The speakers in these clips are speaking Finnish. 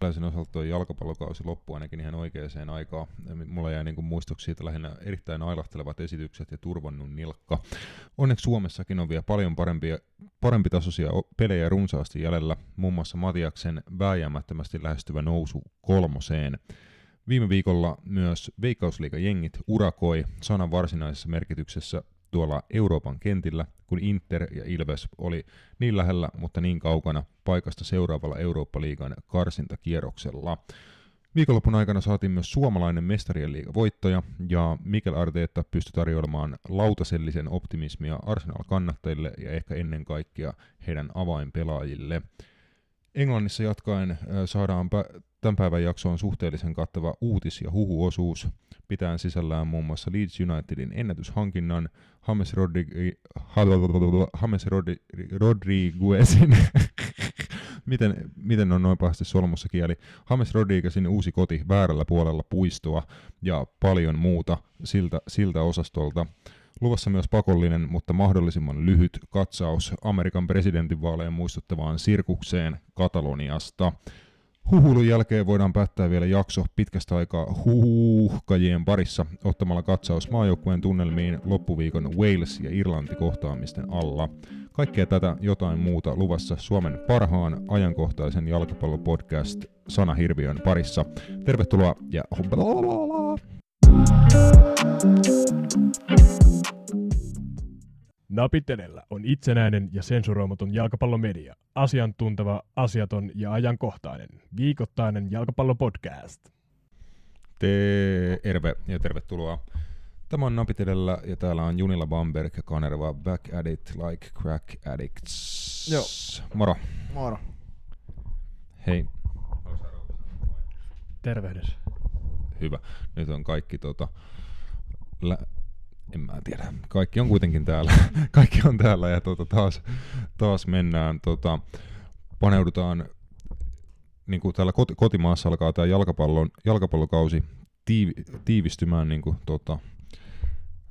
Meikäläisen osalta tuo jalkapallokausi loppui ainakin ihan oikeaan aikaan. Mulla jäi niin muistoksi siitä lähinnä erittäin ailahtelevat esitykset ja turvannut nilkka. Onneksi Suomessakin on vielä paljon parempia, parempitasoisia pelejä runsaasti jäljellä, muun muassa Matiaksen vääjäämättömästi lähestyvä nousu kolmoseen. Viime viikolla myös Veikkausliiga-jengit urakoi sanan varsinaisessa merkityksessä tuolla Euroopan kentillä, kun Inter ja Ilves oli niin lähellä, mutta niin kaukana paikasta seuraavalla Eurooppa-liigan karsintakierroksella. Viikonlopun aikana saatiin myös suomalainen mestarien liiga voittoja, ja Mikel Arteetta pystyi tarjoamaan lautasellisen optimismia Arsenal-kannattajille ja ehkä ennen kaikkea heidän avainpelaajille. Englannissa jatkaen saadaan tämän päivän jaksoon suhteellisen kattava uutis- ja huhuosuus, pitäen sisällään muun muassa Leeds Unitedin ennätyshankinnan, James, Rodrig- James Rodri- Rodriguezin, miten, miten on noin pahasti solmussa kieli, James Rodriguezin uusi koti väärällä puolella puistoa ja paljon muuta siltä, siltä osastolta. Luvassa myös pakollinen, mutta mahdollisimman lyhyt katsaus Amerikan presidentinvaaleen muistuttavaan sirkukseen Kataloniasta. Huhulun jälkeen voidaan päättää vielä jakso pitkästä aikaa huuhkajien parissa ottamalla katsaus maajoukkueen tunnelmiin loppuviikon Wales- ja Irlanti-kohtaamisten alla. Kaikkea tätä jotain muuta luvassa Suomen parhaan ajankohtaisen jalkapallopodcast Sana Hirviön parissa. Tervetuloa ja Napitelellä on itsenäinen ja sensuroimaton jalkapallomedia. Asiantunteva, asiaton ja ajankohtainen. Viikoittainen jalkapallopodcast. Terve ja tervetuloa. Tämä on Napitelellä ja täällä on Junilla Bamberg ja Kanerva Back at it like crack addicts. Joo. Moro. Moro. Hei. Tervehdys. Hyvä. Nyt on kaikki tota, lä- en mä tiedä. Kaikki on kuitenkin täällä. Kaikki on täällä ja tota, taas, taas mennään. Tota, paneudutaan, niin kuin täällä koti, kotimaassa alkaa tämä jalkapallon, jalkapallokausi tiivi, tiivistymään niin kuin, tota,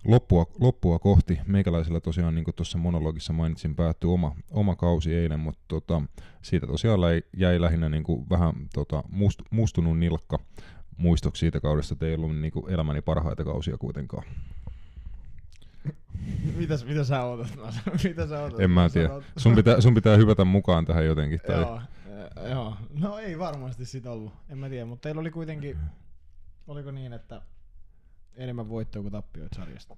loppua, loppua kohti. Meikäläisellä tosiaan, niin kuin tuossa monologissa mainitsin, päättyi oma, oma kausi eilen, mutta tota, siitä tosiaan jäi lähinnä niin kuin vähän tota, must, mustunut nilkka muistoksi siitä kaudesta, että ei ollut niin kuin elämäni parhaita kausia kuitenkaan. Mitäs, mitä sä ootat? mitä sä ootat? En mä tiedä. Sun pitää, sun pitää hyvätä mukaan tähän jotenkin. Tai... joo, äh, joo. No ei varmasti sit ollut. En mä tiedä, mutta teillä oli kuitenkin, oliko niin, että enemmän voittoa kuin tappioita sarjasta?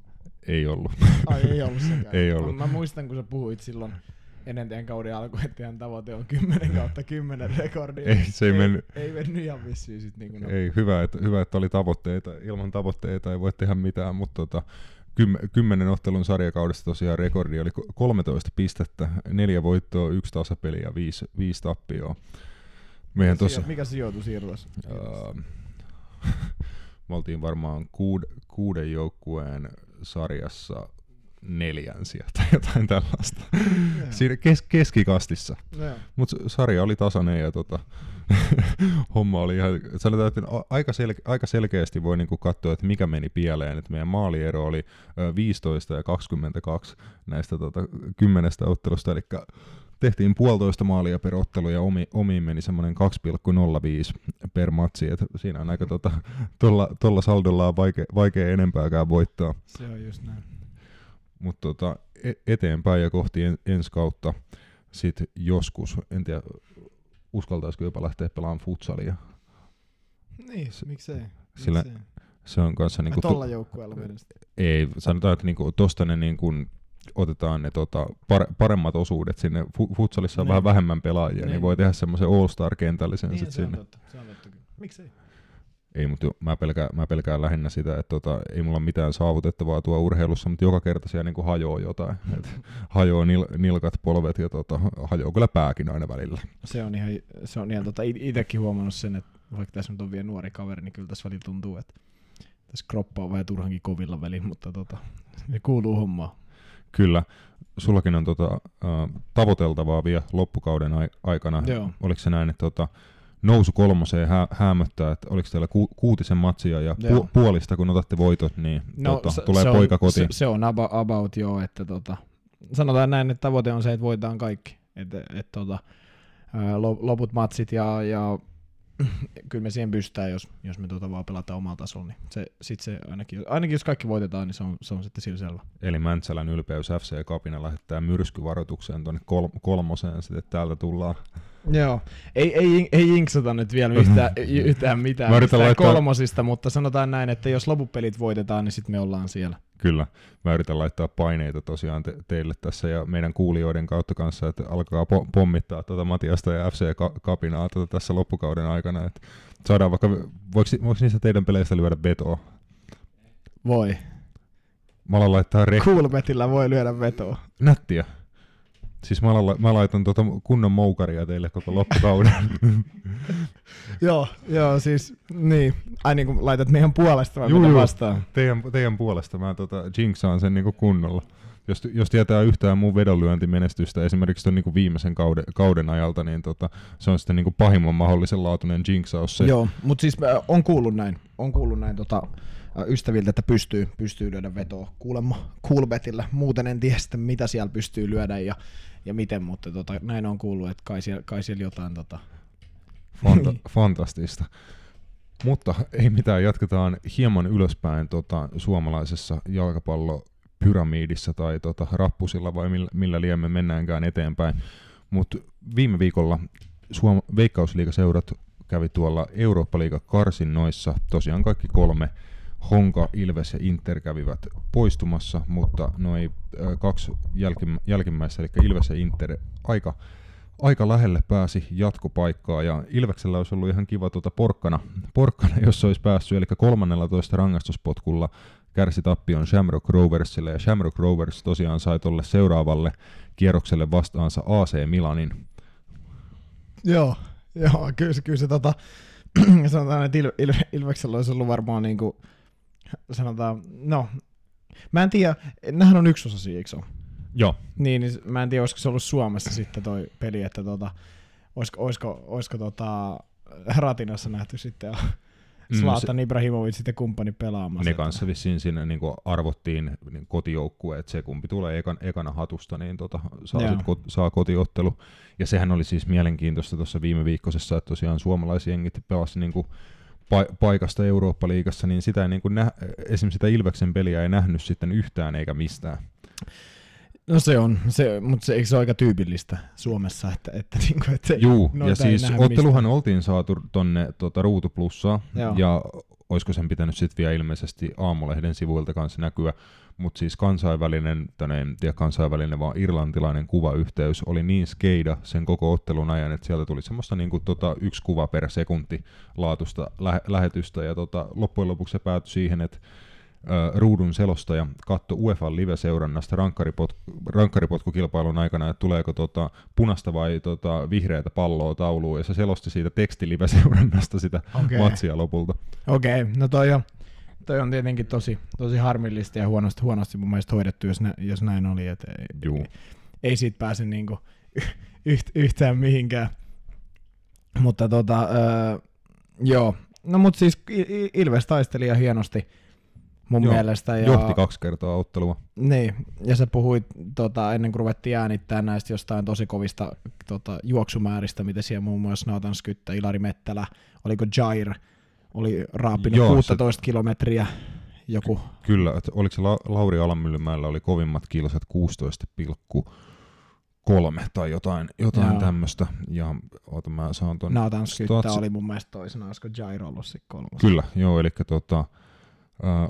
Ei ollut. Ai ei ollut sekään. ei ollut. Mä, mä muistan, kun sä puhuit silloin ennen teidän kauden alkua, että teidän tavoite on 10 kautta 10 rekordi. ei, se ei, ei mennyt. Ei mennyt ihan vissiin sit niin kuin Ei, hyvä että, hyvä, että oli tavoitteita. Ilman tavoitteita ei voi tehdä mitään, mutta tota, kymmenen ottelun sarjakaudesta tosiaan rekordi oli 13 pistettä, neljä voittoa, yksi tasapeli ja viisi, viisi tappioa. Meidän tossa, mikä sijoitus irtos? Uh, me oltiin varmaan kuud, kuuden joukkueen sarjassa neljän sieltä, jotain tällaista. Siinä kes, keskikastissa. Mutta sarja oli tasainen ja tota, homma oli ihan, sanotaan, että aika, sel- aika selkeästi voi niinku katsoa, että mikä meni pieleen. Että meidän maaliero oli 15 ja 22 näistä tota, kymmenestä ottelusta, eli tehtiin puolitoista maalia per ottelu ja omi, omiin meni semmoinen 2,05 per matsi. Et siinä on aika tota, tolla, tolla saldolla on vaikea, vaikea enempääkään voittaa. Se on just näin. Mutta tota, eteenpäin ja kohti en, ensi kautta sitten joskus, en tiedä, uskaltaisiko jopa lähteä pelaamaan futsalia. Niin, se, miksei. Sillä miksei. se on kanssa niinku... Tuolla joukkueella mielestäni. Ei, sanotaan, että niinku, tosta ne niinku, otetaan ne tota, par, paremmat osuudet sinne. Futsalissa on niin. vähän vähemmän pelaajia, niin, niin voi tehdä semmoisen all-star-kentällisen niin, sit se sinne. Totta, se on totta. Miksei? Ei, mutta mä pelkään, mä pelkään lähinnä sitä, että tota, ei mulla mitään saavutettavaa tuo urheilussa, mutta joka kerta siellä niin hajoaa jotain. Et hajoaa nil, nilkat, polvet ja tota, hajoaa kyllä pääkin aina välillä. Se on ihan, se on ihan tota, itsekin huomannut sen, että vaikka tässä nyt on vielä nuori kaveri, niin kyllä tässä välillä tuntuu, että tässä kroppa on vähän turhankin kovilla väliin, mutta tota, ne kuuluu hommaa. Kyllä. Sullakin on tota, uh, tavoiteltavaa vielä loppukauden aikana. Joo. Oliko se näin, että tota, nousu kolmoseen hä- häämöttää, että oliko teillä ku- kuutisen matsia ja pu- puolista, kun otatte voitot, niin no, tota, se, tulee se poika on, kotiin. Se, se on about, about joo, että tota, sanotaan näin, että tavoite on se, että voitetaan kaikki. Että et, tota, loput matsit ja, ja kyllä me siihen pystytään, jos, jos me tuota vaan pelataan omalla tasolla, niin se, sit se ainakin, ainakin jos kaikki voitetaan, niin se on, se on sitten sillä selvä. Eli Mäntsälän ylpeys FC Kapina lähettää myrskyvaroitukseen tuonne kol- kolmoseen, sitten täältä tullaan. Joo, ei, ei, ei jinksata nyt vielä yhtään, yhtään mitään mistään laittaa- kolmosista, mutta sanotaan näin, että jos loppupelit voitetaan, niin sitten me ollaan siellä. Kyllä, mä yritän laittaa paineita tosiaan te- teille tässä ja meidän kuulijoiden kautta kanssa, että alkaa po- pommittaa tuota Matiasta ja FC Ka- Kapinaa tuota tässä loppukauden aikana. Että saadaan vaikka, voiko, voiko niistä teidän peleistä lyödä vetoa? Voi. Mä alan laittaa re- Coolbetillä voi lyödä vetoa. nättiä. Siis mä, alan, mä laitan tuota kunnon moukaria teille koko loppukauden. joo, joo, siis niin. Ai niin kuin laitat meidän puolesta vai Juu, mitä vastaan? teidän, teidän puolesta mä tota, jinxaan sen niinku kunnolla. Jos, jos tietää yhtään mun vedonlyöntimenestystä esimerkiksi ton niinku viimeisen kauden, kauden ajalta, niin tota, se on sitten niinku pahimman mahdollisen laatuinen jinxaus. Se, Joo, mutta siis äh, on kuullut näin, on kuullut näin tota, ystäviltä, että pystyy, pystyy lyödä vetoa kuulemma Coolbetillä. Muuten en tiedä sitten, mitä siellä pystyy lyödä ja, ja miten, mutta tota, näin on kuullut, että kai siellä, kai siellä jotain tota, Fanta- fantastista. Mutta ei mitään, jatketaan hieman ylöspäin tota, suomalaisessa jalkapallopyramiidissa tai tota, rappusilla vai millä, millä liemme mennäänkään eteenpäin. Mutta viime viikolla Suom- Veikkausliigaseurat kävi tuolla Eurooppa-liiga karsinnoissa. Tosiaan kaikki kolme Honka, Ilves ja Inter kävivät poistumassa, mutta noi ö, kaksi jälkim- jälkimmäistä, eli Ilves ja Inter, aika aika lähelle pääsi jatkopaikkaa. Ja Ilveksellä olisi ollut ihan kiva tuota porkkana, porkkana jos olisi päässyt, eli 13 rangaistuspotkulla kärsi tappion Shamrock Roversille. Ja Shamrock Rovers tosiaan sai tolle seuraavalle kierrokselle vastaansa AC Milanin. Joo, joo kyllä, kyllä se tota, sanotaan, että Il, Il, Ilveksellä olisi ollut varmaan niinku, sanotaan, no, mä en tiedä, nämähän on yksi osa ole? Joo, Niin, niin mä en tiedä, olisiko se ollut Suomessa sitten toi peli, että tota, olisiko, olisiko, olisiko tota, Ratinassa nähty sitten Mm, Zlatan Ibrahimovic sitten kumppani pelaamassa. ne kanssa vissiin siinä niin arvottiin niin kotijoukkue, että se kumpi tulee ekan, ekana hatusta, niin tota, saa, sit kot, saa kotiottelu. Ja sehän oli siis mielenkiintoista tuossa viime viikkoisessa, että tosiaan suomalaisjengit pelasi niin kuin pa- paikasta Eurooppa-liigassa, niin sitä ei niin kuin nä- esimerkiksi sitä Ilveksen peliä ei nähnyt sitten yhtään eikä mistään. No se on, se, mutta se, eikö se ole aika tyypillistä Suomessa, että, että, niinku, että Juu, ja siis otteluhan mistään. oltiin saatu tonne tota, Ruutu Plussaa, Joo. ja olisiko sen pitänyt sitten vielä ilmeisesti Aamulehden sivuilta kanssa näkyä, mutta siis kansainvälinen, tänne en tiedä kansainvälinen, vaan irlantilainen kuvayhteys oli niin skeida sen koko ottelun ajan, että sieltä tuli semmoista niinku, tota, yksi kuva per sekunti laatusta lähe- lähetystä, ja tota, loppujen lopuksi se päätyi siihen, että ö, ruudun selostaja katto UEFA live-seurannasta rankkaripot, rankkaripotkukilpailun aikana, että tuleeko tota, punasta vai tota, vihreätä palloa tauluun, ja se selosti siitä tekstilive-seurannasta sitä Okei. matsia lopulta. Okei, no toi on, toi on tietenkin tosi, tosi harmillista ja huonosti, huonosti mun mielestä hoidettu, jos, nä, jos näin oli, että ei, Juu. ei siitä pääse niinku yht, yhtään mihinkään. Mutta tota, öö, joo, no mut siis Ilves taisteli ihan hienosti mun Joo, mielestä. Ja, Johti kaksi kertaa ottelua. Niin, ja sä puhuit tota, ennen kuin ruvettiin äänittää näistä jostain tosi kovista tota, juoksumääristä, mitä siellä muun muassa Nathan Skyttä, Ilari Mettälä, oliko Jair, oli raapinut Joo, 16 kilometriä, joku, Kyllä, että oliko se La- Lauri Alamyllymäellä oli kovimmat kilsat 16,3 tai jotain, jotain tämmöistä. Ja oota, mä saan ton... Nathan Skyttä Statsi- oli mun mielestä toisena, olisiko Jair ollut sitten kolmas. Kyllä, joo, eli tota,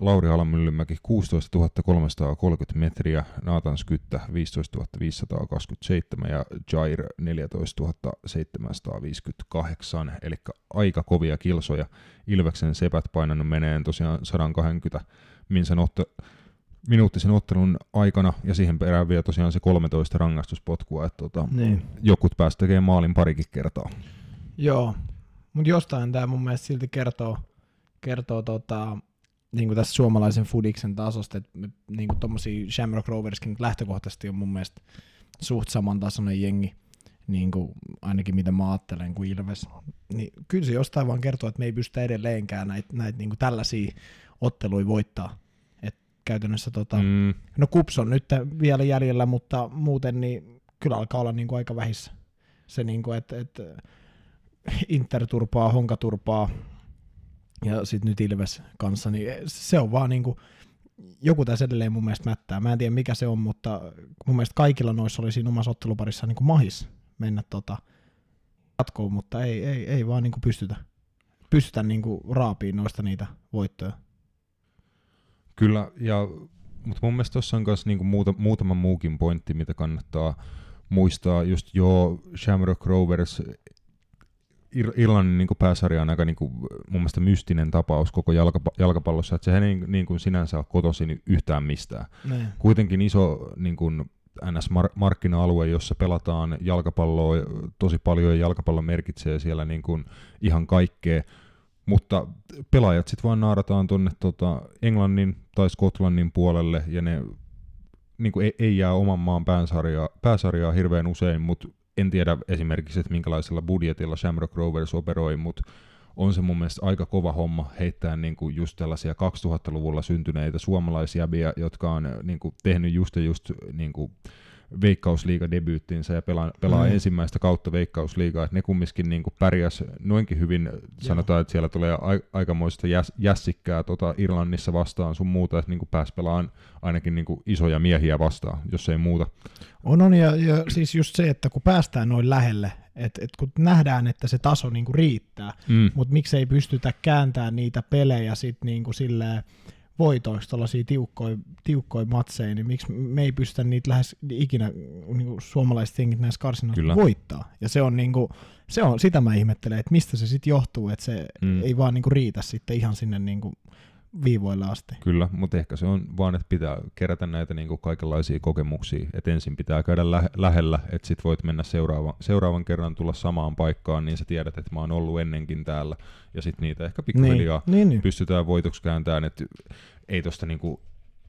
Lauri Alamyllymäki 16 330 metriä, Naatan Skyttä 15 527 ja Jair 14 758, eli aika kovia kilsoja. Ilveksen sepät painanut meneen tosiaan 120 minsan otte, minuuttisen ottelun aikana, ja siihen perään vielä tosiaan se 13 rangaistuspotkua, että tota, Niin. jokut pääsi tekemään maalin parikin kertaa. Joo, mutta jostain tämä mun mielestä silti kertoo, kertoo tota, niin kuin tässä suomalaisen fudiksen tasosta, että me- niin kuin tommosia Shamrock Roverskin lähtökohtaisesti on mun mielestä suht samantasoinen jengi, niin kuin ainakin mitä mä ajattelen kuin Ilves. Niin kyllä se jostain vaan kertoo, että me ei pystytä edelleenkään näitä näit, niin kuin tällaisia otteluja voittaa. Et käytännössä tota. Mm, no Kups on nyt vielä jäljellä, mutta muuten niin kyllä alkaa olla niin kuin aika vähissä. Se niin kuin, että, että Inter turpaa, Honka turpaa ja sitten nyt Ilves kanssa, niin se on vaan niinku, joku tässä edelleen mun mielestä mättää. Mä en tiedä mikä se on, mutta mun mielestä kaikilla noissa oli siinä omassa otteluparissa niinku mahis mennä tota jatkoon, mutta ei, ei, ei vaan niinku pystytä, pystytä niinku raapiin noista niitä voittoja. Kyllä, ja, mutta mun mielestä tuossa on myös niinku muuta, muutama muukin pointti, mitä kannattaa muistaa. Just joo, Shamrock Rovers Irlannin niin pääsarja on aika niin kuin, mun mielestä mystinen tapaus koko jalkapa- jalkapallossa, että se ei niin, niin kuin sinänsä ole kotoisin yhtään mistään. Ne. Kuitenkin iso niin kuin, NS-markkina-alue, jossa pelataan jalkapalloa tosi paljon ja jalkapallo merkitsee siellä niin kuin ihan kaikkea, mutta pelaajat sitten vaan naarataan tuonne tota Englannin tai Skotlannin puolelle ja ne niin kuin ei, ei jää oman maan pääsarjaa, pääsarjaa hirveän usein, mutta en tiedä esimerkiksi, että minkälaisella budjetilla Shamrock Rovers operoi, mutta on se mun mielestä aika kova homma heittää niin kuin just tällaisia 2000-luvulla syntyneitä suomalaisia, jotka on niin kuin tehnyt just ja just niin kuin veikkausliiga-debyyttinsä ja pelaa, pelaa mm. ensimmäistä kautta veikkausliigaa, että ne kumminkin niin kuin pärjäs noinkin hyvin, sanotaan, Joo. että siellä tulee aikamoista jäs, jässikkää tota Irlannissa vastaan sun muuta, että niin kuin pääsi pelaamaan ainakin niin kuin isoja miehiä vastaan, jos ei muuta. On, on, ja, ja siis just se, että kun päästään noin lähelle, että et kun nähdään, että se taso niinku riittää, mm. mutta miksei pystytä kääntämään niitä pelejä sitten niinku silleen, voitoiksi tällaisia tiukkoja, tiukkoja matseja, niin miksi me ei pystytä niitä lähes ikinä niin kuin suomalaiset jengit näissä karsinoissa voittaa. Ja se on, niin kuin, se on, sitä mä ihmettelen, että mistä se sitten johtuu, että se mm. ei vaan niin kuin riitä sitten ihan sinne niin kuin viivoille asti. Kyllä, mutta ehkä se on vaan, että pitää kerätä näitä niin kuin kaikenlaisia kokemuksia, että ensin pitää käydä lä- lähellä, että sit voit mennä seuraava, seuraavan kerran tulla samaan paikkaan, niin sä tiedät, että mä oon ollut ennenkin täällä, ja sitten niitä ehkä pikkuhiljaa niin, niin, niin. pystytään voitoksi kääntämään, että ei tosta niinku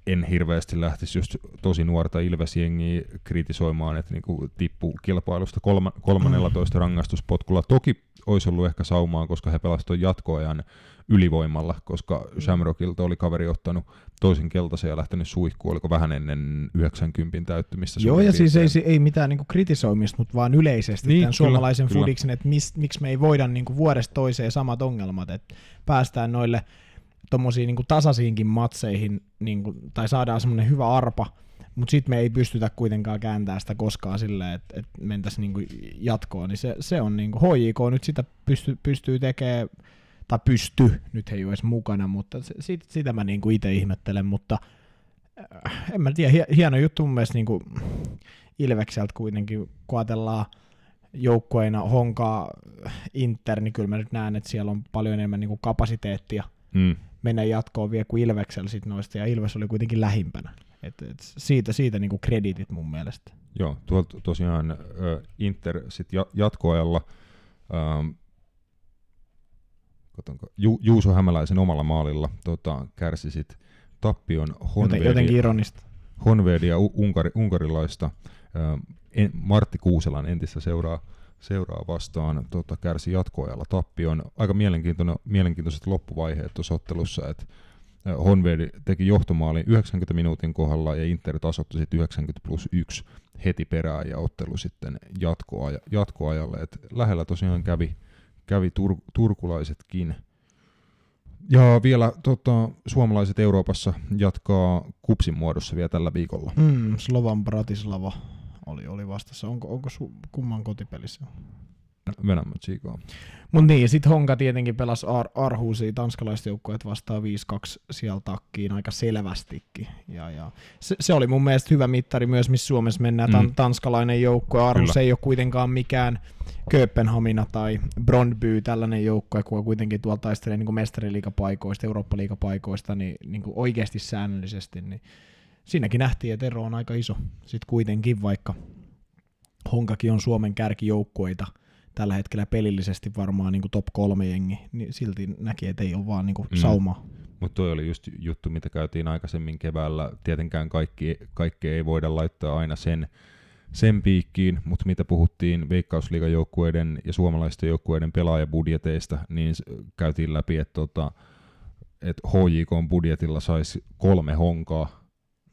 en hirveästi lähtisi just tosi nuorta Ilvesjengiä kritisoimaan, että niinku tippuu kilpailusta kolma, 13 mm. rangaistuspotkulla. Toki olisi ollut ehkä saumaa, koska he pelasivat jatkoajan ylivoimalla, koska mm. Shamrockilta oli kaveri ottanut toisen keltaisen ja lähtenyt suihkuun, oliko vähän ennen 90 täyttymistä. Joo, ja siis ei, ei mitään niinku kritisoimista, mutta vaan yleisesti niin, tämän kyllä, suomalaisen kyllä. fudiksen, että miksi me ei voida niinku vuodesta toiseen samat ongelmat, että päästään noille tuommoisiin niin tasaisiinkin matseihin, niin kuin, tai saadaan semmoinen hyvä arpa, mutta sitten me ei pystytä kuitenkaan kääntämään sitä koskaan silleen, että et mentäisiin niin jatkoon, niin se, se on niin kuin, HJK nyt sitä pysty, pystyy tekemään, tai pysty, nyt he ei ole edes mukana, mutta se, sit, sitä mä niin kuin itse ihmettelen, mutta äh, en mä tiedä, hieno juttu mun mielestä niin kuin Ilvekseltä kuitenkin, kun ajatellaan joukkueina Honkaa, Inter, niin kyllä mä nyt näen, että siellä on paljon enemmän niin kuin kapasiteettia mm mennä jatkoon vielä kuin Ilveksellä sit noista, ja Ilves oli kuitenkin lähimpänä. Et, et siitä siitä niinku kreditit mun mielestä. Joo, tuolta tosiaan äh, Inter sit jatkoajalla ähm, Ju, Juuso Hämäläisen omalla maalilla tota, kärsi sit tappion Honvedia, jotenkin ironista. Honvedia unkari, unkarilaista en, Martti Kuuselan entistä seuraa seuraa vastaan tota, kärsi jatkoajalla tappion. Aika mielenkiintoinen, mielenkiintoiset loppuvaiheet tuossa ottelussa, että Honvedi teki johtomaalin 90 minuutin kohdalla ja Inter tasoitti sitten 90 plus 1 heti perään ja ottelu sitten jatkoaja, jatkoajalle. Et lähellä tosiaan kävi, kävi tur, turkulaisetkin. Ja vielä tota, suomalaiset Euroopassa jatkaa kupsin muodossa vielä tällä viikolla. Mm, Slovan Bratislava oli, oli vastassa. Onko, onko su, kumman kotipelissä? Venäjä Chico. Mutta niin, sitten Honka tietenkin pelasi Ar- Arhuusia tanskalaiset joukkueet vastaan 5-2 siellä takkiin aika selvästikin. Ja, ja se, se, oli mun mielestä hyvä mittari myös, missä Suomessa mennään. Mm. tanskalainen joukkue. Arhus ei ole kuitenkaan mikään Kööpenhamina tai Brondby, tällainen joukkue, joka kuitenkin tuolla taistelee niin mestariliikapaikoista, Eurooppa-liikapaikoista niin, niin kuin oikeasti säännöllisesti. Niin siinäkin nähtiin, että ero on aika iso. Sitten kuitenkin, vaikka Honkakin on Suomen kärkijoukkueita tällä hetkellä pelillisesti varmaan niin kuin top kolme jengi, niin silti näki, että ei ole vaan niin kuin mm. saumaa. Mutta toi oli just juttu, mitä käytiin aikaisemmin keväällä. Tietenkään kaikki, kaikki ei voida laittaa aina sen, sen piikkiin, mutta mitä puhuttiin veikkausliigajoukkueiden ja suomalaisten joukkueiden pelaajabudjeteista, niin käytiin läpi, että tota, et HJK budjetilla saisi kolme honkaa,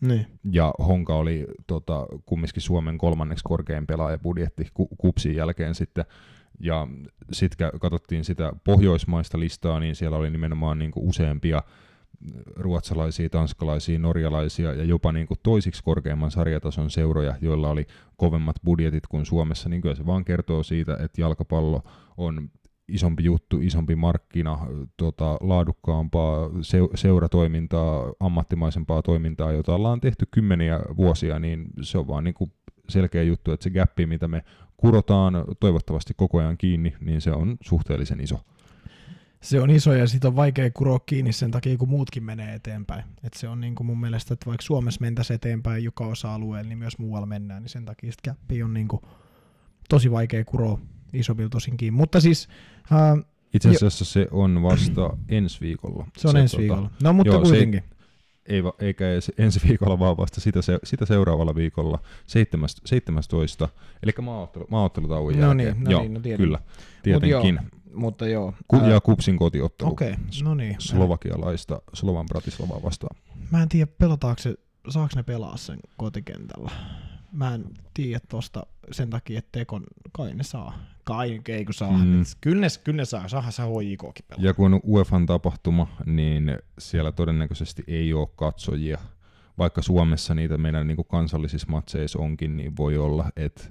niin. Ja Honka oli tota, kumminkin Suomen kolmanneksi korkein pelaajabudjetti ku, kupsin jälkeen sitten Ja sitten katsottiin sitä pohjoismaista listaa, niin siellä oli nimenomaan niin kuin useampia ruotsalaisia, tanskalaisia, norjalaisia ja jopa niin kuin toisiksi korkeamman sarjatason seuroja, joilla oli kovemmat budjetit kuin Suomessa, niin kyllä se vaan kertoo siitä, että jalkapallo on isompi juttu, isompi markkina, tota, laadukkaampaa seuratoimintaa, ammattimaisempaa toimintaa, jota ollaan tehty kymmeniä vuosia, niin se on vaan niin kuin selkeä juttu, että se gappi, mitä me kurotaan toivottavasti koko ajan kiinni, niin se on suhteellisen iso. Se on iso ja siitä on vaikea kuroa kiinni sen takia, kun muutkin menee eteenpäin. Et se on niin kuin mun mielestä, että vaikka Suomessa mentäisiin eteenpäin joka osa-alueella, niin myös muualla mennään, niin sen takia sitä on niin kuin tosi vaikea kuroa isommilla tosinkin. Mutta siis... Uh, Itse asiassa jo. se on vasta ensi viikolla. Se on se, ensi tota, viikolla. No mutta joo, kuitenkin. Se, ei, eikä edes ensi viikolla, vaan vasta sitä, se, sitä seuraavalla viikolla, 17. Eli maaottelu, maaottelutauon no jälkeen. Niin, no joo, niin, no tiedän. Kyllä, tietenkin. Mut joo, mutta joo. Ku, ja Kupsin kotiottelu. Okei, okay, no niin. Slovakialaista Slovan Bratislavaa vastaan. Mä en tiedä, pelataanko se, saako ne pelaa sen kotikentällä mä en tiedä tosta sen takia, että Tekon, kai ne saa. Kai ei kun saa. Mm. Kyllä, ne, kyllä ne saa, saada se HJKkin pelaa. Ja kun UEFan tapahtuma, niin siellä todennäköisesti ei ole katsojia. Vaikka Suomessa niitä meidän niin kansallisissa matseissa onkin, niin voi olla, että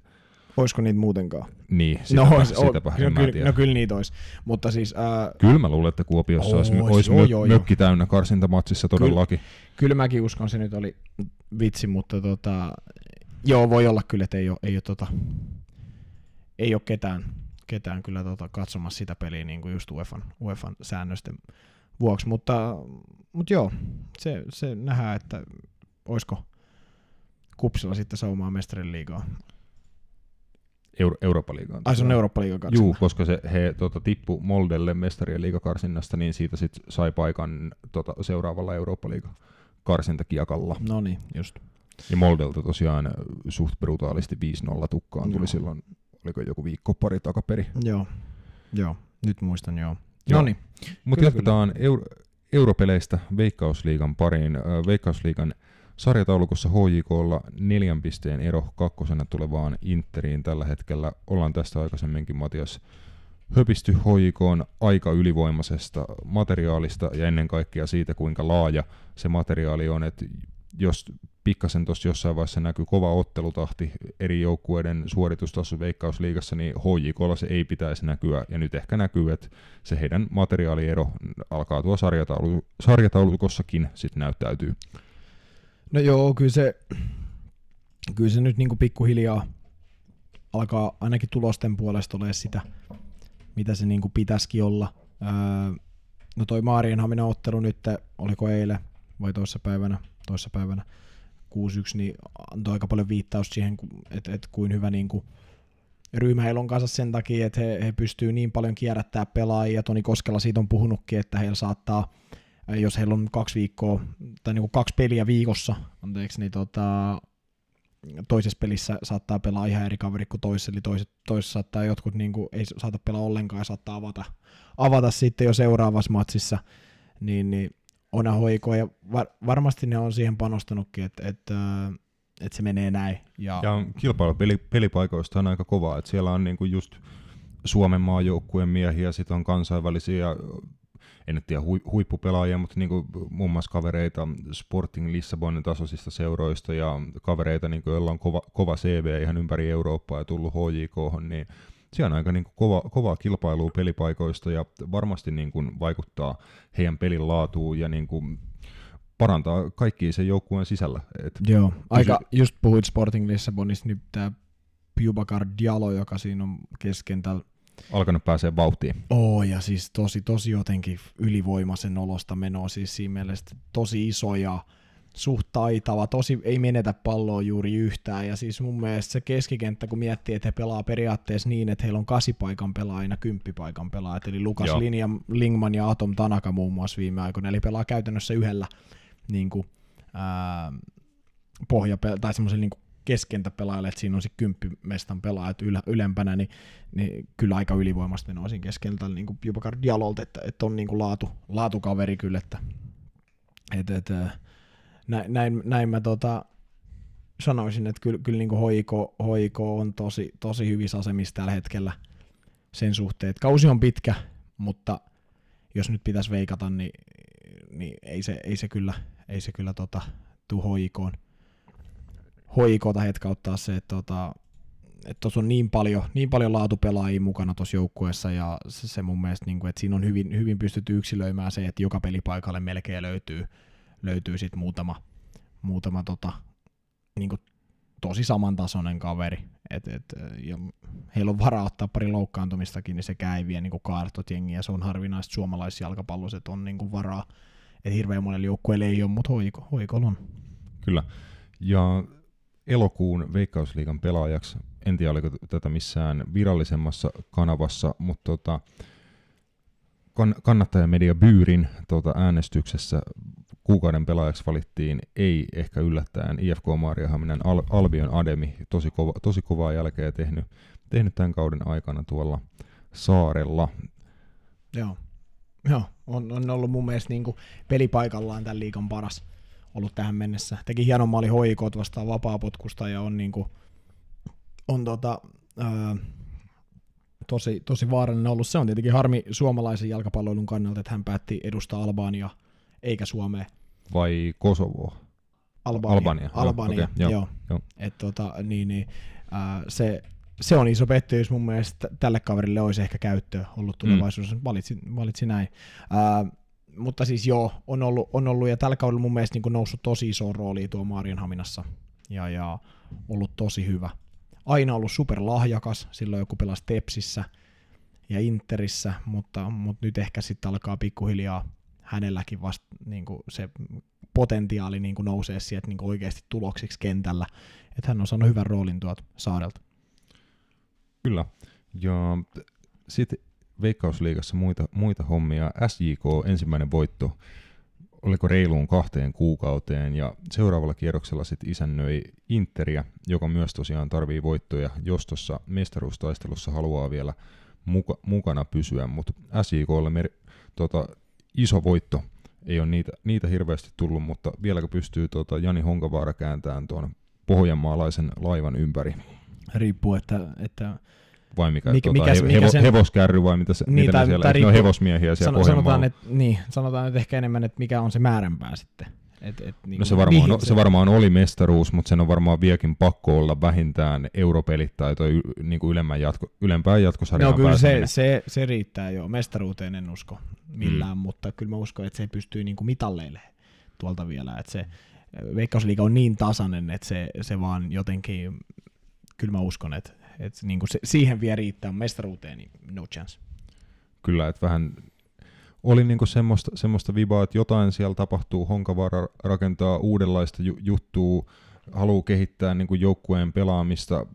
Olisiko niitä muutenkaan? Niin, sitäpä, no, sitäpä no, kyllä, no kyllä niitä olisi. Mutta siis, ää... Kyllä mä luulen, että Kuopiossa ois, olisi, olisi mö, joo, mökki täynnä karsintamatsissa todellakin. Kyllä, kyllä mäkin uskon, se nyt oli vitsi, mutta tota, Joo, voi olla kyllä, että ei ole, ei ole, tota, ei ole ketään, ketään kyllä tota, katsomassa sitä peliä niin kuin just UEFan, UEFan säännösten vuoksi, mutta, mutta joo, se, se nähdään, että olisiko Kupsilla sitten saumaa mestarin liigaa. Euro- Eurooppa-liigaan. Ai se on Eurooppa-liigan Juu, koska se, he tota, tippu Moldelle mestarien liigakarsinnasta, niin siitä sitten sai paikan tota, seuraavalla Eurooppa-liigan karsintakiakalla. No niin, just. Ja Moldelta tosiaan suht brutaalisti 5-0 tukkaan tuli no. silloin, oliko joku viikko pari takaperi. Joo, joo. nyt muistan joo. No niin. Mutta jatketaan euro, europeleistä Veikkausliigan pariin. Veikkausliigan sarjataulukossa HJKlla neljän pisteen ero kakkosena tulevaan Interiin tällä hetkellä. Ollaan tästä aikaisemminkin Matias höpisty HJK on aika ylivoimaisesta materiaalista ja ennen kaikkea siitä, kuinka laaja se materiaali on. Et jos pikkasen tuossa jossain vaiheessa näkyy kova ottelutahti eri joukkueiden suoritustaso Veikkausliigassa, niin HJKlla se ei pitäisi näkyä, ja nyt ehkä näkyy, että se heidän materiaaliero alkaa tuo sarjataulu, sarjataulukossakin sitten näyttäytyy. No joo, kyllä se, kyllä se nyt niinku pikkuhiljaa alkaa ainakin tulosten puolesta olemaan sitä, mitä se niinku pitäisikin olla. Öö, no toi Maarienhaminan ottelu nyt, oliko eilen vai toissa päivänä, toissa päivänä, 6-1, niin antoi aika paljon viittausta siihen, että et kuin hyvä niin kuin, ryhmä heillä on kanssa sen takia, että he, he pystyy niin paljon kierrättää pelaajia. Toni Koskela siitä on puhunutkin, että heillä saattaa, jos heillä on kaksi viikkoa, tai niin kuin kaksi peliä viikossa, anteeksi, niin tota, toisessa pelissä saattaa pelaa ihan eri kaveri kuin toisessa, eli toiset, toisessa saattaa jotkut niin kuin, ei saata pelaa ollenkaan ja saattaa avata, avata sitten jo seuraavassa matsissa, niin, niin Ona hoiko ja var, varmasti ne on siihen panostanutkin, että, että, että se menee näin. Ja, ja kilpailu peli, pelipaikoista on aika kova, että siellä on niinku just Suomen maajoukkueen miehiä, sitten on kansainvälisiä en nyt tiedä huippupelaajia, mutta niin kuin muun muassa kavereita Sporting Lissabonin tasoisista seuroista ja kavereita, niin kuin, joilla on kova, kova CV ihan ympäri Eurooppaa ja tullut HJK, niin se on aika niin kuin kova, kovaa kilpailua pelipaikoista ja varmasti niin kuin vaikuttaa heidän pelin laatuun ja niin kuin parantaa kaikki sen joukkueen sisällä. Et Joo, aika, just puhuit Sporting Lissabonista, niin tämä Pubakar Diallo, joka siinä on keskentällä alkanut pääsee vauhtiin. Oo, ja siis tosi, tosi jotenkin ylivoimaisen olosta menoa, siis siinä mielessä tosi iso ja suht taitava, tosi ei menetä palloa juuri yhtään, ja siis mun mielestä se keskikenttä, kun miettii, että he pelaa periaatteessa niin, että heillä on kasipaikan pelaajina kymppipaikan pelaajat, eli Lukas Linja, Lingman ja Atom Tanaka muun muassa viime aikoina, eli pelaa käytännössä yhdellä niin kuin, ää, pohja, tai semmoisen niin keskentäpelaajalle, että siinä on se kymppimestan pelaajat ylä, ylempänä, niin, niin, kyllä aika ylivoimasta menoa siinä keskeltä niin kuin jopa Dialolta, että, että on niin kuin laatu, laatukaveri kyllä, että, että, että näin, näin, näin mä tota, sanoisin, että kyllä, kyllä niin hoiko, hoiko on tosi, tosi hyvissä asemissa tällä hetkellä. sen suhteen. Et kausi on pitkä, mutta jos nyt pitäisi veikata, niin, niin ei, se, ei se kyllä, ei se kyllä tota, tuu hoikoon. Hoikota hetkauttaa se, että tota, että tuossa on niin paljon, niin paljon laatupelaajia mukana tuossa joukkueessa ja se, se mun mielestä, niin kuin, että siinä on hyvin, hyvin pystytty yksilöimään se, että joka pelipaikalle melkein löytyy, löytyy sit muutama, muutama tota, niin kuin tosi samantasoinen kaveri. Et, et, ja heillä on varaa ottaa pari loukkaantumistakin, niin se ei vie niin kaartot jengiä. Se on harvinaista suomalaisjalkapallossa, että on niin kuin varaa. Et hirveän monella joukkueella ei ole, mutta hoiko, hoikolla on. Kyllä. Ja elokuun Veikkausliigan pelaajaksi, en tiedä oliko tätä missään virallisemmassa kanavassa, mutta tota, kannattajamedia Byyrin tota, äänestyksessä kuukauden pelaajaksi valittiin, ei ehkä yllättäen, IFK Maariahaminan Al- Albion Ademi, tosi, kova, tosi kovaa jälkeä tehnyt, tehnyt tämän kauden aikana tuolla saarella. Joo, Joo on, on ollut mun mielestä niin pelipaikallaan tämän liikan paras ollut tähän mennessä. Teki hienon maali hoikot vastaan vapaapotkusta ja on, niin kuin, on tota, ää, tosi, tosi vaarallinen ollut. Se on tietenkin harmi suomalaisen jalkapalloilun kannalta, että hän päätti edustaa Albania eikä Suomea. Vai Kosovo? Albania. Albania, Albania okay, joo. joo. joo. Et tota, niin, niin, äh, se, se on iso pettymys mun mielestä. Tälle kaverille olisi ehkä käyttöä ollut mm. tulevaisuudessa. Mm. Valitsi, valitsi näin. Äh, mutta siis joo, on ollut, on ollut ja tällä kaudella mun mielestä niin noussut tosi iso rooli tuo Haminassa ja, ja ollut tosi hyvä. Aina ollut superlahjakas, silloin joku pelasi Tepsissä ja Interissä, mutta, mutta nyt ehkä sitten alkaa pikkuhiljaa hänelläkin vasta niin kuin se potentiaali niin kuin nousee sieltä niin kuin oikeasti tuloksiksi kentällä. Että hän on saanut hyvän roolin tuolta saarelta. Kyllä. Ja sitten Veikkausliigassa muita, muita hommia. SJK ensimmäinen voitto, oliko reiluun kahteen kuukauteen, ja seuraavalla kierroksella sitten isännöi Interia, joka myös tosiaan tarvii voittoja, jos tuossa mestaruustaistelussa haluaa vielä muka, mukana pysyä, mutta SJKlle mer- tota, iso voitto. Ei ole niitä, niitä hirveästi tullut, mutta vieläkö pystyy tota Jani Honkavaara kääntämään tuon pohjanmaalaisen laivan ympäri? Riippuu, että, että vai mikä, mikä, tota, mikä, hevo, sen, hevoskärry vai mitä, se, niin, mitä tai, siellä, tai riippuu, ne on hevosmiehiä siellä sano, sanotaan, että, niin, sanotaan nyt ehkä enemmän, että mikä on se määränpää sitten. Et, et, niin, no se varmaan, se, se varmaan oli mestaruus, mutta sen on varmaan vieläkin pakko olla vähintään europelit tai toi niin kuin ylemmän jatko, ylempään jatkosarjaan No kyllä se, se, se, riittää jo. Mestaruuteen en usko millään, mm. mutta kyllä mä uskon, että se pystyy niin kuin mitalleille tuolta vielä. Että se Veikkausliiga on niin tasainen, että se, se vaan jotenkin, kyllä mä uskon, että, että niin kuin se, siihen vielä riittää mestaruuteen, niin no chance. Kyllä, että vähän oli niinku semmoista, semmoista vibaa, että jotain siellä tapahtuu, Honkavaara rakentaa uudenlaista ju- juttua, haluaa kehittää niinku joukkueen pelaamista.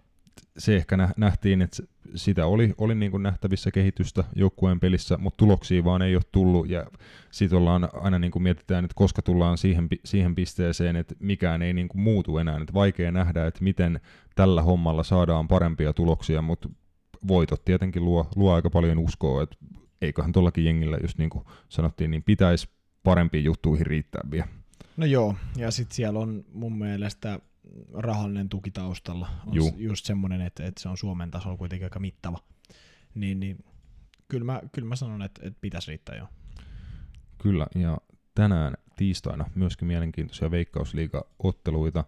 Se ehkä nähtiin, että sitä oli, oli niinku nähtävissä kehitystä joukkueen pelissä, mutta tuloksia vaan ei ole tullut ja sitten ollaan aina niinku mietitään, että koska tullaan siihen, siihen pisteeseen, että mikään ei niinku muutu enää. Et vaikea nähdä, että miten tällä hommalla saadaan parempia tuloksia, mutta voitot tietenkin luo, luo aika paljon uskoa, että eiköhän tuollakin jengillä, just niin kuin sanottiin, niin pitäisi parempiin juttuihin riittää vielä. No joo, ja sitten siellä on mun mielestä rahallinen tuki taustalla. On just semmoinen, että, että se on Suomen tasolla kuitenkin aika mittava. Niin, niin kyllä, mä, kyllä mä sanon, että, että pitäisi riittää jo. Kyllä, ja tänään tiistaina myöskin mielenkiintoisia veikkausliiga-otteluita.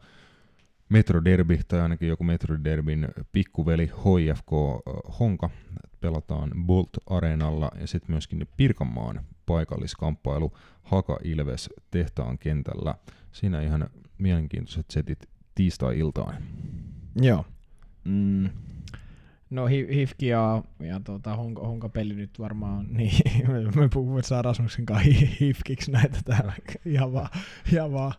Metro Derby, tai ainakin joku Metro Derbyn pikkuveli HFK Honka pelataan Bolt Areenalla ja sitten myöskin Pirkanmaan paikalliskamppailu Haka Ilves tehtaan kentällä. Siinä ihan mielenkiintoiset setit tiistai-iltaan. Joo. Mm. No Hifki ja, ja tuota, Honka, Honka peli nyt varmaan, niin me puhumme saa Rasmuksen kanssa Hifkiksi näitä täällä ihan vaan, ihan vaan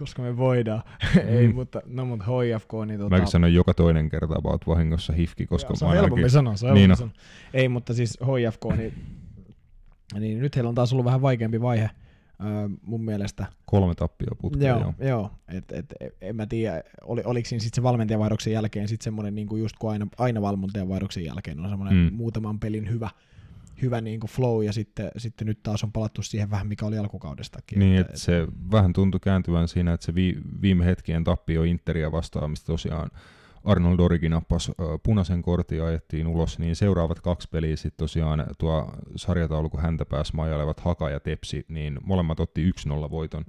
koska me voidaan. Mm. Ei, mutta, no mutta HFK, niin tota... Mäkin sanon joka toinen kerta about vahingossa hifki, koska Joo, se on helpompi sanoa, se on niin sanoa. Ei, mutta siis HFK, niin, niin nyt heillä on taas ollut vähän vaikeampi vaihe mun mielestä. Kolme tappia putkea, joo. Joo, joo. Et, et, en mä tiedä, oli, oliko siinä sitten se valmentajavaihdoksen jälkeen sitten semmoinen, niin kuin just kun aina, aina valmentajavaihdoksen jälkeen on semmoinen mm. muutaman pelin hyvä, hyvä niin kuin flow, ja sitten, sitten nyt taas on palattu siihen vähän, mikä oli alkukaudestakin. Niin, että, että se vähän tuntui kääntyvän siinä, että se vi, viime hetkien tappio Interia vastaan, mistä tosiaan Arnold Origi nappasi punaisen kortin ja ajettiin ulos, niin seuraavat kaksi peliä sitten tosiaan tuo sarjataulukon häntä pääsi majailevat Haka ja Tepsi, niin molemmat otti 1-0 voiton.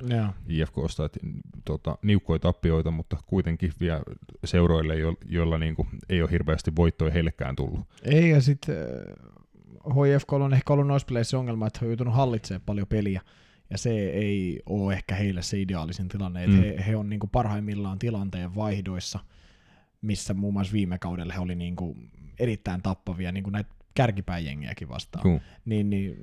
IFKsta, että tota, niukkoja tappioita, mutta kuitenkin vielä seuroille, jo, joilla niinku ei ole hirveästi voittoja heillekään tullut. Ei, ja sitten HIFK on ehkä ollut noissa peleissä ongelma, että he on joutunut hallitsemaan paljon peliä, ja se ei ole ehkä heille se ideaalisin tilanne, että Mm. he, he on niinku parhaimmillaan tilanteen vaihdoissa, missä muun muassa viime kaudella he oli niinku erittäin tappavia, niinku näitä kärkipäjengiäkin vastaan. Juu. Niin, niin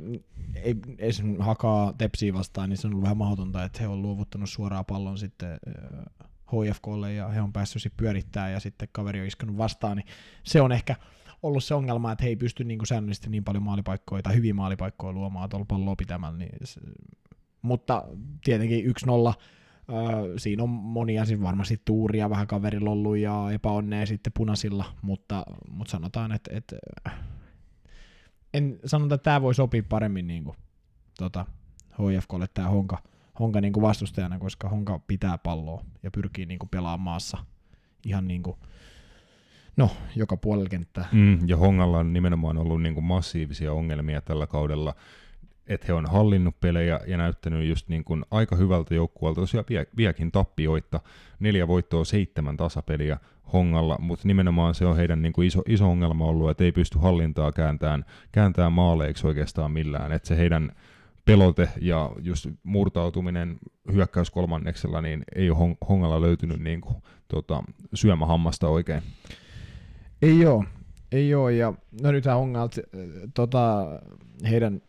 ei, esimerkiksi hakaa tepsiä vastaan, niin se on ollut vähän mahdotonta, että he on luovuttanut suoraan pallon sitten äh, HFKlle ja he on päässyt pyörittämään ja sitten kaveri on iskenut vastaan, niin se on ehkä ollut se ongelma, että he ei pysty niin kuin säännöllisesti niin paljon maalipaikkoja tai hyviä maalipaikkoja luomaan tuolla palloa pitämällä. Niin se, mutta tietenkin 1-0, Öö, siinä on monia siis varmasti tuuria, vähän kaverilla ollut ja epäonnea sitten punaisilla, mutta, mutta sanotaan, että, että en sanota, että tämä voi sopia paremmin niin kuin, tota, HFKlle tämä Honka, Honka niin kuin vastustajana, koska Honka pitää palloa ja pyrkii niin kuin pelaamaan maassa ihan niin kuin, no, joka puolella kenttää. Mm, ja Hongalla on nimenomaan ollut niin kuin massiivisia ongelmia tällä kaudella, että he on hallinnut pelejä ja näyttänyt just niin kuin aika hyvältä joukkueelta, tosiaan vie, viekin tappioita, neljä voittoa, seitsemän tasapeliä Hongalla, mutta nimenomaan se on heidän niin kuin iso, iso ongelma ollut, että ei pysty hallintaa kääntämään, kääntämään maaleiksi oikeastaan millään, että se heidän pelote ja just murtautuminen hyökkäys kolmanneksella, niin ei ole Hong- Hongalla löytynyt niin kuin, tota, syömähammasta oikein. Ei oo, ei oo, ja no nythän Hongalta tota, heidän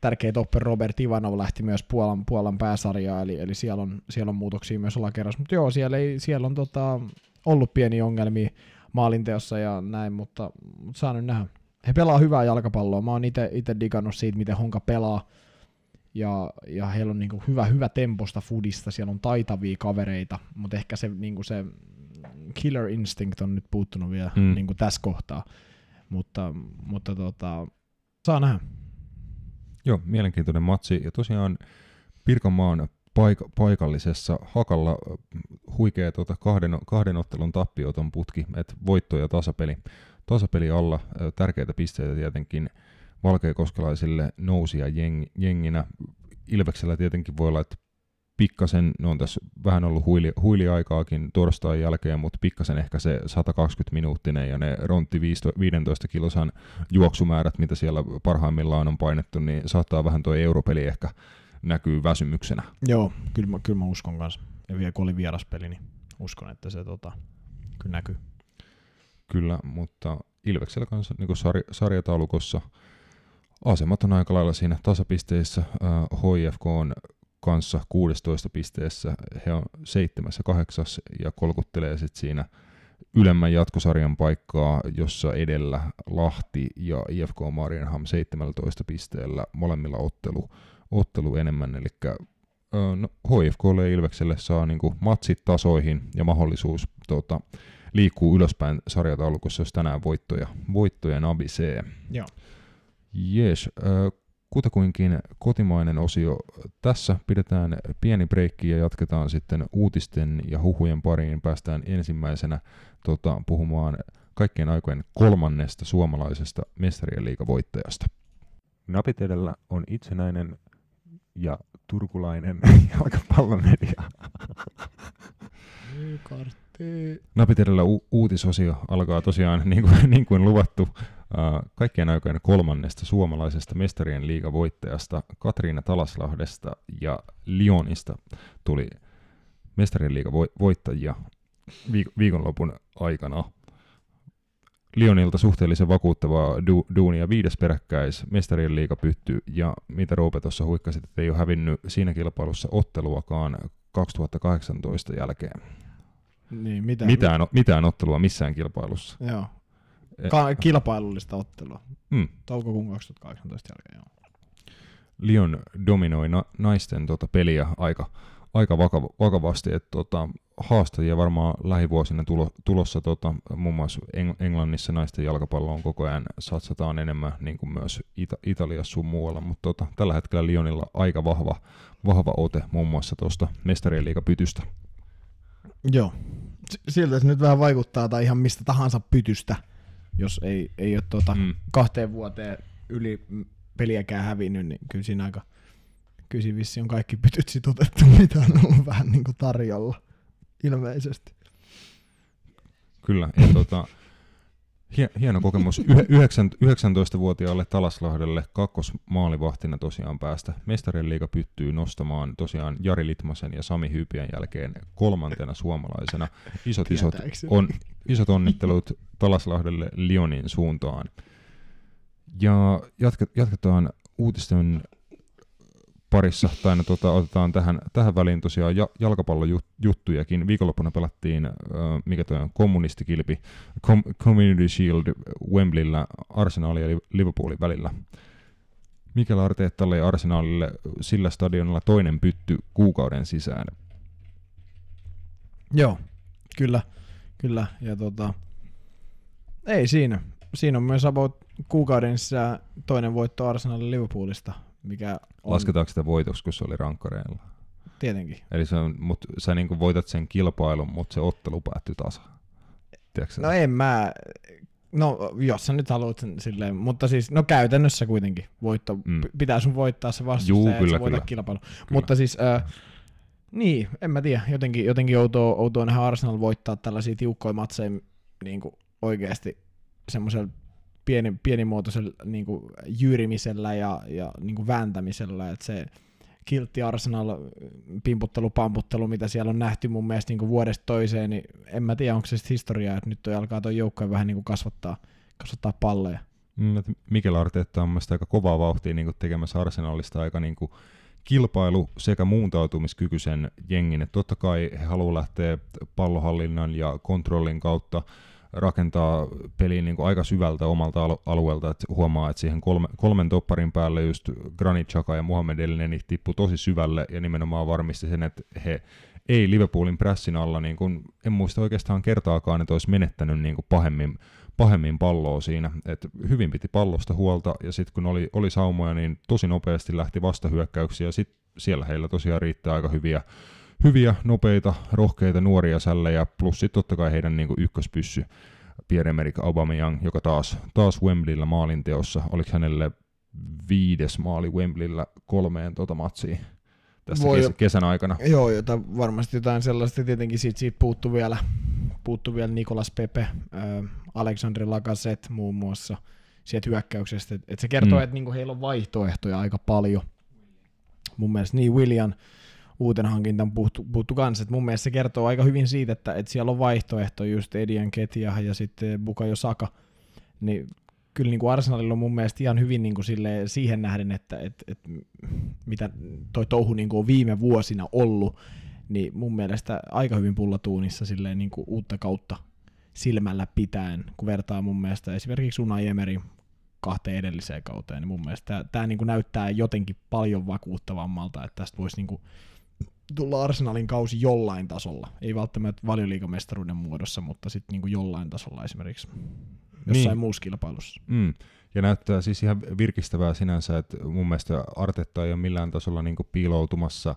tärkeä topper Robert Ivanov lähti myös Puolan, Puolan pääsarjaa, eli, eli siellä, on, siellä on muutoksia myös alakerrassa, mutta joo, siellä, ei, siellä on tota, ollut pieni ongelmia maalinteossa ja näin, mutta, mutta saa nyt nähdä. He pelaa hyvää jalkapalloa, mä oon itse digannut siitä, miten Honka pelaa, ja, ja heillä on niinku hyvä, hyvä temposta fudista, siellä on taitavia kavereita, mutta ehkä se, niinku se killer instinct on nyt puuttunut vielä Mm. mm. niinku tässä kohtaa, mutta, mutta tota, saa nähdä. Joo, mielenkiintoinen matsi. Ja tosiaan Pirkanmaan paik- paikallisessa Hakalla äh, huikea tuota kahden, kahden ottelun tappioton putki, että voitto ja tasapeli. Tasapeli alla, tärkeitä pisteitä tietenkin valkeakoskelaisille nousia jeng, jenginä. Ilveksellä tietenkin voi olla, että pikkasen, ne on tässä vähän ollut huili, huiliaikaakin torstain jälkeen, mutta pikkasen ehkä se 120 minuuttinen ja ne rontti 15 kilosan juoksumäärät, mitä siellä parhaimmillaan on painettu, niin saattaa vähän tuo europeli ehkä näkyy väsymyksenä. Joo, kyllä mä, kyllä mä uskon kanssa. Ja vielä kun oli vieraspeli, niin uskon, että se tota, kyllä näkyy. Kyllä, mutta Ilveksellä kanssa niin sarj- sarjataulukossa asemat on aika lailla siinä tasapisteissä. Äh, HIFK on kanssa 16 pisteessä, he on 7 ja 8 ja kolkuttelee sitten siinä ylemmän jatkosarjan paikkaa, jossa edellä Lahti ja IFK Marienham 17 pisteellä molemmilla ottelu, ottelu enemmän, eli no, HIFKlle ja Ilvekselle saa niinku matsit tasoihin ja mahdollisuus tota, liikkuu ylöspäin sarjataulukossa, jos tänään voittoja, voittoja nabisee. Joo. Jees, kutakuinkin kotimainen osio. Tässä pidetään pieni breikki ja jatketaan sitten uutisten ja huhujen pariin. Päästään ensimmäisenä tota, puhumaan kaikkien aikojen kolmannesta suomalaisesta mestarien liigavoittajasta. Napit edellä on itsenäinen ja turkulainen jalkapallomedia. Napit edellä u- uutisosio alkaa tosiaan niin kuin, niin kuin luvattu kaikkien aikojen kolmannesta suomalaisesta mestarien liigavoittajasta Katriina Talaslahdesta ja Lyonista tuli mestarien liigavoittajia viik- viikonlopun aikana. Lyonilta suhteellisen vakuuttavaa du- duunia viides peräkkäis mestarien liiga pytty ja mitä Roope tuossa huikkasit, että ei ole hävinnyt siinä kilpailussa otteluakaan 2018 jälkeen. Niin, mitä, Mitään, mitään ottelua missään kilpailussa. Joo. Ka- kilpailullista ottelua. Mm. Toukokuun 2018 jälkeen, joo. Lyon dominoi na- naisten tota peliä aika, aika vakav- vakavasti, että tota, haastajia varmaan lähivuosina tulo- tulossa tota, muun muassa Eng- Englannissa naisten jalkapalloon koko ajan satsataan enemmän, niin kuin myös Ita- Italiassa sun muualla, mutta tota, tällä hetkellä Lyonilla aika vahva, vahva ote muun muassa tuosta mestarien liigapytystä. Joo. S- siltä se nyt vähän vaikuttaa tai ihan mistä tahansa pytystä, jos ei, ei ole tuota Mm. kahteen vuoteen yli peliäkään hävinnyt, niin kyllä siinä aika, kyllä siinä vissi on kaikki pytyt sit otettu, mitä on ollut vähän niin kuin tarjolla, ilmeisesti. Kyllä, ja tota, hie, hieno kokemus Yhe, yhdeksän, 19-vuotiaalle Talaslahdelle kakkosmaalivahtina tosiaan päästä mestarien liiga pyttyy nostamaan tosiaan Jari Litmasen ja Sami Hyypiän jälkeen kolmantena suomalaisena. Isot, isot, on, isot onnittelut Talaslahdelle Lyonin suuntaan. Ja jatke, jatketaan uutisten parissa, tai no, tota, otetaan tähän, tähän väliin tosiaan ja, jalkapallojuttujakin. Viikonloppuna pelattiin, äh, mikä toi on, kommunistikilpi, Com- Community Shield Wembleyllä Arsenalin ja Liverpoolin välillä. Mikel Arteettalle ja Arsenalille sillä stadionilla toinen pytty kuukauden sisään. Joo, kyllä, kyllä. Ja tota, ei siinä. Siinä on myös about kuukauden sisään toinen voitto Arsenalin Liverpoolista, mikä on Lasketaanko sitä voitoksi, kun se oli rankkareilla? tietenkin. Eli se on, mut sä niinku voitat sen kilpailun, mutta se ottelu päättyi tasa. Tiedätkö? No en mä, no jos sä nyt haluat sen silleen, mutta siis no käytännössä kuitenkin voitto, Mm. pitää sun voittaa se vastustaja, Juu, että kyllä, sä voitat kyllä. kilpailu. Kyllä. Mutta siis, äh, niin, en mä tiedä, jotenkin, jotenkin outoa, outoa nähdä Arsenal voittaa tällaisia tiukkoja matseja niin kuin oikeasti semmoisella pieni, pienimuotoisella niin kuin jyyrimisellä ja, ja niin kuin vääntämisellä, että se kiltti Arsenal pimputtelu, pamputtelu, mitä siellä on nähty mun mielestä niin kuin vuodesta toiseen, niin en mä tiedä, onko se historiaa, että nyt toi alkaa toi joukkoja vähän niin kuin kasvattaa, kasvattaa palleja. Mm, että Mikel Arteetta on mielestäni aika kovaa vauhtia niin tekemässä Arsenalista aika niin kuin kilpailu sekä muuntautumiskykyisen jengin. Et totta kai he haluaa lähteä pallohallinnan ja kontrollin kautta rakentaa peliin niin kuin aika syvältä omalta alu- alueelta, että huomaa, että siihen kolme, kolmen topparin päälle just Granit Xhaka ja Mohamed Elneny tippui tosi syvälle ja nimenomaan varmisti sen, että he ei Liverpoolin pressin alla, niin kuin, en muista oikeastaan kertaakaan, että olisi menettänyt niin kuin pahemmin, pahemmin palloa siinä. Et hyvin piti pallosta huolta ja sitten kun oli, oli saumoja, niin tosi nopeasti lähti vastahyökkäyksiä ja sitten siellä heillä tosiaan riittää aika hyviä, hyviä nopeita, rohkeita nuoria sällejä, plus sitten totta kai heidän niin ykköspyssy Pierre-Emerick Aubameyang, joka taas, taas Wembleyllä maalinteossa, oliko hänelle viides maali Wembleyllä kolmeen tota matsiin tässä Voi- kes- kesän aikana. Joo, jota varmasti jotain sellaista tietenkin siitä, siitä puuttu vielä, puuttu vielä Nikolas Pepe, äh, Aleksandri Lacazette muun muassa sieltä hyökkäyksestä. Et, et se kertoo, mm. että niinku heillä on vaihtoehtoja aika paljon. Mun mielestä niin William uuten hankintan puuttu, puuttu kanssa. Et mun mielestä se kertoo aika hyvin siitä, että, että siellä on vaihtoehto just Edian Ketia ja sitten Bukayo Saka. Niin kyllä niin kuin Arsenalilla on mun mielestä ihan hyvin niin kuin silleen siihen nähden, että, että, että mitä toi touhu niin kuin on viime vuosina ollut, niin mun mielestä aika hyvin pullatuunissa silleen niin kuin uutta kautta silmällä pitäen, kun vertaa mun mielestä esimerkiksi Unai Emery kahteen edelliseen kauteen, niin mun mielestä tämä niin kuin näyttää jotenkin paljon vakuuttavammalta, että tästä voisi niin kuin tulla Arsenalin kausi jollain tasolla. Ei välttämättä valioliigamestaruuden muodossa, mutta sitten niin kuin jollain tasolla esimerkiksi jossain Niin. muussa kilpailussa. Mm. Ja näyttää siis ihan virkistävää sinänsä, että mun mielestä Artetta ei ole millään tasolla niin piiloutumassa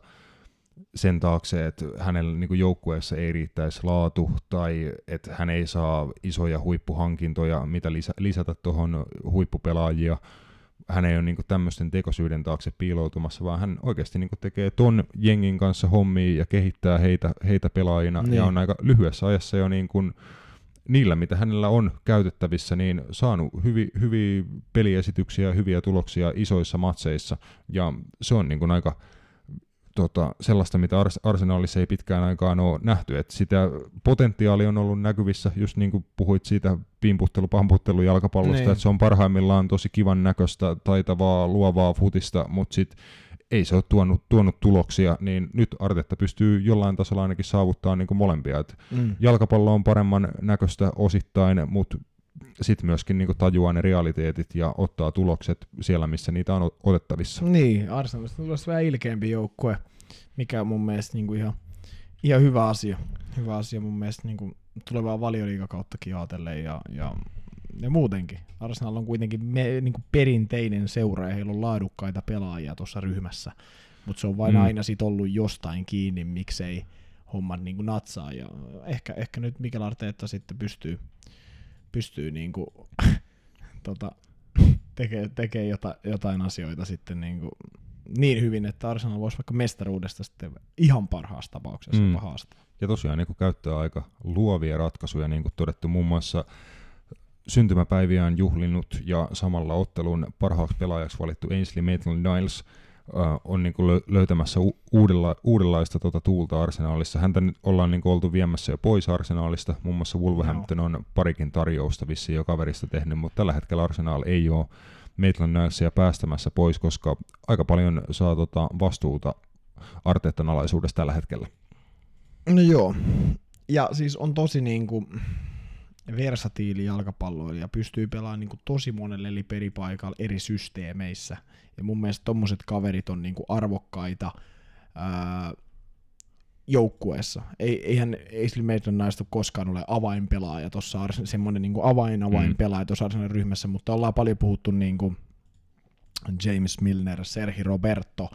sen taakse, että hänellä niin joukkueessa ei riittäisi laatu tai että hän ei saa isoja huippuhankintoja, mitä lisä, lisätä tuohon huippupelaajia. Hän ei ole niin tämmöisten tekosyyden taakse piiloutumassa, vaan hän oikeasti niin tekee ton jengin kanssa hommia ja kehittää heitä, heitä pelaajina Niin. ja on aika lyhyessä ajassa jo niin kuin niillä, mitä hänellä on käytettävissä, niin saanut hyvi, hyviä peliesityksiä ja hyviä tuloksia isoissa matseissa. Ja se on niin kuin aika tota, sellaista, mitä Ars- Arsenalissa ei pitkään aikaan ole nähty. Et sitä potentiaali on ollut näkyvissä, just niin kuin puhuit siitä pimputtelu, pamputtelu jalkapallosta, Niin. että se on parhaimmillaan tosi kivan näköistä, taitavaa, luovaa futista, mutta sitten ei se ole tuonut, tuonut tuloksia, niin nyt Artetta pystyy jollain tasolla ainakin saavuttaa niin kuin molempia. Et Mm. jalkapallo on paremman näköistä osittain, mutta sitten myöskin niinku tajuaa ne realiteetit ja ottaa tulokset siellä, missä niitä on otettavissa. Niin, Arsenalista tulisi vähän ilkeämpi joukkue, mikä on mun mielestä niinku ihan, ihan hyvä asia. Hyvä asia mun mielestä niinku tulevaa valioliigakauttakin ajatellen ja, ja, ja muutenkin. Arsenal on kuitenkin me, niinku perinteinen seura ja heillä on laadukkaita pelaajia tuossa ryhmässä, mutta se on vain Mm. aina sit ollut jostain kiinni, miksei hommat niin kuin natsaa. Ja ehkä, ehkä nyt Mikel Arteetta sitten pystyy, pystyy niin kuin, tota, tekee, tekee jota, jotain asioita sitten niin, kuin, niin hyvin, että Arsenal voisi vaikka mestaruudesta sitten ihan parhaassa tapauksessa Mm. haastaa. Ja tosiaan niin käyttää aika luovia ratkaisuja, niin kuin todettu muun muassa syntymäpäiviään juhlinut ja samalla ottelun parhaaksi pelaajaksi valittu Ainsley Maitland-Niles äh, on niin kuin löytämässä u- uudella, uudenlaista tota tuulta arsenaalissa. Häntä nyt ollaan niin kuin oltu viemässä jo pois arsenaalista, muun muassa Wolverhampton on parikin tarjousta vissiin jo kaverista tehnyt, mutta tällä hetkellä Arsenal ei ole Maitland-Nilesia päästämässä pois, koska aika paljon saa tota vastuuta Arteetan alaisuudessa tällä hetkellä. No joo. Ja siis on tosi niinku versatiili jalkapalloilija, pystyy pelaamaan niinku tosi monelle eri peripaikalla eri systeemeissä. Ja mun mielestä tommoset kaverit on niinku arvokkaita ää, joukkueessa. Ei, eihän Aisley Maitland naistu koskaan ole avainpelaaja tuossa, semmoinen niinku avain avainpelaaja tuossa Arsenalin ryhmässä, mutta ollaan paljon puhuttu niinku James Milner, Serhi Roberto,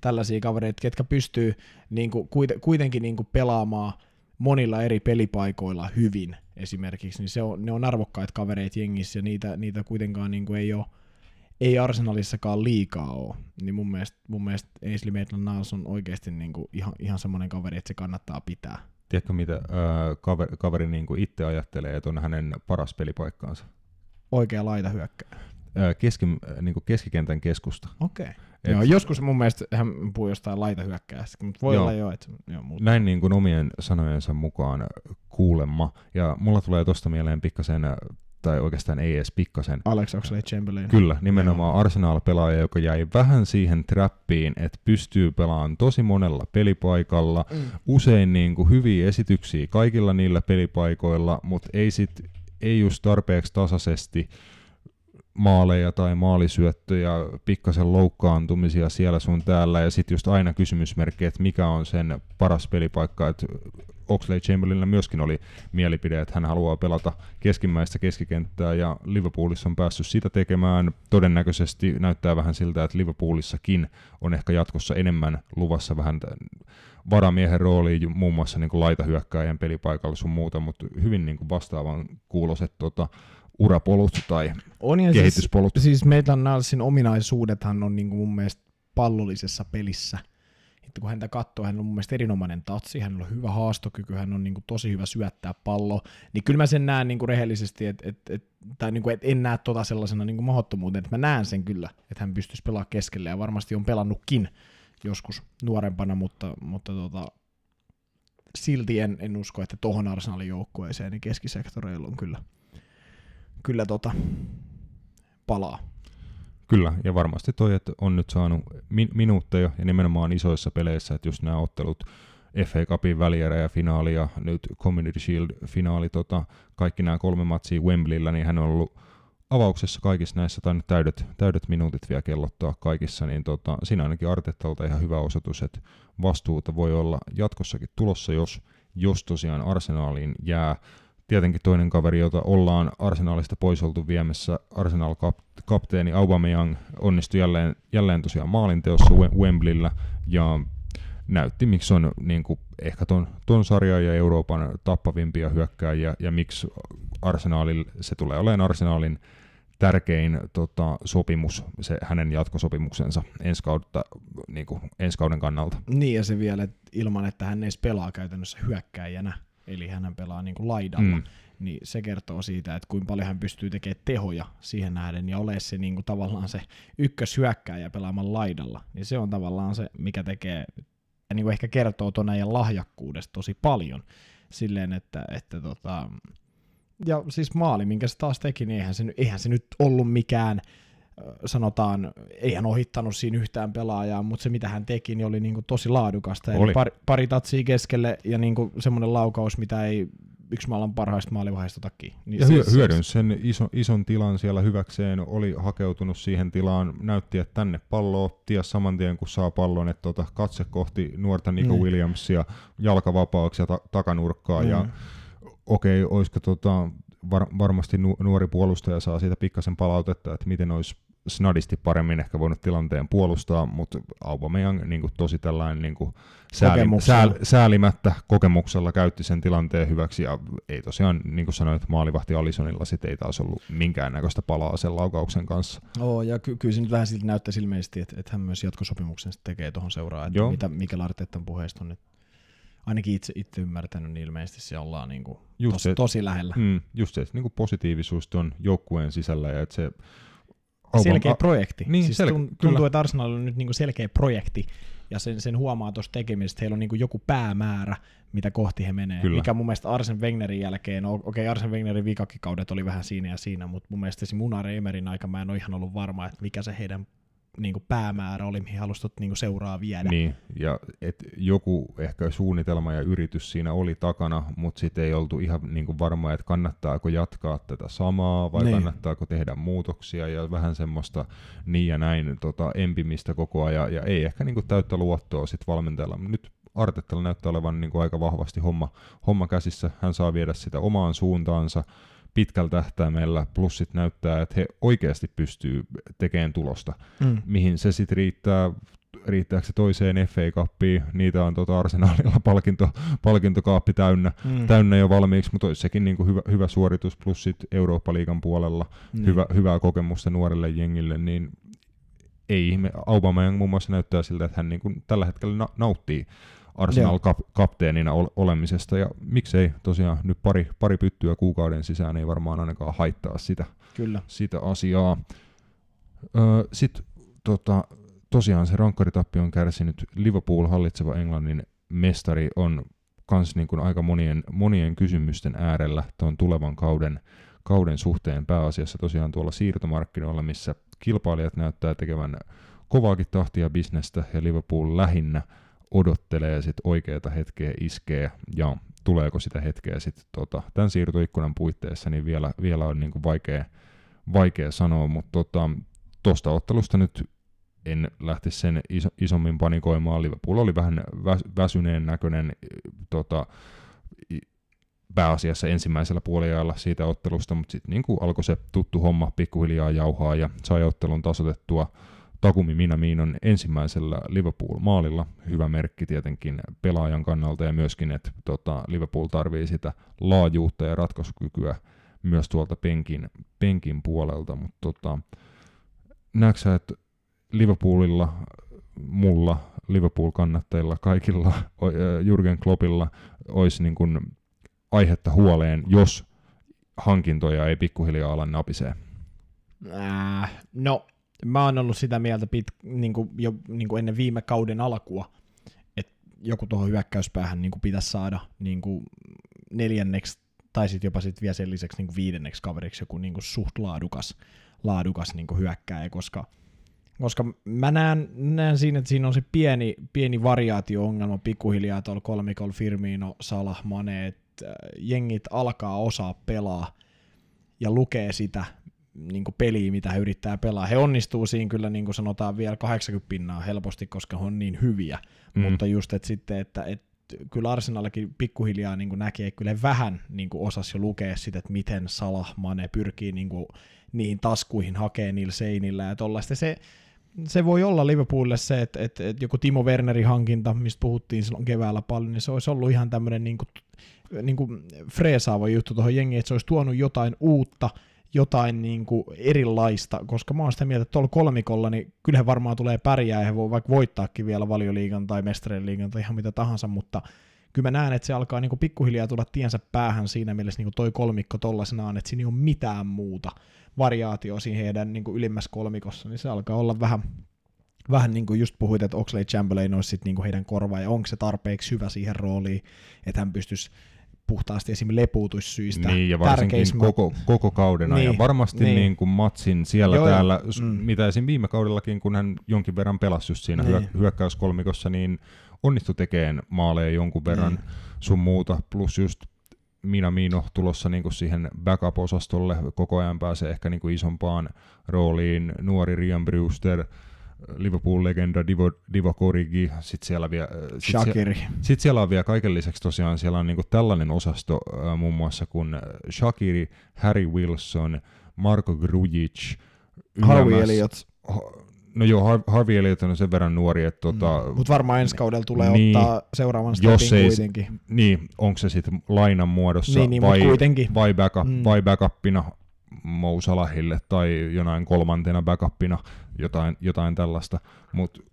tällaisia kavereita, ketkä pystyy niinku, kuitenkin niinku pelaamaan monilla eri pelipaikoilla hyvin esimerkiksi, niin se on, ne on arvokkaita kavereita jengissä ja niitä, niitä kuitenkaan niinku ei ole ei Arsenalissakaan liikaa ole, niin mun mielestä, mun mielestä Ainsley Maitland-Niles on oikeasti niinku ihan, ihan semmoinen kaveri, että se kannattaa pitää. Tiedätkö, mitä äh, kaveri, kaveri niin kuin itse ajattelee, että on hänen paras pelipaikkaansa? Oikea laita hyökkää. Äh, keski, äh, niin kuin keskikentän keskusta. Okei. Et- Joo, joskus mun mielestä hän puhuu jostain laita hyökkäästä, mutta voi Joo. olla jo, että joo, muuta. Näin niin kuin omien sanojensa mukaan kuulemma. Ja mulla tulee tosta mieleen pikkasen, tai oikeastaan ei edes pikkasen, Alex Oxlade-Chamberlain. Kyllä, nimenomaan Arsenal-pelaaja, joka jäi vähän siihen trappiin, että pystyy pelaamaan tosi monella pelipaikalla, Mm. usein niin kuin hyviä esityksiä kaikilla niillä pelipaikoilla, mutta ei, sit, ei just tarpeeksi tasaisesti maaleja tai maalisyöttöjä, pikkasen loukkaantumisia siellä sun täällä, ja sitten just aina kysymysmerkki, että mikä on sen paras pelipaikka, että Oxlade Chamberlainilla myöskin oli mielipide, että hän haluaa pelata keskimmäistä keskikenttää, ja Liverpoolissa on päässyt sitä tekemään. Todennäköisesti näyttää vähän siltä, että Liverpoolissakin on ehkä jatkossa enemmän luvassa vähän varamiehen rooliin, muun muassa niin laitahyökkääjän pelipaikalla sun muuta, mutta hyvin niin kuin vastaavan kuuloiset tota, urapolut tai On ja siis, kehityspolut. siis Maitland Nilesin ominaisuudethan on niinku mun mielestä pallollisessa pelissä. Että kun häntä katsoo, hän on mun mielestä erinomainen tatsi, hänellä on hyvä haastokyky, hän on niinku tosi hyvä syöttää pallo, niin kyllä mä sen näen niinku rehellisesti, et, et, et, tai niinku, et en näe tota sellaisena niinku mahdottomuutena, että mä näen sen kyllä, että hän pystyisi pelaamaan keskelle ja varmasti on pelannutkin joskus nuorempana, mutta, mutta tota, silti en, en usko, että tohon Arsenalin joukkueeseen niin keskisektoreilla on kyllä, kyllä tota, palaa. Kyllä, ja varmasti toi, että on nyt saanut min- minuutteja ja nimenomaan isoissa peleissä, että just nämä ottelut FA Cupin välierä ja finaali ja nyt Community Shield-finaali, tota, kaikki nämä kolme matsia Wembleyllä, niin hän on ollut avauksessa kaikissa näissä, tai nyt täydet, täydet minuutit vielä kellottaa kaikissa, niin tota, siinä ainakin Artetalta ihan hyvä osoitus, että vastuuta voi olla jatkossakin tulossa, jos, jos tosiaan Arsenaaliin jää tietenkin toinen kaveri, jota ollaan Arsenalista pois oltu viemässä, Arsenal-kapteeni Aubameyang onnistui jälleen, jälleen tosiaan maalinteossa Wem- Wembleyllä ja näytti, miksi on niin kuin, ehkä ton, ton sarjan ja Euroopan tappavimpia hyökkääjiä ja miksi Arsenalil, se tulee olemaan Arsenalin tärkein tota, sopimus, se hänen jatkosopimuksensa ensi, kautta, niin kuin, ensi kauden kannalta. Niin ja se vielä että ilman, että hän edes pelaa käytännössä hyökkääjänä, eli hän pelaa niin kuin laidalla, Mm. niin se kertoo siitä, että kuinka paljon hän pystyy tekemään tehoja siihen nähden ja ole se niin kuin tavallaan se ykköshyökkääjä pelaamaan laidalla, niin se on tavallaan se, mikä tekee, ja niin kuin ehkä kertoo tuon ajan lahjakkuudesta tosi paljon, silleen, että, että tota, ja siis maali, minkä se taas teki, niin eihän se, eihän se nyt ollut mikään, sanotaan, ei hän ohittanut siinä yhtään pelaajaa, mutta se mitä hän teki, niin oli niinku tosi laadukasta. Eli Oli. pari, pari tatsia keskelle ja niinku semmoinen laukaus, mitä ei yksi maailman parhaista maalivaiheista takia. Niin Ja se- hyö, se- hyödynsi sen iso, ison tilan siellä hyväkseen, oli hakeutunut siihen tilaan, näytti, että tänne pallo ties saman tien kun saa pallon, että tota, katse kohti nuorta Nico Mm. Williamsia, jalka vapaaksi ja ta- takanurkkaa, ja Mm. okei, olisiko tota, var, varmasti nu, nuori puolustaja saa siitä pikkasen palautetta, että miten olisi snadisti paremmin ehkä voinut tilanteen puolustaa, mutta Aubameyang niin kuin tosi tällainen niin kuin sääli, sääl, säälimättä kokemuksella käytti sen tilanteen hyväksi ja ei tosiaan, niin kuin sanoit, maalivahti Alisonilla sit ei taas ollut minkäännäköistä palaa sen laukauksen kanssa. Oo, ja ky- kyllä se nyt vähän siltä näyttää ilmeisesti, että, että hän myös jatkosopimuksen tekee tuohon seuraan, että Joo. mitä Mikel Artetan puheesta on nyt ainakin itse, itse ymmärtänyt, niin ilmeisesti se ollaan niin kuin just tosi, se, tosi lähellä. Mm, just se, että niin kuin positiivisuus on joukkueen sisällä ja että se selkeä projekti. Niin, siis sel- tuntuu, kyllä. että Arsenal on nyt niin kuin selkeä projekti, ja sen, sen huomaa tuossa tekemisestä, heillä on niin joku päämäärä, mitä kohti he menee. Kyllä. Mikä mun mielestä Arsen Wengerin jälkeen, no, okei okay, Arsen Wengerin viikakikaudet oli vähän siinä ja siinä, mutta mun mielestä se Munare Emerin aika mä en ole ihan ollut varma, että mikä se heidän niin kuin päämäärä oli, mihin halusit niin kuin seuraa viedä. Niin, ja et joku ehkä suunnitelma ja yritys siinä oli takana, mutta sitten ei oltu ihan niin kuin varma, että kannattaako jatkaa tätä samaa vai niin. kannattaako tehdä muutoksia ja vähän semmoista niin ja näin tota, empimistä koko ajan ja ei ehkä niin kuin täyttä luottoa sitten valmentajalla. Nyt Artettalla näyttää olevan niin kuin aika vahvasti homma, homma käsissä, hän saa viedä sitä omaan suuntaansa, pitkällä tähtäimellä, plus sit näyttää, että he oikeasti pystyy tekemään tulosta, mm. mihin se sitten riittää, riittääkö se toiseen FA Cupiin, niitä on tuota Arsenalilla palkinto, palkintokaappi täynnä, mm. täynnä jo valmiiksi, mutta olisi sekin niinku hyvä, hyvä suoritus, plus sitten Eurooppa-liigan puolella mm. hyvä, hyvää kokemusta nuorelle jengille, niin ei ihme, Aubameyang muun muassa näyttää siltä, että hän niinku tällä hetkellä na- nauttii Arsenal-kapteenina olemisesta, ja miksei tosiaan nyt pari, pari pyttyä kuukauden sisään ei varmaan ainakaan haittaa sitä, Kyllä. sitä asiaa. Öö, Sitten tota, tosiaan se rankkaritappi on kärsinyt Liverpool, hallitseva Englannin mestari, on kans niin kuin aika monien, monien kysymysten äärellä tuon tulevan kauden, kauden suhteen pääasiassa tosiaan tuolla siirtomarkkinoilla, missä kilpailijat näyttää tekevän kovaakin tahtia bisnestä ja Liverpool lähinnä – odottelee sit oikeata hetkeä iskee ja tuleeko sitä hetkeä sitten tota, tämän siirtoikkunan puitteissa, niin vielä, vielä on niinku vaikea, vaikea sanoa, mutta tota, tuosta ottelusta nyt en lähti sen iso, isommin panikoimaan. Liverpool oli vähän vä, väsyneen näköinen tota, pääasiassa ensimmäisellä puoliajalla siitä ottelusta, mutta sitten niin alkoi se tuttu homma pikkuhiljaa jauhaa ja sai ottelun tasotettua Takumi Minaminon ensimmäisellä Liverpool-maalilla. Hyvä merkki tietenkin pelaajan kannalta ja myöskin, että tota, Liverpool tarvii sitä laajuutta ja ratkaisukykyä myös tuolta penkin, penkin puolelta, mutta tota, näetkö että Liverpoolilla, mulla, Liverpool-kannattajilla, kaikilla, Jurgen Kloppilla olisi niin kuin aihetta huoleen, jos hankintoja ei pikkuhiljaa ala napisee? Äh, no, mä oon ollut sitä mieltä pit, niin kuin jo niin kuin ennen viime kauden alkua, että joku tuohon hyökkäyspäähän niin kuin pitäisi saada niin kuin neljänneksi tai sitten jopa sit vielä sen lisäksi niin kuin viidenneksi kaveriksi joku niin kuin suht laadukas, laadukas niin kuin hyökkääjä, koska, koska mä näen, näen siinä, että siinä on se pieni, pieni variaatio-ongelma pikkuhiljaa tuolla kolmikolla Firmino, Salah, Mane, että jengit alkaa osaa pelaa ja lukee sitä, niin kuin peliä, mitä he yrittää pelaa. He onnistuu siinä kyllä, niin kuin sanotaan, vielä 80 pinnaa helposti, koska he on niin hyviä, mm. mutta just, että sitten, että, että kyllä Arsenalkin pikkuhiljaa niin kuin näkee, kyllä vähän niin kuin osasi jo lukea sitä, että miten Salah Mane pyrkii niin kuin niihin taskuihin hakee niillä seinillä ja tollaista. Se, se voi olla Liverpoolille se, että, että, että joku Timo Wernerin hankinta, mistä puhuttiin silloin keväällä paljon, niin se olisi ollut ihan tämmöinen niin kuin, niin kuin freesaava juttu tuohon jengiin, että se olisi tuonut jotain uutta, jotain niin kuin erilaista, koska mä oon sitä mieltä, että tuolla kolmikolla, niin kyllähän varmaan tulee pärjää, ja he voi vaikka voittaakin vielä valioliigan tai mestarien liigan tai ihan mitä tahansa, mutta kyllä mä näen, että se alkaa niin kuin pikkuhiljaa tulla tiensä päähän siinä mielessä niin kuin toi kolmikko tollasenaan, että siinä ei ole mitään muuta variaatio siinä heidän niin kuin ylimmässä kolmikossa, niin se alkaa olla vähän, vähän niin kuin just puhuit, että Oxley Chamberlain olisi sitten niin kuin heidän korva, ja onko se tarpeeksi hyvä siihen rooliin, että hän pystyisi puhtaasti esim. lepuutussyistä. Niin, ja varsinkin koko, koko kauden ajan. Niin, varmasti niin. Niin kuin matsin siellä Joo, täällä, mm. mitä esim. viime kaudellakin, kun hän jonkin verran pelasi just siinä niin. hyökkäyskolmikossa, niin onnistui tekemään maaleja jonkun verran niin. sun muuta, plus just Mina Miino tulossa niin kuin siihen backup-osastolle, koko ajan pääsee ehkä niin kuin isompaan rooliin, nuori Rian Brewster, Liverpool-legenda Divo, Divo Korigi, sitten siellä, vielä, sit Shakiri. sit siellä on vielä kaiken lisäksi tosiaan siellä on niinku tällainen osasto äh, muun muassa kuin Shakiri, Harry Wilson, Marko Grujic, Harvey. Ha- No joo, Har- Harvey Elliott on sen verran nuori, että tota, Mm. Mutta varmaan ensi kaudella tulee Niin. ottaa seuraavan Jos stepin ei- kuitenkin. niin, onko se sitten lainan muodossa Niin, niin vai, kuitenkin. vai, backup, Mm. vai backupina Mo Salahille tai jonain kolmantena backupina, jotain, jotain tällaista. Mut,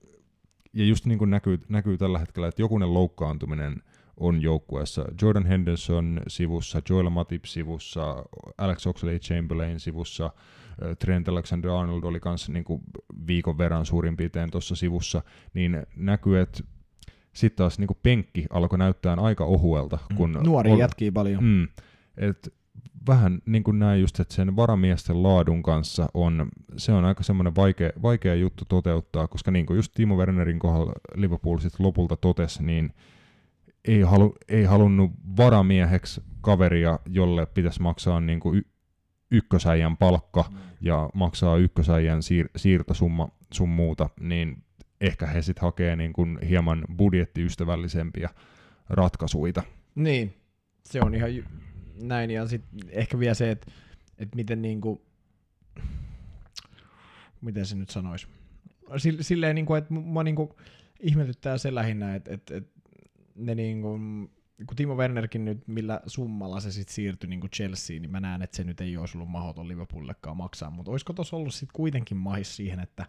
ja just niin kuin näkyy, näkyy tällä hetkellä, että jokunen loukkaantuminen on joukkueessa. Jordan Henderson sivussa, Joel Matip sivussa, Alex Oxlade-Chamberlain sivussa, ö, Trent Alexander-Arnold oli kanssa niin kuin viikon verran suurin piirtein tuossa sivussa, niin näkyy, että sitten taas niin kuin penkki alkoi näyttää aika ohuelta. Kun Nuori ol- jätkii paljon. Mm, et vähän niin kuin näin just, että sen varamiesten laadun kanssa on, se on aika semmoinen vaikea, vaikea juttu toteuttaa, koska niin kuin just Timo Wernerin kohdalla Liverpool sit lopulta totesi, niin ei, halu, ei halunnut varamieheksi kaveria, jolle pitäisi maksaa niin kuin y- ykkösäijän palkka ja maksaa ykkösäijän siir- siirtosumma sun muuta, niin ehkä he sitten hakee niin kuin hieman budjettiystävällisempiä ratkaisuita. Niin, se on ihan näin. Ja sitten ehkä vielä se, että et miten niinku, miten se nyt sanoisi. Sill- Silleen, niinku, että mua niinku ihmetyttää se lähinnä, että et, et ne niinku, kun Timo Wernerkin nyt, millä summalla se sitten siirtyi niinku Chelseain, niin mä näen, että se nyt ei olisi ollut mahdoton Liverpoolillekaan maksaa, mutta olisiko tuossa ollut sitten kuitenkin mahis siihen, että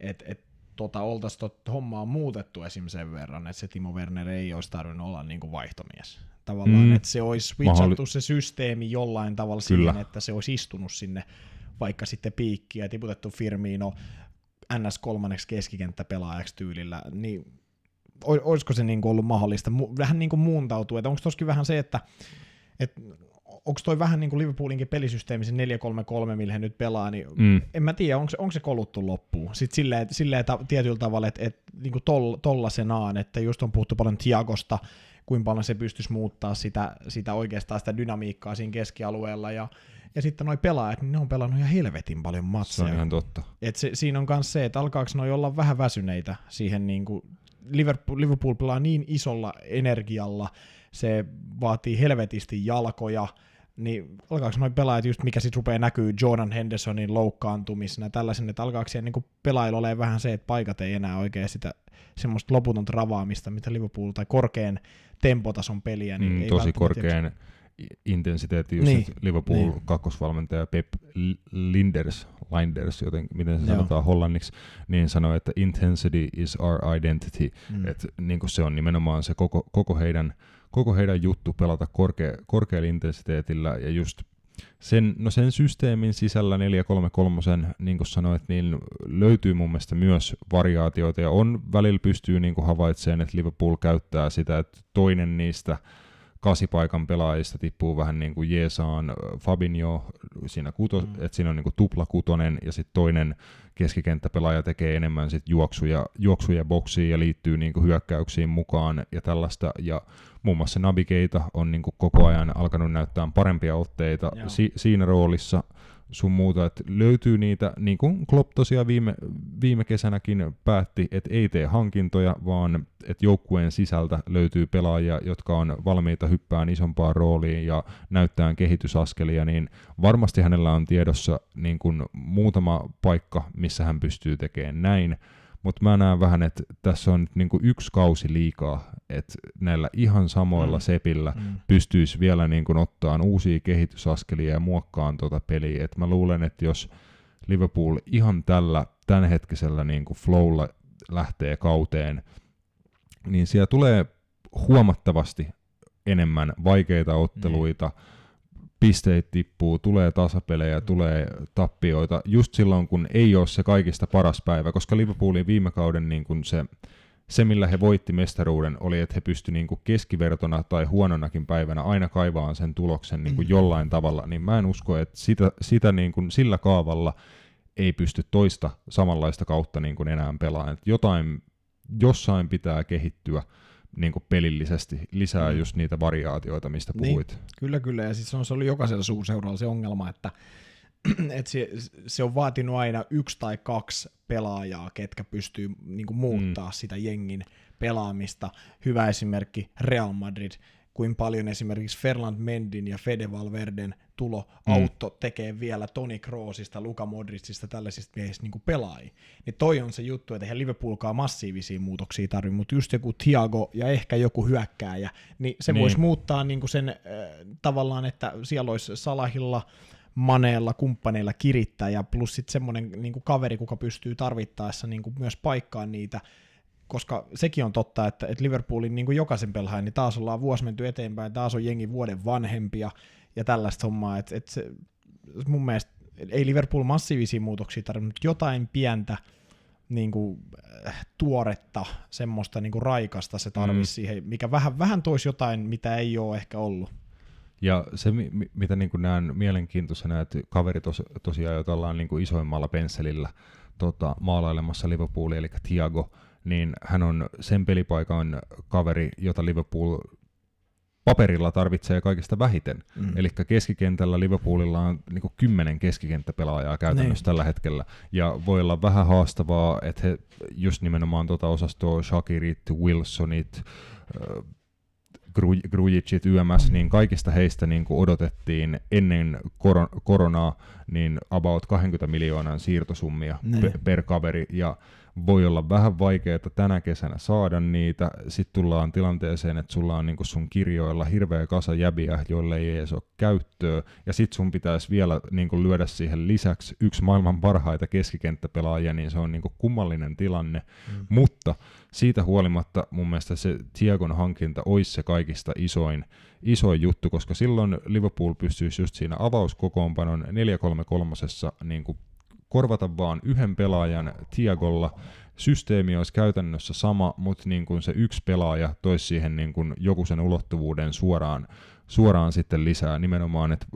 et, et, tota, oltaisiin hommaa muutettu esim. sen verran, että se Timo Werner ei olisi tarvinnut olla niinku vaihtomies. Tavallaan, Mm. että se olisi switchattu Mahdolli- se systeemi jollain tavalla Kyllä. siihen, että se olisi istunut sinne vaikka sitten piikkiä ja tiputettu Firmino NS kolmanneksi keskikenttäpelaajaksi tyylillä, niin olisiko se niin ollut mahdollista vähän niin kuin muuntautua, että onko toskin vähän se, että, että onko toi vähän niin kuin Liverpoolinkin pelisysteemi, se 4-3-3, millä he nyt pelaa, niin Mm. en mä tiedä, onko se, onko se koluttu loppuun. Sitten silleen, silleen ta, tietyllä tavalla, että, että niin kuin tol, tollasenaan, että just on puhuttu paljon Tiagosta, kuinka paljon se pystyisi muuttaa sitä, sitä oikeastaan sitä dynamiikkaa siinä keskialueella, ja, ja sitten noi pelaajat, niin ne on pelannut ihan helvetin paljon Se matseja. on ihan totta. Et se, siinä on myös se, että alkaako noi olla vähän väsyneitä siihen niin kuin Liverpool, Liverpool pelaa niin isolla energialla, se vaatii helvetisti jalkoja, niin alkaako noin pelaajat just, mikä sitten rupeaa näkyy Jordan Hendersonin loukkaantumisena, tällaisen, että alkaako siellä niin pelaajilla olemaan vähän se, että paikat ei enää oikein sitä semmoista loputonta ravaamista, mitä Liverpool tai korkean tempotason peliä, niin mm, ei tosi jaksa. korkean intensiteetti, just Niin, Liverpool niin. kakkosvalmentaja Pep Linders, Linders joten, miten se Joo. sanotaan hollanniksi, niin sanoi, että intensity is our identity, Mm. että niin se on nimenomaan se koko, koko, heidän, koko heidän juttu pelata korkea, korkealla intensiteetillä ja just sen, no sen systeemin sisällä 433, niin kuin sanoit, niin löytyy mun mielestä myös variaatioita ja on välillä pystyy niin kuin havaitsemaan, että Liverpool käyttää sitä, että toinen niistä kasipaikan pelaajista tippuu vähän niin kuin Jeesaan Fabinho siinä, kuto, Mm. että siinä on niin kuin tupla kutonen ja sitten toinen keskikenttäpelaaja tekee enemmän sit juoksuja, juoksuja boksiin ja liittyy niin kuin hyökkäyksiin mukaan ja tällaista. Ja muun muassa Navigeita on niin kuin koko ajan alkanut näyttää parempia otteita si- siinä roolissa sun muuta, että löytyy niitä, niin kuin Klopp tosiaan viime, viime kesänäkin päätti, että ei tee hankintoja, vaan että joukkueen sisältä löytyy pelaajia, jotka on valmiita hyppään isompaan rooliin ja näyttää kehitysaskelia, niin varmasti hänellä on tiedossa niin kuin muutama paikka, missä hän pystyy tekemään näin, mutta mä näen vähän, että tässä on niin kuin yksi kausi liikaa, että näillä ihan samoilla Mm. mm. sepillä Mm. pystyisi vielä niin kuin ottaan uusia kehitysaskelia ja muokkaan tuota peliä. Et mä luulen, että jos Liverpool ihan tällä tämänhetkisellä niin kuin flowlla lähtee kauteen, niin siellä tulee huomattavasti enemmän vaikeita otteluita, pisteet tippuu, tulee tasapelejä, tulee tappioita, just silloin kun ei ole se kaikista paras päivä, koska Liverpoolin viime kauden niin kuin se, se, millä he voitti mestaruuden, oli, että he pysty niin kuin keskivertona tai huononakin päivänä aina kaivaan sen tuloksen niin kuin Mm. jollain tavalla, niin mä en usko, että sitä, sitä niin kuin sillä kaavalla ei pysty toista samanlaista kautta niin kuin enää pelaamaan. Että jotain, jossain pitää kehittyä niin kuin pelillisesti lisää Mm. just niitä variaatioita, mistä Niin. puhuit. Kyllä, kyllä. Ja siis on, se oli jokaisella suurseuralla se ongelma, että, että se, se, on vaatinut aina yksi tai kaksi pelaajaa, ketkä pystyy niin kuin, muuttaa mm. sitä jengin pelaamista. Hyvä esimerkki Real Madrid. kuin paljon esimerkiksi Ferland Mendin ja Fede Valverden tulo Mm. autto tekee vielä Toni Kroosista, Luka Modricista, tällaisista miehistä niin pelaajia. Niin toi on se juttu, että eihän Liverpoolkaan massiivisia muutoksia tarvi, mutta just joku Thiago ja ehkä joku hyökkääjä, niin se Niin. voisi muuttaa niin kuin sen äh, tavallaan, että siellä olisi Salahilla, Maneella, kumppaneilla kirittää ja plus sitten semmoinen niin kaveri, kuka pystyy tarvittaessa niin kuin myös paikkaan niitä, koska sekin on totta, että, että Liverpoolin niin kuin jokaisen pelaajan, niin taas ollaan vuosi menty eteenpäin, taas on jengi vuoden vanhempia ja tällaista hommaa, että, se, mun mielestä ei Liverpool massiivisia muutoksia tarvitse, mutta jotain pientä niin kuin, äh, tuoretta, semmoista niin kuin raikasta se tarvitsisi Mm. siihen, mikä vähän, vähän toisi jotain, mitä ei ole ehkä ollut. Ja se, mi- mi- mitä niin näen mielenkiintoisena, että kaveri tos, tosiaan, jota ollaan niin isoimmalla pensselillä tota, maalailemassa Liverpoolia, eli Thiago, niin hän on sen pelipaikan kaveri, jota Liverpool paperilla tarvitsee kaikista vähiten. Mm. Eli keskikentällä Liverpoolilla on niin kymmenen keskikenttäpelaajaa käytännössä Niin. tällä hetkellä. Ja voi olla vähän haastavaa, että he just nimenomaan tuota osastoa, Shakirit, Wilsonit, äh, Gru- Grujicit, YMS, niin kaikista heistä niin kuin odotettiin ennen koron- koronaa niin about 20 miljoonan siirtosummia Niin. pe- per kaveri, ja voi olla vähän vaikeaa tänä kesänä saada niitä. Sitten tullaan tilanteeseen, että sulla on niin sun kirjoilla hirveä kasa jäbiä, joille ei edes ole käyttöä, ja sitten sun pitäisi vielä niin lyödä siihen lisäksi yksi maailman parhaita keskikenttäpelaajia, niin se on niin kummallinen tilanne. Mm. Mutta siitä huolimatta mun mielestä se Thiagon hankinta olisi se kaikista isoin, isoin juttu, koska silloin Liverpool pystyisi just siinä avauskokoonpanon 4-3-3 niin korvata vaan yhden pelaajan Thiagolla. Systeemi olisi käytännössä sama, mutta niin kuin se yksi pelaaja toisi siihen niin kuin joku sen ulottuvuuden suoraan, suoraan sitten lisää. Nimenomaan, että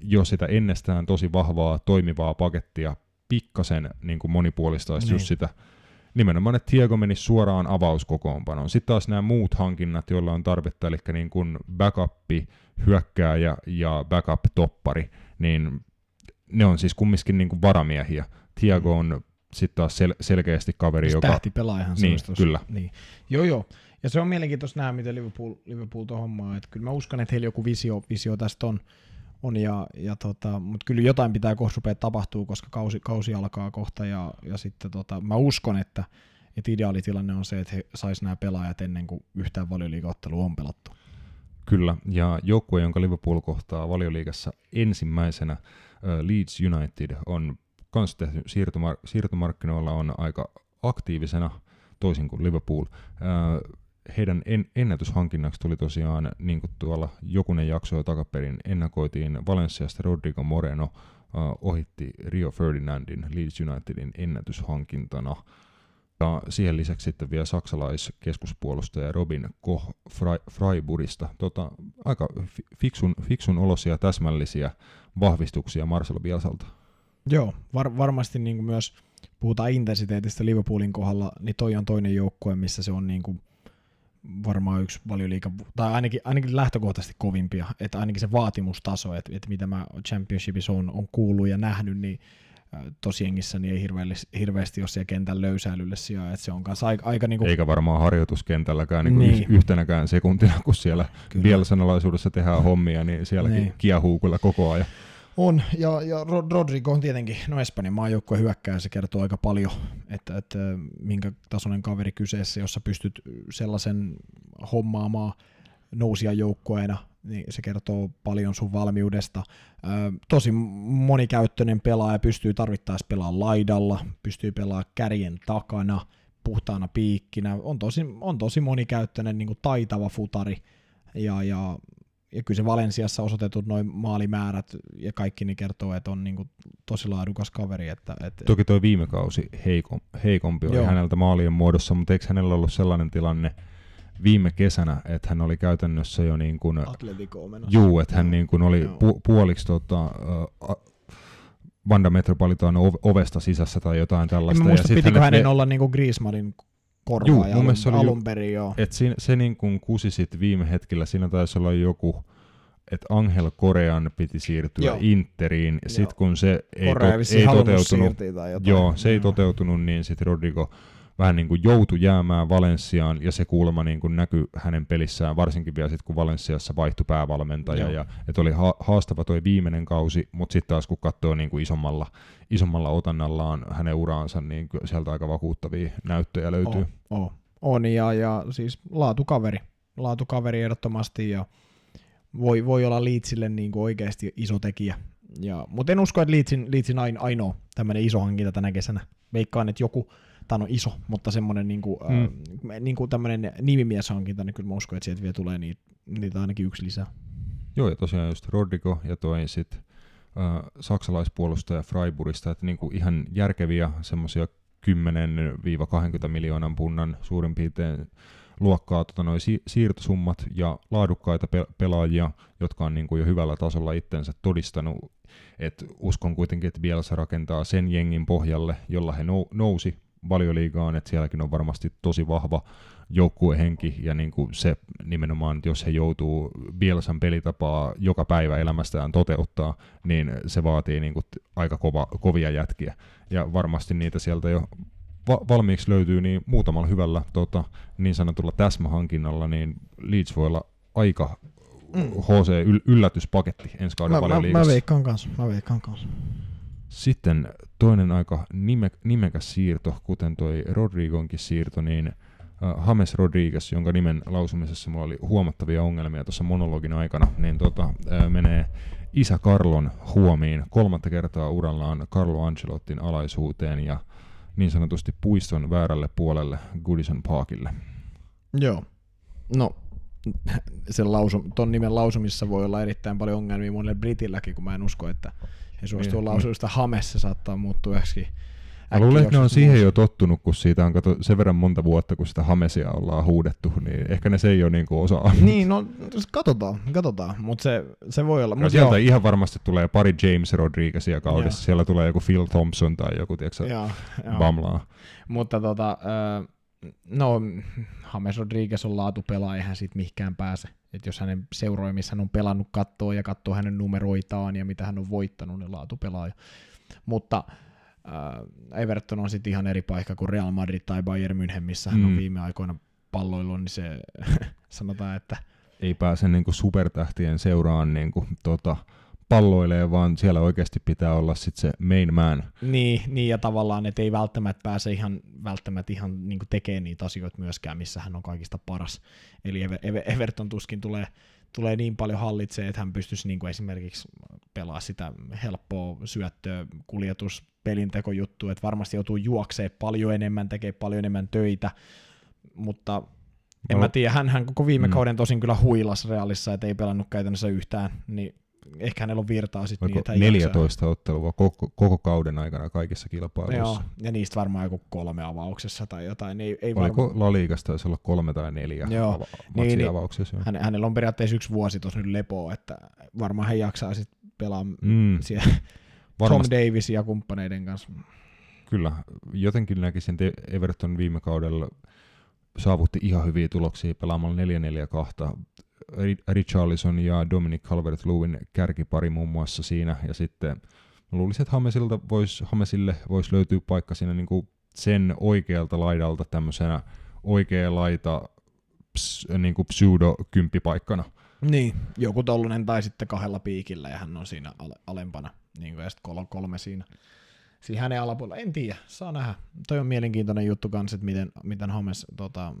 jos sitä ennestään tosi vahvaa, toimivaa pakettia pikkasen niin kuin monipuolistaisi niin. just sitä nimenomaan, että Thiago menisi suoraan avauskokoonpanoon. Sitten taas nämä muut hankinnat, joilla on tarvetta, eli niin kuin backup, hyökkääjä ja backup-toppari, niin ne on siis kumminkin niin kuin varamiehiä. Thiago on sitten taas sel- selkeästi kaveri, Siis joka... Tähtipelaajahan se Niin, kyllä. Niin. Joo, joo. Ja se on mielenkiintoista nähdä, miten Liverpool, Liverpool tuon hommaa. Että kyllä mä uskon, että heillä joku visio, visio tästä on. on ja, ja tota, mutta kyllä jotain pitää kohta rupea tapahtuu, koska kausi, kausi alkaa kohta. Ja, ja sitten tota, mä uskon, että, että ideaalitilanne on se, että he sais nämä pelaajat ennen kuin yhtään valioliigaottelua on pelattu. Kyllä, ja joukkue, jonka Liverpool kohtaa valioliigassa ensimmäisenä, Leeds United, on kans tehty siirtomar- siirtomarkkinoilla on aika aktiivisena, toisin kuin Liverpool. Heidän en- ennätyshankinnaksi tuli tosiaan, niin kuin tuolla jokunen jakso jo takaperin, ennakoitiin Valenciasta Rodrigo Moreno, ohitti Rio Ferdinandin Leeds Unitedin ennätyshankintana. Ja siihen lisäksi sitten vielä saksalaiskeskuspuolustaja Robin Koch Fre- Freiburgista. Tota, aika fi- fiksun, fiksun olosia täsmällisiä vahvistuksia Marcelo Bielsalta. Joo, var, varmasti niin kuin myös puhutaan intensiteetistä Liverpoolin kohdalla, niin toi on toinen joukkue, missä se on niin kuin varmaan yksi valioliiga, tai ainakin, ainakin lähtökohtaisesti kovimpia, että ainakin se vaatimustaso, että, että mitä mä Championshipissa on, on kuullut ja nähnyt, niin tosiengissä niin ei hirveästi, ole siellä kentän löysäilylle sijaan, että se on kanssa aika, aika niin kuin, Eikä varmaan harjoituskentälläkään niin niin. Niin. yhtenäkään sekuntina, kun siellä Kyllä. Bielsanalaisuudessa tehdään hommia, niin sielläkin Niin. kiehuu kyllä koko ajan. On, ja, ja Rod- Rodrigo on tietenkin, no Espanjan maajoukkojen hyökkää, se kertoo aika paljon, että, että minkä tasoinen kaveri kyseessä, jossa pystyt sellaisen hommaamaan nousia joukkueena, niin se kertoo paljon sun valmiudesta. Ö, tosi monikäyttöinen pelaaja, pystyy tarvittaessa pelaamaan laidalla, pystyy pelaamaan kärjen takana, puhtaana piikkinä, on tosi, on tosi monikäyttöinen niin kuin taitava futari, ja, ja ja kyllä se Valensiassa osoitetut noin maalimäärät ja kaikki niin kertoo, että on niin kuin tosi laadukas kaveri. Että, että Toki toi viime kausi heikom, heikompi oli Joo. häneltä maalien muodossa, mutta eikö hänellä ollut sellainen tilanne viime kesänä, että hän oli käytännössä jo niin kuin, juu, että hän niin kuin oli pu, puoliksi tota, uh, Vanda Metropolitan ov- ovesta sisässä tai jotain En tällaista. mä muista, sit pitikö hänen ne- olla niin kuin Griezmannin korvaaja alun, se oli alun perin, joo. Et siinä, se niin kuin kusi sit viime hetkellä, siinä taisi olla joku, että Angel Korean piti siirtyä Joo. Interiin, sitten Joo. kun se ei, Korea to, ei toteutunut, joo, se ei toteutunut, niin sitten Rodrigo vähän niin kuin joutui jäämään Valenssiaan, ja se kuulemma niin kuin näkyi hänen pelissään, varsinkin vielä sitten, kun Valenssiassa vaihtui päävalmentaja, Joo. ja että oli ha- haastava toi viimeinen kausi, mutta sitten taas kun katsoo niin kuin isommalla, isommalla otannallaan hänen uraansa, niin sieltä aika vakuuttavia näyttöjä löytyy. On, on. on ja, ja siis laatukaveri. Laatukaveri ehdottomasti ja voi, voi olla Leedsille niin kuin oikeasti iso tekijä. Ja, mutta en usko, että Leedsin ain, ainoa tämmöinen iso hankinta tänä kesänä. Veikkaan, että joku, tämä on iso, mutta semmoinen niin kuin, Mm. äh, niin kuin tämmöinen nimimieshankinta, niin kyllä mä uskon, että sieltä vielä tulee niitä, niitä ainakin yksi lisää. Joo, ja tosiaan just Rodrigo ja toi sit äh, saksalaispuolustaja Freiburgista, että niinku ihan järkeviä semmoisia 10-20 miljoonan punnan suurin piirtein luokkaa tota noi si- siirtosummat ja laadukkaita pe- pelaajia, jotka on niinku jo hyvällä tasolla itsensä todistanut. Et uskon kuitenkin, että Bielsa rakentaa sen jengin pohjalle, jolla he nou- nousi valioliigaan, että sielläkin on varmasti tosi vahva joukkuehenki ja niin kuin se nimenomaan, että jos he joutuu Bielsan pelitapaa joka päivä elämästään toteuttaa, niin se vaatii niin kuin aika kova, kovia jätkiä. Ja varmasti niitä sieltä jo va- valmiiksi löytyy, niin muutamalla hyvällä tota, niin sanotulla täsmähankinnalla, niin Leeds voi olla aika Mm. HC yl- yllätyspaketti ensi kauden Mä, mä, mä, veikkaan kanssa, mä veikkaan kanssa. Sitten toinen aika nime, nimekäs siirto, kuten toi Rodrigonkin siirto, niin äh, James Rodriguez, jonka nimen lausumisessa mulla oli huomattavia ongelmia tuossa monologin aikana, niin tota, äh, menee isä Carlon huomiin kolmatta kertaa urallaan Carlo Ancelottin alaisuuteen ja niin sanotusti puiston väärälle puolelle Goodison Parkille. Joo. No, sen lausum, ton nimen lausumissa voi olla erittäin paljon ongelmia monelle britilläkin, kun mä en usko, että he suostuu Niin. lausumista Hamessa saattaa muuttua yhdeksi. Mä luulen, että ne on siihen jo tottunut, kun siitä on kato, sen verran monta vuotta, kun sitä Hamesia ollaan huudettu, niin ehkä ne se ei ole niin kuin osaa. Niin, no katsotaan, katsotaan, mutta se, se voi olla. Ja Mut sieltä joo, ihan varmasti tulee pari James Rodriguezia kaudessa. Joo. Siellä tulee joku Phil Thompson tai joku, tiedätkö, joo, joo. Bamlaa. Mutta tota, ö, no, James Rodriguez on laatupelaaja, eihän siitä mihinkään pääse. Et jos hänen seuroja, missä hän on pelannut, katsoo ja katsoo hänen numeroitaan ja mitä hän on voittanut, niin laatupelaaja. Mutta äh, Everton on sitten ihan eri paikka kuin Real Madrid tai Bayern München, missä hän on Mm. viime aikoina palloillut, niin se sanotaan, että Ei pääse niin kuin supertähtien seuraan niin kuin, tota, palloilee, vaan siellä oikeasti pitää olla sit se main man. Niin, niin, ja tavallaan, että ei välttämättä pääse ihan, välttämättä ihan niin tekemään niitä asioita myöskään, missä hän on kaikista paras. Eli Ever- Ever- Everton tuskin tulee, tulee niin paljon hallitsee, että hän pystyisi niin kuin esimerkiksi pelaa sitä helppoa syöttöä, kuljetus, pelintekojuttu, että varmasti joutuu juoksee paljon enemmän, tekee paljon enemmän töitä, mutta en No. mä tiedä, hän, hän koko viime Mm. kauden tosin kyllä huilas Realissa, että ei pelannut käytännössä yhtään, niin ehkä hänellä on virtaa sitten niin, että hän jaksaa. 14 ottelua koko, koko kauden aikana kaikissa kilpailuissa. Joo, ja niistä varmaan joku kolme avauksessa tai jotain. Ei, ei Oliko varmaan, La Ligassa taisi olla kolme tai neljä Joo. ava- Niin, niin. matsiavauksessa? joo. hän, hänellä on periaatteessa yksi vuosi tuossa nyt lepoa, että varmaan hän jaksaa sitten pelaa mm. Siellä Tom Davis ja kumppaneiden kanssa. kyllä. Jotenkin näkisin, että Everton viime kaudella saavutti ihan hyviä tuloksia pelaamalla 4-4-2. Ri- Richarlison ja Dominic Calvert-Lewin kärkipari muun muassa siinä, ja sitten luulisin, että Hamesilta vois, Hamesille voisi löytyä paikka siinä niin kuin sen oikealta laidalta tämmöisenä oikea laita ps, niin kuin pseudo-kymppipaikkana. Niin, joku tollanen tai sitten kahdella piikillä ja hän on siinä ale, alempana. Niin kuin, ja sitten kolme, kolme siinä, siinä hänen alapuolella. En tiedä, saa nähdä. Toi on mielenkiintoinen juttu kanssa, että miten, miten Hames tota,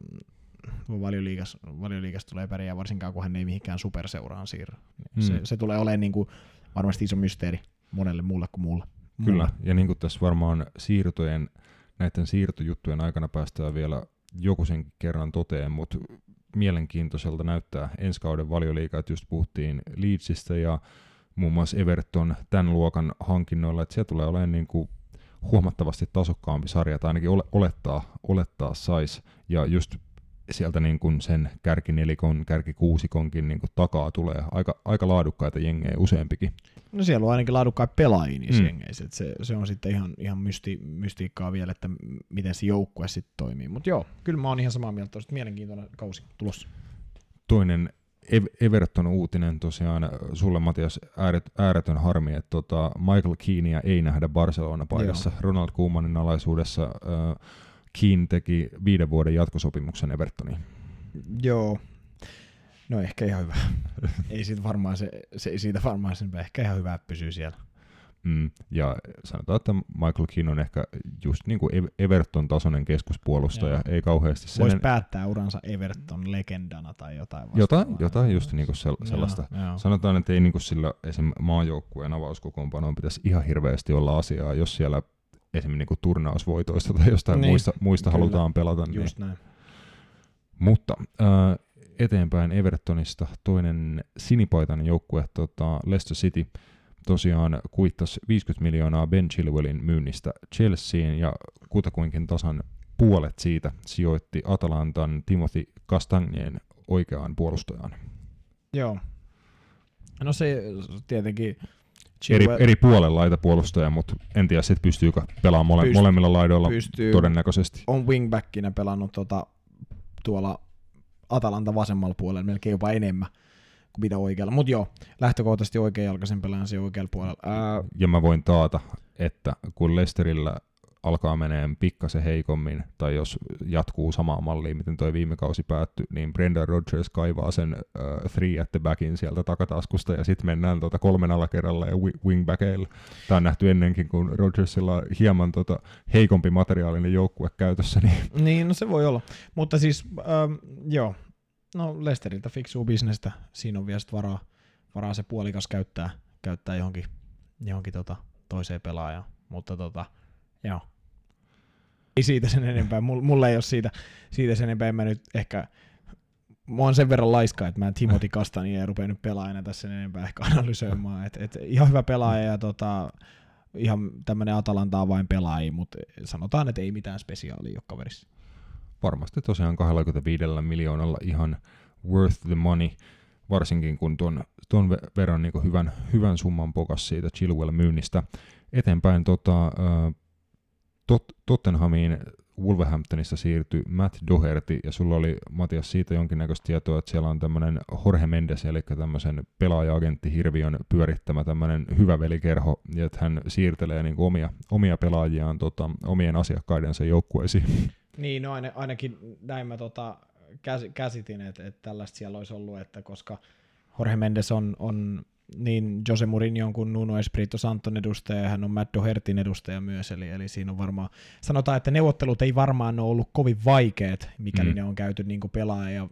valioliigas, valioliigas tulee pärjää, varsinkaan kun hän ei mihinkään superseuraan siirry. Mm. Se, se tulee olemaan niin kuin, varmasti iso mysteeri monelle muulle kuin muulle. Kyllä, ja niin kuin tässä varmaan siirtojen, näiden siirtojuttujen aikana päästään vielä joku sen kerran toteen, mutta mielenkiintoiselta näyttää ensi kauden valioliiga, että just puhuttiin Leedsistä ja muun muassa Everton tämän luokan hankinnoilla, että siellä tulee olemaan niin kuin huomattavasti tasokkaampi sarja, tai ainakin ole, olettaa, olettaa sais, ja just sieltä niin kuin sen kärkinelikon, kärkikuusikonkin niin kuin takaa tulee aika, aika laadukkaita jengejä useampikin. No siellä on ainakin laadukkaita pelaajia niissä Mm. jengeissä. Et se, se, on sitten ihan, ihan mysti, mystiikkaa vielä, että miten se joukkue sitten toimii. Mutta joo, kyllä mä oon ihan samaa mieltä. Tuosta mielenkiintoinen kausi tulossa. toinen Ev- Everton-uutinen tosiaan sulle Matias ääret, ääretön harmi, että tota Michael Keania ei nähdä Barcelona-paikassa. Ronald Koemanin alaisuudessa äh, Keane teki viiden vuoden jatkosopimuksen Evertoniin. Joo. No ehkä ihan hyvä. ei siitä varmaan se, se ei siitä varmaan sen ehkä ihan hyvä, pysyy siellä. Mm, ja sanotaan, että Michael Keane on ehkä just niin kuin Everton-tasoinen keskuspuolustaja, Joo. ei kauheasti sen... Voisi päättää uransa Everton legendana tai jotain jotain, vastaavaa. jotain just niin kuin sel- Joo, sellaista. joo. Sanotaan, että ei niin kuin sillä esim. maajoukkueen avauskokoonpanoon pitäisi ihan hirveästi olla asiaa, jos siellä esim. Niin kuin turnausvoitoista tai jostain Niin, muista, muista kyllä. halutaan pelata. Niin. Just näin. Mutta äh, eteenpäin Evertonista toinen sinipaitainen joukkue, tota Leicester City, tosiaan kuittasi 50 miljoonaa Ben Chilwellin myynnistä Chelseaan ja kutakuinkin tasan puolet siitä sijoitti Atalantan Timothy Castagneen oikeaan puolustajaan. Joo. No se tietenkin... Eri, eri puolen laita puolustaja, mutta en tiedä sit pystyykö pelaamaan mole, Pyst- molemmilla laidoilla pystyy, todennäköisesti. on wingbackinä pelannut tota, tuolla Atalanta vasemmalla puolella melkein jopa enemmän kuin mitä oikealla. Mutta joo, lähtökohtaisesti oikeajalkaisen pelaajan se oikealla puolella. Ää, Ja mä voin taata, että kun Leicesterillä alkaa meneen pikkasen heikommin, tai jos jatkuu samaa malliin, miten toi viime kausi päättyi, niin Brendan Rodgers kaivaa sen uh, three at the backin sieltä takataskusta, ja sitten mennään tota kolmen alakerralla ja wi- wingbackeilla. Tämä on nähty ennenkin, kun Rodgersilla on hieman tota heikompi materiaalinen joukkue käytössä, niin niin, no se voi olla. Mutta siis, ähm, joo, no Lesteriltä fiksuu bisnestä. Siinä on vielä varaa, varaa se puolikas käyttää, käyttää johonkin, johonkin tota, toiseen pelaajaan. Mutta tota, joo. Ei siitä sen enempää. Mulla, ei ole siitä, siitä sen enempää. En Mä nyt ehkä, mä oon sen verran laiska, että mä en Timothy Kastania rupea nyt pelaajana tässä sen enempää ehkä analysoimaan. Et, et ihan hyvä pelaaja ja tota, ihan tämmönen Atalantaa vain pelaaja, mutta sanotaan, että ei mitään spesiaalia ole kaverissa. varmasti tosiaan 25 miljoonalla ihan worth the money, varsinkin kun tuon, tuon ve- verran niin hyvän, hyvän summan pokas siitä Chilwell-myynnistä. Eteenpäin tota, tot, Tottenhamiin Wolverhamptonista siirtyi Matt Doherty, ja sulla oli Matias siitä jonkinnäköistä tietoa, että siellä on tämmöinen Jorge Mendes, eli tämmöisen pelaaja-agentti Hirviön pyörittämä tämmöinen hyvä velikerho, ja että hän siirtelee niin omia, omia pelaajiaan tota, omien asiakkaidensa joukkueisiin. Niin, no aina, ainakin näin mä tota, käs, käsitin, että, että tällaista siellä olisi ollut, että koska Jorge Mendes on, on niin Jose Mourinho kuin Nuno Espirito Santon edustaja, ja hän on Matt Dohertin edustaja myös, eli, eli siinä on varmaan, sanotaan, että neuvottelut ei varmaan ole ollut kovin vaikeat, mikäli Mm. ne on käyty niin pelaaja ja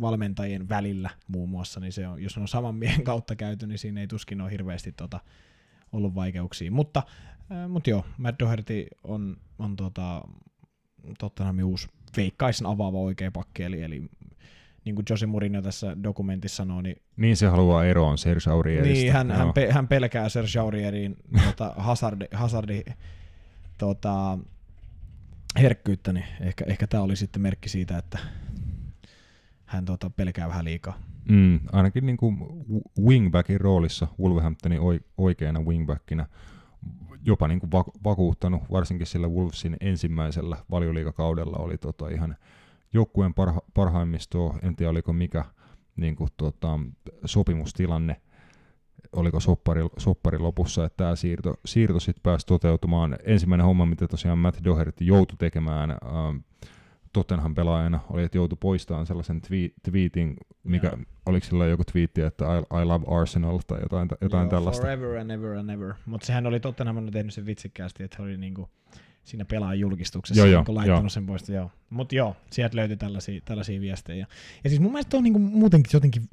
valmentajien välillä muun muassa, niin se on, jos on saman miehen kautta käyty, niin siinä ei tuskin ole hirveästi tota, ollut vaikeuksia, mutta, äh, mutta joo, Matt Doherty on, on tota, Tottenhamin uusi veikkaisen avaava oikea pakki, eli, eli niin kuin Jose Mourinho tässä dokumentissa sanoo, niin, Niin se haluaa eroon Serge Aurierista. niin hän, hän, pe, hän, pelkää Serge Aurierin tota, Hazardi, Hazardi tota, herkkyyttä, niin ehkä, ehkä tämä oli sitten merkki siitä, että hän tota, pelkää vähän liikaa. Mm, ainakin niin kuin wingbackin roolissa Wolverhamptonin oi- oikeana wingbackinä jopa niin kuin vaku- vakuuttanut, varsinkin sillä Wolvesin ensimmäisellä valioliikakaudella oli tota ihan joukkueen parha- parhaimmistoa, en tiedä oliko mikä niin kuin tota, sopimustilanne, oliko soppari, soppari lopussa, että tämä siirto, siirto sitten pääsi toteutumaan. Ensimmäinen homma, mitä tosiaan Matt Doherty joutui tekemään ähm, Tottenham pelaajana, oli, että joutui poistamaan sellaisen twi- tweetin, mikä, Joo. oliko sillä joku twiitti, että I, I love Arsenal tai jotain, jotain Joo, tällaista. Forever and ever and ever. Mutta sehän oli Tottenham on tehnyt sen vitsikkäästi, että oli niinku siinä pelaajan julkistuksessa Joo, joo, niinku laittanut joo. sen pois. Joo. Mutta joo, sieltä löytyi tällaisia, tällaisia viestejä. Ja siis mun mielestä on niinku muutenkin jotenkin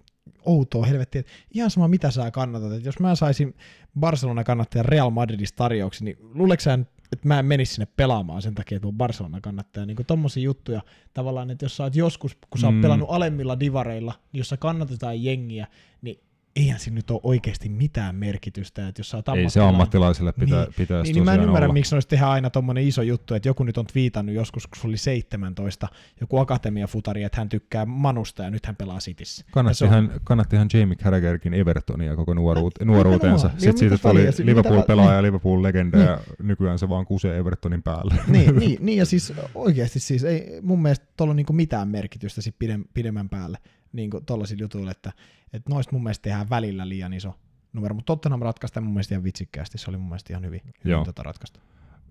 outoa helvettiä, että ihan sama mitä sä kannatat. Että jos mä saisin Barcelona kannattajan Real Madridista tarjouksen, niin luuleeko että mä en menisi sinne pelaamaan sen takia, että oon Barcelona kannattaja. Niin tommosia juttuja tavallaan, että jos sä oot joskus, kun sä oot Mm. pelannut alemmilla divareilla, niin jos sä kannatetaan jengiä, niin eihän siinä nyt ole oikeasti mitään merkitystä, että jos sä oot Ei se ammattilaisille pitä, Niin, pitäisi niin, niin mä en ymmärrä, olla. miksi noista tehdään aina tommonen iso juttu, että joku nyt on twiitannut joskus, kun se oli 17, joku akatemiafutari, että hän tykkää Manusta ja nyt hän pelaa Sitissä. Kannattihan, kannattihan Jamie Carragherkin Evertonia koko nuoruut, nuoruutensa. nimenomaan. Sitten Niin, siitä tuli? Mitä Liverpool-pelaaja ja Liverpool-legenda ja nykyään se vaan kusee Evertonin päälle. niin, niin, niin, ja siis oikeasti siis ei mun mielestä tuolla on niinku mitään merkitystä sit pidem, pidemmän päälle niinku tollasilla jutuilla, että, että noista mun mielestä tehdään välillä liian iso numero, mutta Tottenham ratkaisi tämän mun mielestä ihan vitsikkäästi, se oli mun mielestä ihan hyvin, Joo. hyvin tota ratkaista.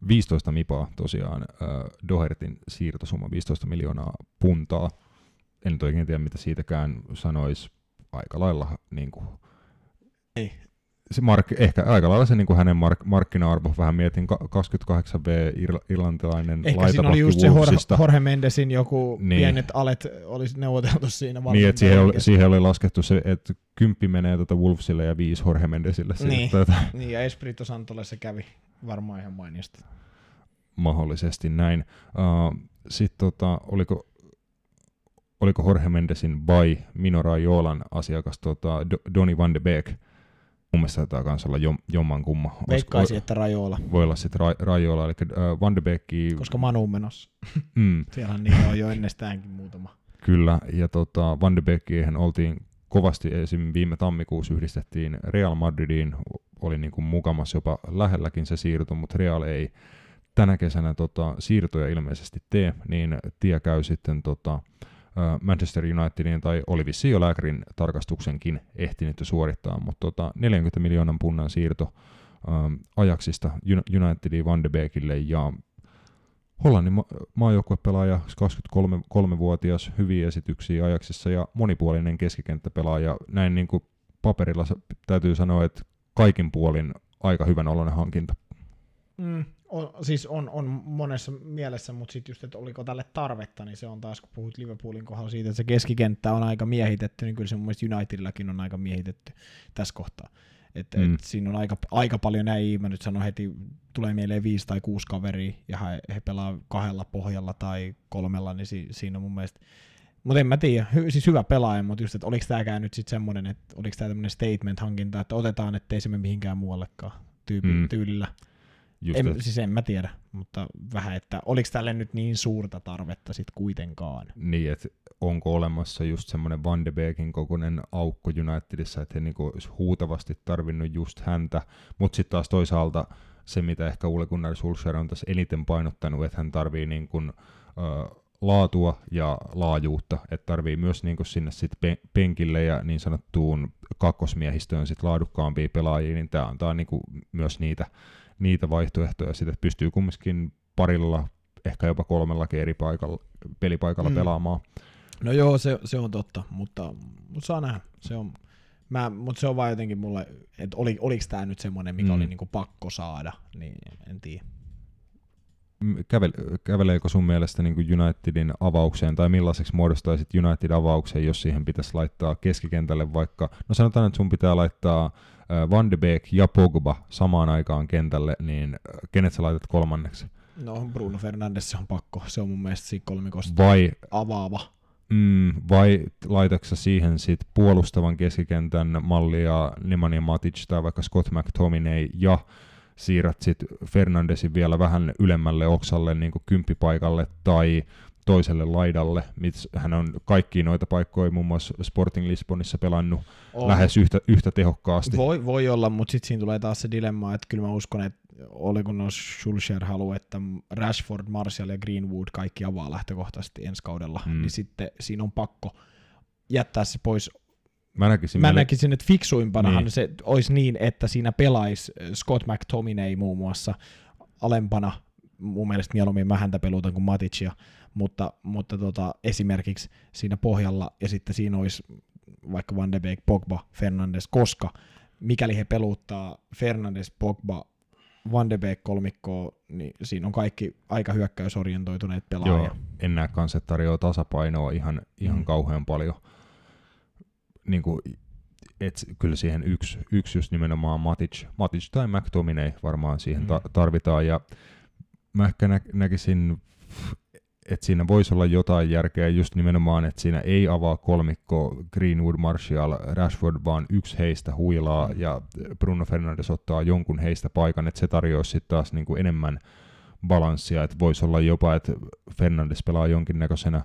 15 mipaa tosiaan, äh, Dohertin siirtosumma 15 miljoonaa puntaa. En nyt oikein tiedä, mitä siitäkään sanoisi aika lailla niin kuin, Ei. Se mark, ehkä aika lailla se niin kuin hänen mark, markkina-arvo, vähän mietin, ka- 28V ir, irlantilainen Ehkä siinä oli just se Jorge, Jorge Mendesin joku Niin. pienet alet olisi neuvoteltu siinä Niin, että siihen oli, siihen oli laskettu se, että kymppi menee tuota Wolvesille ja viisi Jorge Mendesille. Siitä, Niin. Tuota, kesken. Niin, ja Espirito Santolle se kävi varmaan ihan mainiosti. mahdollisesti näin. Uh, Sitten tota, oliko, oliko Jorge Mendesin by Mino Raiolan asiakas tota, Do- Donny van de Beek? Mun mielestä taitaa kans olla jom, jomman kumma. Veikkaisin, että Rajola, Voi olla sitten Ra- Raiola, eli uh, Van de Beekki, koska Manu on menossa. mm, Siellähän niitä on jo ennestäänkin muutama. Kyllä, ja tota, Van de Beekiin oltiin kovasti esim. viime tammikuussa yhdistettiin Real Madridiin, oli niin kuin mukamas jopa lähelläkin se siirto, mutta Real ei tänä kesänä tota, siirtoja ilmeisesti tee, niin tie käy sitten tota, ä, Manchester Unitedin, tai oli vissiin jo lääkärin tarkastuksenkin ehtinyt jo suorittaa, mutta tota, 40 miljoonan punnan siirto ä, Ajaxista Uni- Unitediin Van de Beekille, ja Hollannin ma- maajoukkuepelaaja, 23-vuotias, hyviä esityksiä ajaksissa ja monipuolinen keskikenttäpelaaja. Näin niin kuin paperilla täytyy sanoa, että kaikin puolin aika hyvän oloinen hankinta. Mm, on, siis on, on monessa mielessä, mutta sitten just, että oliko tälle tarvetta, niin se on taas, kun puhut Liverpoolin kohdalla siitä, että se keskikenttä on aika miehitetty, niin kyllä se mun mielestä Unitedillakin on aika miehitetty tässä kohtaa. Että Mm. et siinä on aika, aika paljon näin, mä nyt sanon heti, tulee mieleen viisi tai kuusi kaveria, ja he, he pelaa kahdella pohjalla tai kolmella, niin si, siinä on mun mielestä mutta en mä tiedä, Hy, siis hyvä pelaaja, mutta just, että oliko tämäkään nyt sitten semmoinen, että oliko tämä tämmöinen statement-hankinta, että otetaan, ettei se mene mihinkään muuallekaan tyypi, mm. tyylillä. Just En, et, siis en mä tiedä, mutta vähän, että oliko tälle nyt niin suurta tarvetta sitten kuitenkaan. niin, että onko olemassa just semmoinen Van de Beekin kokoinen aukko Unitedissa, että he niinku olisi huutavasti tarvinnut just häntä, mutta sitten taas toisaalta se, mitä ehkä Ole Gunnar Solskjaer on tässä eniten painottanut, että hän tarvii niin kuin, ö, laatua ja laajuutta, että tarvii myös niin kuin sinne sit pe- penkille ja niin sanottuun kakkosmiehistöön sit laadukkaampia pelaajia, niin tämä antaa niin kuin myös niitä, niitä vaihtoehtoja, sit, että pystyy kumminkin parilla, ehkä jopa kolmellakin eri paikalla, pelipaikalla mm. Pelaamaan. No joo, se, se on totta, mutta, mutta saa nähdä. Se on, mä, mutta se on vaan jotenkin mulle, että oli, oliko tämä nyt semmoinen, mikä Mm. oli niinku pakko saada, niin en tiedä. Kävel, käveleekö sun mielestä niin kuin Unitedin avaukseen, tai millaiseksi muodostaisit United-avauksen, jos siihen pitäisi laittaa keskikentälle vaikka, no sanotaan, että sun pitää laittaa Van de Beek ja Pogba samaan aikaan kentälle, niin kenet sä laitat kolmanneksi? No Bruno Fernandes se on pakko, se on mun mielestä siinä kolmikosta Vai, avaava. mm, vai laitatko siihen sit puolustavan keskikentän mallia Nemanja Matic tai vaikka Scott McTominay ja siirrät sit Fernandesin vielä vähän ylemmälle oksalle niin kuin kymppipaikalle tai toiselle laidalle. Hän on kaikki noita paikkoja muun muassa Sporting Lisbonissa pelannut On. lähes yhtä, yhtä tehokkaasti. Voi, voi olla, mutta sitten siinä tulee taas se dilemma, että kyllä mä uskon, että oli kun Schulcher haluaa, että Rashford, Martial ja Greenwood kaikki avaa lähtökohtaisesti ensi kaudella, Mm. niin sitten siinä on pakko jättää se pois. Mä näkisin, Mä meille- näkisin, että fiksuimpanahan Niin. niin. se olisi niin, että siinä pelaisi Scott McTominay muun muassa alempana, mun mielestä mieluummin mä häntä peluutan kuin Maticia, mutta, mutta tota, esimerkiksi siinä pohjalla ja sitten siinä olisi vaikka Van de Beek, Pogba, Fernandes, koska mikäli he peluuttaa Fernandes, Pogba, Van de Beek kolmikkoa, niin siinä on kaikki aika hyökkäysorientoituneet pelaajia. Joo, en näe kanssa, että tarjoaa tasapainoa ihan, ihan Mm. kauhean paljon. Niin kuin, et, kyllä siihen yksi, yksi just nimenomaan Matic, Matic tai McTominay varmaan siihen ta- Mm. tarvitaan. Ja mä ehkä nä- näkisin, että siinä voisi olla jotain järkeä just nimenomaan, että siinä ei avaa kolmikko Greenwood, Martial, Rashford, vaan yksi heistä huilaa Mm. ja Bruno Fernandes ottaa jonkun heistä paikan, että se tarjoaa sitten taas niin kuin enemmän balanssia, että voisi olla jopa, että Fernandes pelaa jonkinnäköisenä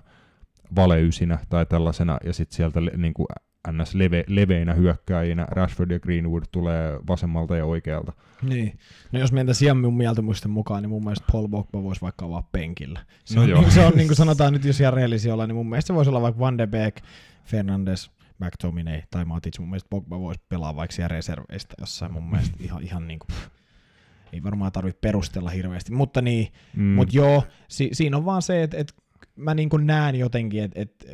valeysinä tai tällaisena, ja sitten sieltä niin kuin ns. Leve, leveinä hyökkääjinä Rashford ja Greenwood tulee vasemmalta ja oikealta. Niin. No jos meiltä sijaan mun mieltymysten mukaan, niin mun mielestä Paul Pogba voisi vaikka avaa penkillä. Se No on, joo. niin, se on niin kuin sanotaan nyt, jos ihan rehellisiä ollaan, niin mun mielestä se voisi olla vaikka Van de Beek, Fernandes, McTominay tai Matic. Mun mielestä Pogba voisi pelaa vaikka siellä reserveistä jossain mun mielestä ihan, ihan niin kuin, ei varmaan tarvitse perustella hirveästi, mutta niin, Mm. mutta joo, si, siinä on vaan se, että et mä niin näen jotenkin, että et,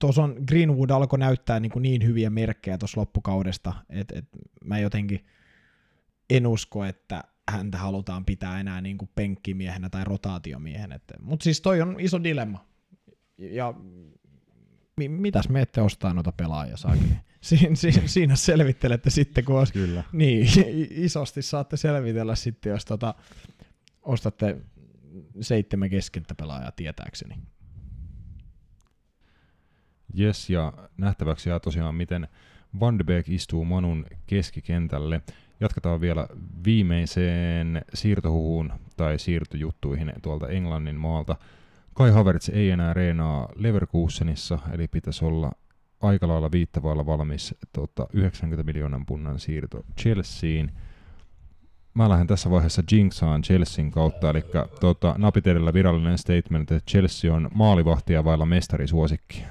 tuossa on Greenwood alkoi näyttää niin, kuin niin hyviä merkkejä tuossa loppukaudesta, että et mä jotenkin en usko, että häntä halutaan pitää enää niin kuin penkkimiehenä tai rotaatiomiehenä. Mutta siis toi on iso dilemma. Ja mi- mitäs me ette ostaa noita pelaajia saakeli? Siin, siin, siinä selvittelette sitten, kun olisi Kyllä. niin, isosti saatte selvitellä sitten, jos tota, ostatte seitsemän keskeltä pelaajaa tietääkseni. Yes, ja nähtäväksi jää tosiaan, miten Van de Beek istuu Manun keskikentälle. Jatketaan vielä viimeiseen siirtohuhuun tai siirtojuttuihin tuolta Englannin maalta. Kai Havertz ei enää reenaa Leverkusenissa, eli pitäisi olla aika lailla viittavailla valmis tota, 90 miljoonan punnan siirto Chelseain. Mä lähden tässä vaiheessa jinxaan Chelsean kautta, eli tota, napit edellä virallinen statement, että Chelsea on maalivahtia vailla mestarisuosikki.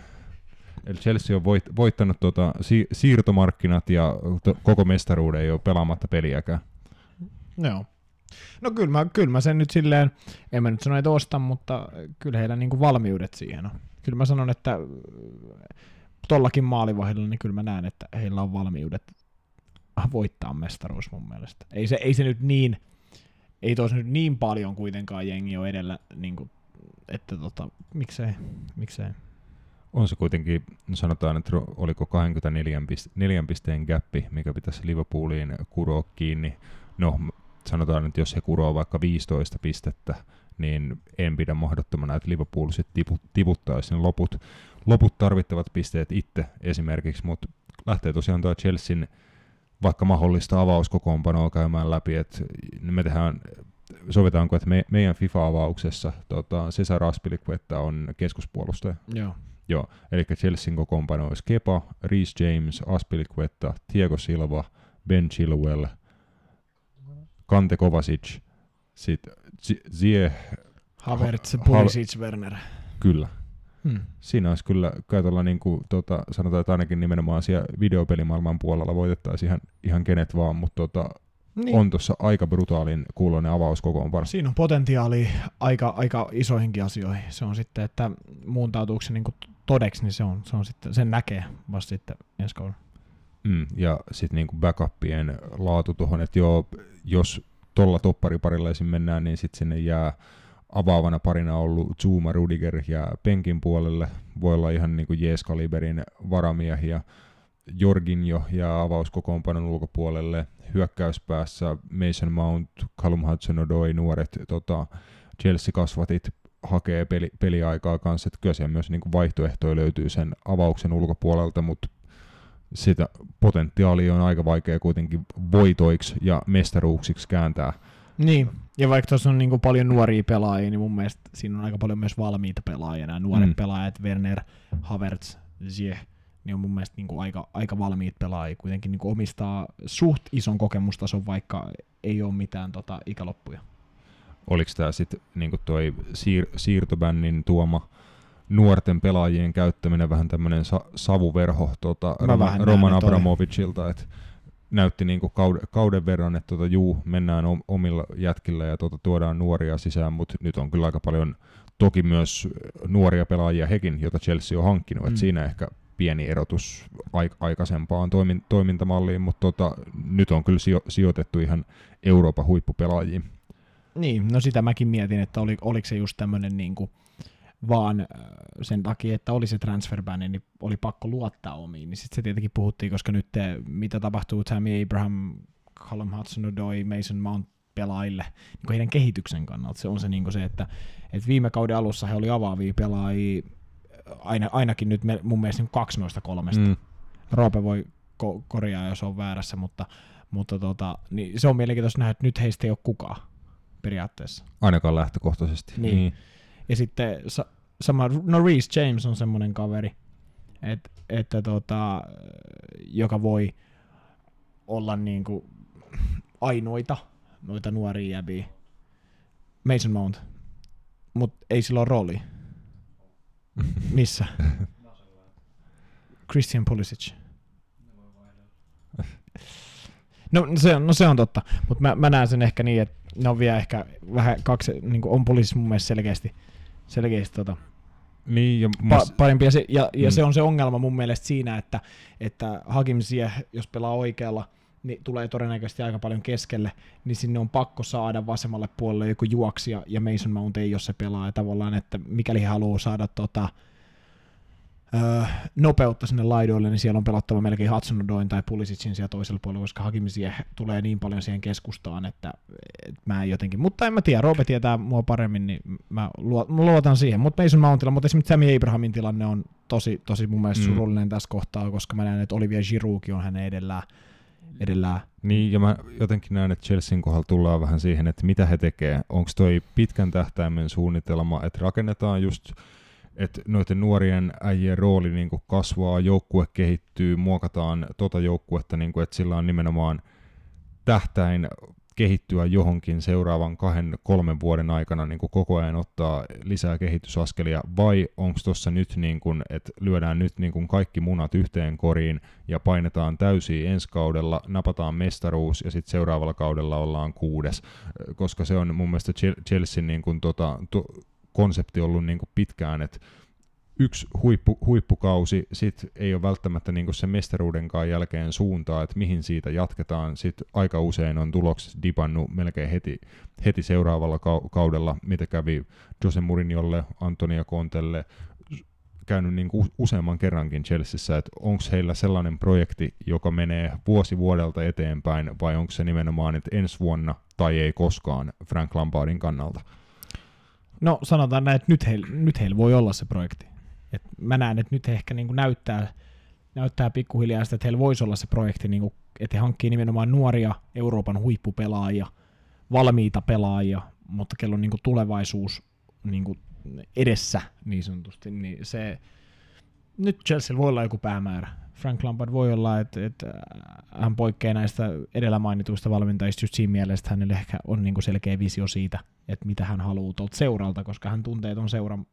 Eli Chelsea on voit, voittanut tota, si- siirtomarkkinat ja to, koko mestaruuden ei ole pelaamatta peliäkään. Joo. No kyllä mä, kyllä mä sen nyt silleen, en mä nyt sano, että ostan, mutta kyllä heillä niinku valmiudet siihen on. Kyllä mä sanon, että äh, tollakin maalivahdilla, niin kyllä mä näen, että heillä on valmiudet voittaa mestaruus mun mielestä. Ei se, ei se nyt niin, ei tuossa nyt niin paljon kuitenkaan jengi ole edellä, niin kuin, että tota, miksei, miksei. On se kuitenkin, sanotaan, että oliko 24 piste, neljän pisteen gappi, mikä pitäisi Liverpooliin kuroa kiinni. No, sanotaan, että jos he kuroo vaikka 15 pistettä, niin en pidä mahdottomana, että Liverpool sitten tipu, tiputtaisi ne loput, loput tarvittavat pisteet itse esimerkiksi, mutta lähtee tosiaan tuo Chelsean vaikka mahdollista avauskokoonpanoa käymään läpi, että me tehdään, sovitaanko, että me, meidän FIFA-avauksessa tota, Cesar Aspilicueta on keskuspuolustaja. Joo. Joo, eli Chelsean kokoonpano olisi Kepa, Reece James, Aspilicueta, Thiago Silva, Ben Chilwell, Kante Kovacic, sitten Zie, Havertz, Ha- Pulisic, Werner. kyllä. Hmm. Siinä olisi kyllä, käytöllä niin kuin, tota, sanotaan, että ainakin nimenomaan siellä videopelimaailman puolella voitettaisiin ihan, ihan kenet vaan, mutta tota, Niin. on tuossa aika brutaalin kuuloinen avauskokoonpano. Siinä on potentiaalia aika, aika isoihinkin asioihin. Se on sitten, että muuntautuuko se niin todeksi, niin se on, se on sitten, sen näkee vasta sitten ensi kaudella. Mm, ja sitten niinku backupien laatu tuohon, että joo, jos tuolla toppariparilla esim. mennään, niin sitten sinne jää avaavana parina ollut Zuma, Rudiger ja penkin puolelle. Voi olla ihan niinku jees-kaliberin varamiehiä. Jorginjo ja avauskokoonpanon ulkopuolelle. Hyökkäyspäässä Mason Mount, Callum Hudson-Odoi, nuoret tota, Chelsea-kasvatit hakee peli, peliaikaa kanssa. Että kyllä siellä myös niinku vaihtoehtoja löytyy sen avauksen ulkopuolelta, mutta sitä potentiaalia on aika vaikea kuitenkin voitoiksi ja mestaruuksiksi kääntää. Niin, ja vaikka tuossa on niin kuin paljon nuoria pelaajia, niin mun mielestä siinä on aika paljon myös valmiita pelaajia. Nämä nuoret Mm. mm. pelaajat, Werner, Havertz, Ziyech, niin on mun mielestä niin kuin aika, aika valmiit pelaajia. Kuitenkin niin kuin omistaa suht ison kokemustason, vaikka ei ole mitään tota, ikäloppuja. Oliko tämä sitten niinku toi siir- siirtobännin tuoma nuorten pelaajien käyttäminen vähän tämmöinen sa- savuverho tota, Roman, Roman. Abramovicilta, että näytti niinku kauden, kauden verran, että tota, juu, mennään om- omilla jätkillä ja tota, tuodaan nuoria sisään, mutta nyt on kyllä aika paljon toki myös nuoria pelaajia hekin, joita Chelsea on hankkinut, mm. Mm. että siinä ehkä pieni erotus aik- aikaisempaan toimin- toimintamalliin, mutta tota, nyt on kyllä sijo- sijoitettu ihan Euroopan huippupelaajiin. Niin, no sitä mäkin mietin, että oli, oliko se just tämmöinen niin kuin vaan äh, sen takia, että oli se transferbäni, niin oli pakko luottaa omiin. Niin sitten se tietenkin puhuttiin, koska nyt te, mitä tapahtuu Tammy Abraham, Callum Hudson-Odoi, Mason Mount pelaajille niin heidän kehityksen kannalta. Se on se, niin se että, että viime kauden alussa he oli avaavia pelaajia, aina, ainakin nyt me, mun mielestä niin kaksi noista kolmesta. Mm. Roope voi ko- korjaa, jos on väärässä, mutta, mutta tota, niin se on mielenkiintoista nähdä, että nyt heistä ei ole kukaan periaatteessa. Ainakaan lähtökohtaisesti. Niin. Ja sitten sa- sama, no Reece James on semmoinen kaveri, et, että tota, joka voi olla niinku ainoita noita nuoria jäbiä. Mason Mount. Mut ei sillä ole rooli. Missä? Christian Pulisic. No se on, no se on totta, mutta mä, mä näen sen ehkä niin, että ne on vielä ehkä vähän kaksi, niin kuin on poliisi mun mielestä selkeästi, selkeästi tota, Niin, ja pa- parempi. Ja, se, ja, ja Mm. se on se ongelma mun mielestä siinä, että, että Hakim Ziyech, jos pelaa oikealla, niin tulee todennäköisesti aika paljon keskelle, niin sinne on pakko saada vasemmalle puolelle joku juoksija, ja Mason Mount ei ole se pelaaja tavallaan, että mikäli he haluaa saada tota, öö, nopeutta sinne laidoille, niin siellä on pelattava melkein hudson tai Pulisicin siellä toisella puolella, koska Hakim Ziyech tulee niin paljon siihen keskustaan, että, että mä en jotenkin, mutta en mä tiedä, Roope tietää mua paremmin, niin mä, luo, mä luotan siihen, mutta Mason Mountilla, mutta esimerkiksi Tammy Abrahamin tilanne on tosi, tosi mun mielestä Mm. surullinen tässä kohtaa, koska mä näen, että Olivier Giroudkin on hänen edellään, edellään. niin, ja mä jotenkin näen, että Chelsean kohdalla tullaan vähän siihen, että mitä he tekee. Onko toi pitkän tähtäimen suunnitelma, että rakennetaan just että noiden nuorien äijien rooli niin kuin kasvaa, joukkue kehittyy, muokataan tota joukkuetta, niin kuin, että sillä on nimenomaan tähtäin kehittyä johonkin seuraavan kahden, kolmen vuoden aikana niin kuin koko ajan ottaa lisää kehitysaskelia, vai onko tuossa nyt, niin kuin, että lyödään nyt niin kuin kaikki munat yhteen koriin ja painetaan täysiä ensi kaudella, napataan mestaruus ja sitten seuraavalla kaudella ollaan kuudes, koska se on mun mielestä Chel- Chelsean niin kuin tota, to, konsepti ollut niin kuin pitkään, että yksi huippu, huippukausi, sitten ei ole välttämättä niin sen mestaruudenkaan jälkeen suuntaa, että mihin siitä jatketaan. Sitten aika usein on tulokset dipannut melkein heti, heti seuraavalla kau- kaudella, mitä kävi Jose Mourinholle, Antonia Contelle, käynyt niin kuin useamman kerrankin Chelseassa, että onko heillä sellainen projekti, joka menee vuosi vuodelta eteenpäin, vai onko se nimenomaan, että ensi vuonna tai ei koskaan Frank Lampardin kannalta? No sanotaan näin, että nyt heillä, nyt heillä voi olla se projekti. Et mä näen, että nyt he ehkä niin näyttää, näyttää pikkuhiljaa sitä, että heillä voisi olla se projekti, niin kuin, että he hankkii nimenomaan nuoria Euroopan huippupelaajia, valmiita pelaajia, mutta kello on niin kuin tulevaisuus niin kuin edessä niin sanotusti, niin se, nyt Chelsea voi olla joku päämäärä. Frank Lampard voi olla, että, että hän poikkeaa näistä edellä mainituista valmentajista just siinä mielessä, että hänellä ehkä on niin kuin selkeä visio siitä, että mitä hän haluaa tuolta seuralta, koska hän tuntee ton seuran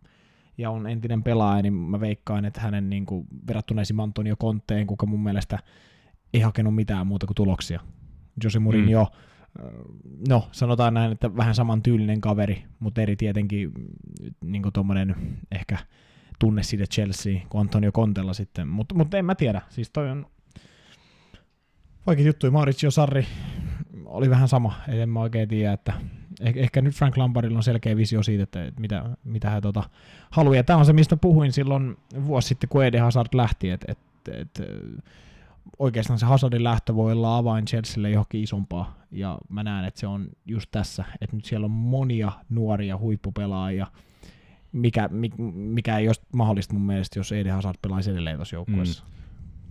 ja on entinen pelaaja, niin mä veikkaan, että hänen niin kuin, verrattuna esim. Antonio Conteen, kuka mun mielestä ei hakenut mitään muuta kuin tuloksia. Jose Mourinho, mm. no sanotaan näin, että vähän saman tyylinen kaveri, mutta eri tietenkin niin kuin tommonen ehkä tunne siitä Chelsea kuin Antonio Contella sitten, mutta mut en mä tiedä, siis toi on vaikea juttu, Mauricio Sarri oli vähän sama, ei en mä oikein tiedä, että eh- ehkä nyt Frank Lampardilla on selkeä visio siitä, että, mitä, mitä hän tota, haluaa. Ja tämä on se, mistä puhuin silloin vuosi sitten, kun Eden Hazard lähti, että, että, että oikeastaan se Hazardin lähtö voi olla avain Chelsealle johonkin isompaa. Ja mä näen, että se on just tässä, että nyt siellä on monia nuoria huippupelaajia, mikä, mikä ei olisi mahdollista mun mielestä, jos Eden Hazard pelaisi edelleen tuossa joukkueessa. Mm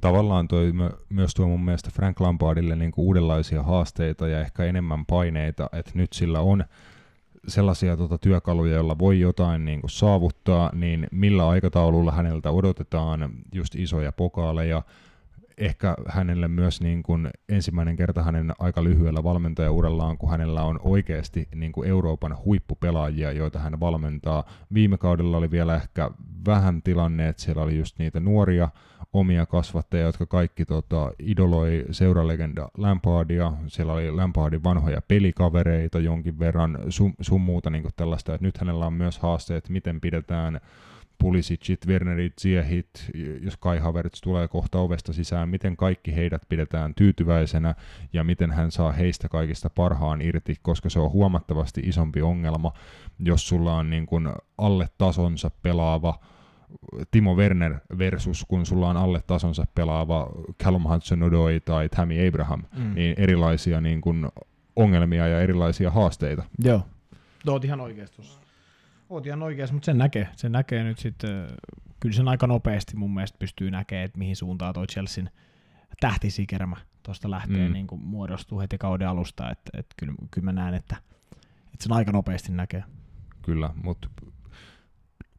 tavallaan toi my, myös tuo mun mielestä Frank Lampardille niinku uudenlaisia haasteita ja ehkä enemmän paineita, että nyt sillä on sellaisia tota, työkaluja, joilla voi jotain niin kuin, saavuttaa, niin millä aikataululla häneltä odotetaan just isoja pokaaleja, ehkä hänelle myös niin kuin ensimmäinen kerta hänen aika lyhyellä valmentajaurallaan, kun hänellä on oikeasti niin kuin Euroopan huippupelaajia, joita hän valmentaa. Viime kaudella oli vielä ehkä vähän tilanne, että siellä oli just niitä nuoria omia kasvattajia, jotka kaikki tota, idoloi seuralegenda Lampardia. Siellä oli Lampardin vanhoja pelikavereita jonkin verran, sun, sun muuta niin kuin tällaista, että nyt hänellä on myös haasteet, miten pidetään Pulisicit, Wernerit, Ziehit, jos Kai Havertz tulee kohta ovesta sisään, miten kaikki heidät pidetään tyytyväisenä ja miten hän saa heistä kaikista parhaan irti, koska se on huomattavasti isompi ongelma, jos sulla on niin kuin alle tasonsa pelaava Timo Werner versus kun sulla on alle tasonsa pelaava Callum Hudson-Odoi tai Tammy Abraham, mm. niin erilaisia niin kuin ongelmia ja erilaisia haasteita. Joo, oot ihan oikeassa tuossa. Oot ihan oikeassa, mutta sen näkee. Sen näkee nyt sitten, kyllä sen aika nopeasti mun mielestä pystyy näkemään, että mihin suuntaan toi Chelsean tähtisikermä tuosta lähtee mm. niin kuin muodostuu heti kauden alusta, että, että kyllä, kyllä mä näen, että, että sen aika nopeasti näkee. Kyllä, mutta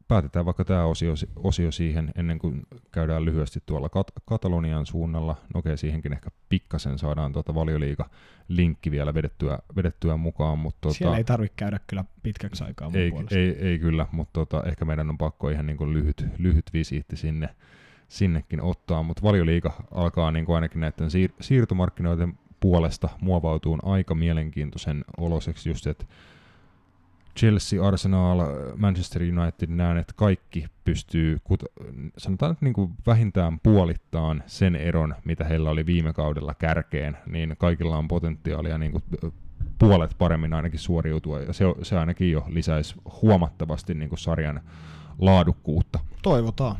päätetään vaikka tämä osio, osio siihen ennen kuin käydään lyhyesti tuolla Kat- Katalonian suunnalla. No okei, siihenkin ehkä pikkasen saadaan tuota valioliiga-linkki vielä vedettyä, vedettyä mukaan. Mutta tuota, Siellä ei tarvitse käydä kyllä pitkäksi aikaa mun ei, puolesta. ei, ei, kyllä, mutta tuota, ehkä meidän on pakko ihan niin kuin lyhyt, lyhyt visiitti sinne, sinnekin ottaa, mutta valioliiga alkaa niin kuin ainakin näiden siir- siirtomarkkinoiden puolesta muovautuu aika mielenkiintoisen oloseksi just, että Chelsea, Arsenal, Manchester United näen, että kaikki pystyy, sanotaan että niin kuin vähintään puolittaan sen eron, mitä heillä oli viime kaudella kärkeen, niin kaikilla on potentiaalia niin kuin puolet paremmin ainakin suoriutua, ja se, se ainakin jo lisäisi huomattavasti niin kuin sarjan laadukkuutta. Toivotaan,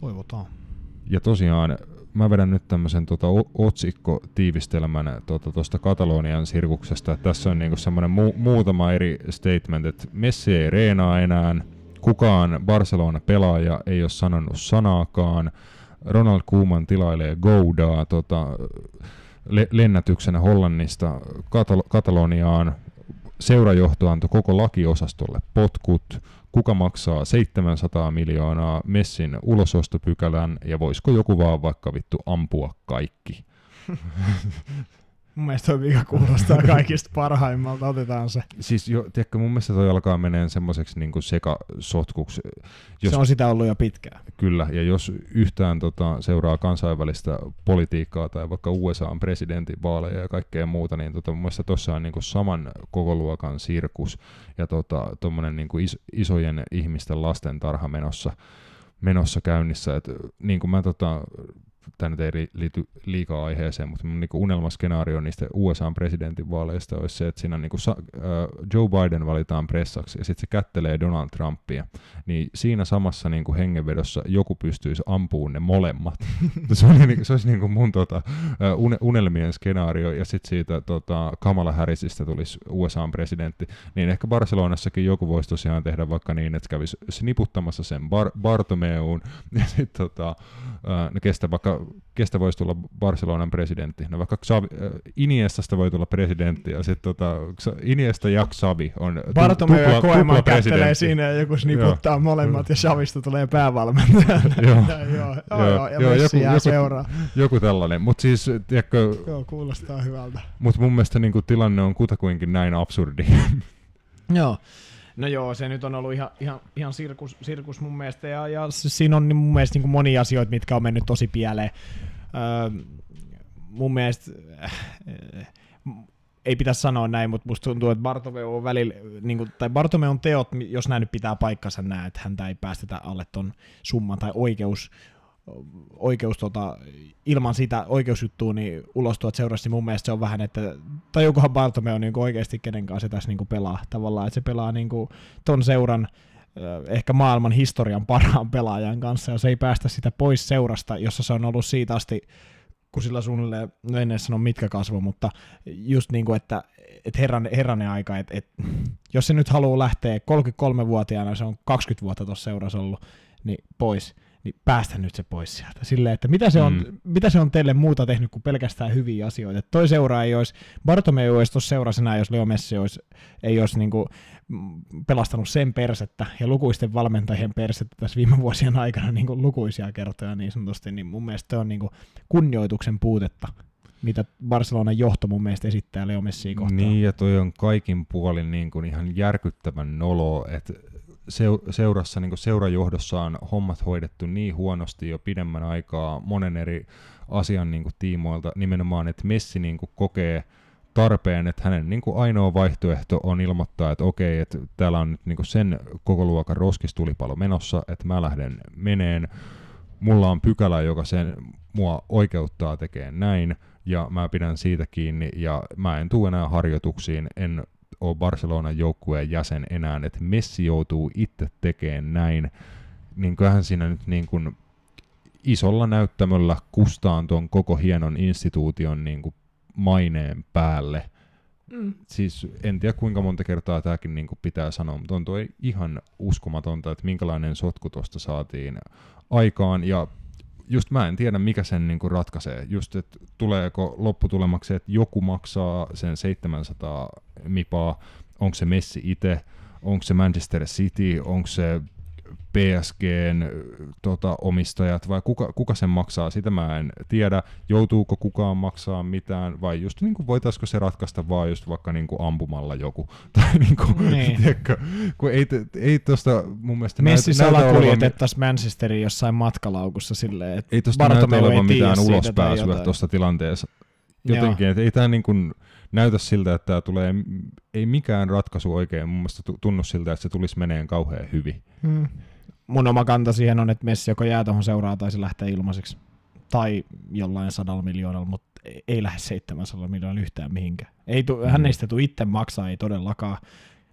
toivotaan. Ja tosiaan mä vedän nyt tämmöisen tota, otsikko-tiivistelmän tuosta tota, Katalonian sirkuksesta. Tässä on niinku semmoinen mu- muutama eri statement, että Messi ei reenaa enää, kukaan Barcelona-pelaaja ei ole sanonut sanaakaan, Ronald Koeman tilailee Goudaa tota, le- lennätyksenä Hollannista Katal- Kataloniaan, seurajohto antoi koko lakiosastolle potkut, kuka maksaa 700 miljoonaa Messin ulosostopykälän ja voisiko joku vaan vaikka vittu ampua kaikki. Mun mielestä toi vika kuulostaa kaikista parhaimmalta, otetaan se. Siis jo, tiedätkö, mun mielestä toi alkaa meneen semmoiseksi niin sekasotkuksi. Jos, se on sitä ollut jo pitkään. Kyllä, ja jos yhtään tota, seuraa kansainvälistä politiikkaa tai vaikka USAn presidentinvaaleja ja kaikkea muuta, niin tota, mun mielestä tuossa on niin saman kokoluokan sirkus ja tota, niin is, isojen ihmisten lasten tarha menossa menossa käynnissä. Et, niin kuin mä tota, tämä nyt ei liity liikaa aiheeseen, mutta mun niinku unelmaskenaario niistä USA-presidentinvaaleista olisi se, että siinä niinku sa- uh, Joe Biden valitaan pressaksi ja sitten se kättelee Donald Trumpia, niin siinä samassa niinku hengenvedossa joku pystyisi ampumaan ne molemmat. se, on, niinku, se olisi niinku mun tota, unelmien skenaario ja sitten siitä tota, Kamala Harrisista tulisi USA-presidentti, niin ehkä Barcelonassakin joku voisi tosiaan tehdä vaikka niin, että kävisi sniputtamassa sen Bar- Bartomeuun ja sitten tota, no kestä vaikka kestä voisi tulla Barcelonan presidentti? No vaikka Xavi, äh, Iniestasta voi tulla presidentti, ja sitten tota, Iniesta ja Xavi on Bartomeu ja Koeman kättelee siinä, ja joku sniputtaa joo. molemmat, ja Xavista tulee päävalmentaja. joo. joo, joo, joo, ja joo, Messi joku, jää joku, seuraa. Joku tällainen, mutta siis, tiedätkö... Joo, kuulostaa hyvältä. Mutta mun mielestä niin kuin, tilanne on kutakuinkin näin absurdi. joo. No joo, se nyt on ollut ihan, ihan, ihan sirkus, sirkus mun mielestä, ja, ja siinä on mun mielestä niin monia asioita, mitkä on mennyt tosi pieleen. Öö, mun mielestä, äh, ei pitäisi sanoa näin, mutta musta tuntuu, että Bartomeu on välillä, niin kuin, tai Bartomeun teot, jos näin nyt pitää paikkansa näin, että häntä ei päästetä alle ton summan, tai oikeus, oikeus tota, ilman sitä oikeusjuttua niin ulos tuot seurassa, niin mun mielestä se on vähän, että tajuukohan Bartomeu niin oikeasti kenen kanssa se tässä niin pelaa tavallaan, että se pelaa niin kuin ton seuran ehkä maailman historian parhaan pelaajan kanssa, ja se ei päästä sitä pois seurasta, jossa se on ollut siitä asti, kun sillä suunnilleen, no en edes sano mitkä kasvo, mutta just niin kuin, että, että herran, herranen aika, että, että jos se nyt haluaa lähteä 33-vuotiaana, se on 20 vuotta tuossa seurassa ollut, niin pois, niin päästä nyt se pois sieltä. Silleen, että mitä se, on, mm. mitä se on teille muuta tehnyt kuin pelkästään hyviä asioita. Että toi seura ei olisi, Bartomeu olisi tuossa seurasena, jos Leo Messi olisi, ei olisi niinku pelastanut sen persettä ja lukuisten valmentajien persettä tässä viime vuosien aikana niin kuin lukuisia kertoja niin sanotusti, niin mun mielestä on niin kuin kunnioituksen puutetta mitä Barcelonan johto mun mielestä esittää Leo Messiin kohtaan. Niin, ja toi on kaikin puolin niin kuin ihan järkyttävän nolo, että seurassa, niin seurajohdossa on hommat hoidettu niin huonosti jo pidemmän aikaa monen eri asian niin tiimoilta, nimenomaan, että Messi niin kokee tarpeen, että hänen niin kuin ainoa vaihtoehto on ilmoittaa, että okei, että täällä on nyt niin kuin sen koko luokan roskistulipalo menossa, että mä lähden meneen, mulla on pykälä, joka sen mua oikeuttaa tekemään näin, ja mä pidän siitä kiinni, ja mä en tule enää harjoituksiin, en ole Barcelonan joukkueen jäsen enää, että Messi joutuu itse tekemään näin, niin kyllähän siinä nyt niin kuin isolla näyttämöllä kustaan tuon koko hienon instituution niin kuin maineen päälle. Mm. Siis en tiedä kuinka monta kertaa tämäkin niin kuin pitää sanoa, mutta on tuo ihan uskomatonta, että minkälainen sotku tuosta saatiin aikaan. Ja just mä en tiedä, mikä sen niin kuin ratkaisee. Just, että tuleeko lopputulemaksi, että joku maksaa sen 700 mipaa, onko se Messi itse, onko se Manchester City, onko se PSGn tota, omistajat vai kuka, kuka sen maksaa, sitä mä en tiedä. Joutuuko kukaan maksaa mitään vai just niin kuin voitaisiko se ratkaista vaan just vaikka niin kuin ampumalla joku. Tai niin kuin, niin. Tiedätkö, kun ei, ei tosta mun mielestä Messi näytä, salakuljetettaisiin olevan... Manchesterin jossain matkalaukussa silleen, että Ei tosta näytä olevan mitään ulospääsyä tuosta tilanteessa Jotenkin, että ei tämä niin kuin näytä siltä, että tämä tulee, ei mikään ratkaisu oikein mun mielestä tunnu siltä, että se tulisi meneen kauhean hyvin. Hmm. Mun oma kanta siihen on, että Messi joko jää tuohon seuraa tai se lähtee ilmaiseksi. Tai jollain sadalla miljoonalla, mutta ei lähde 700 miljoonalla yhtään mihinkään. Ei tu, mm. Hän ei sitä tule itse maksaa, ei todellakaan.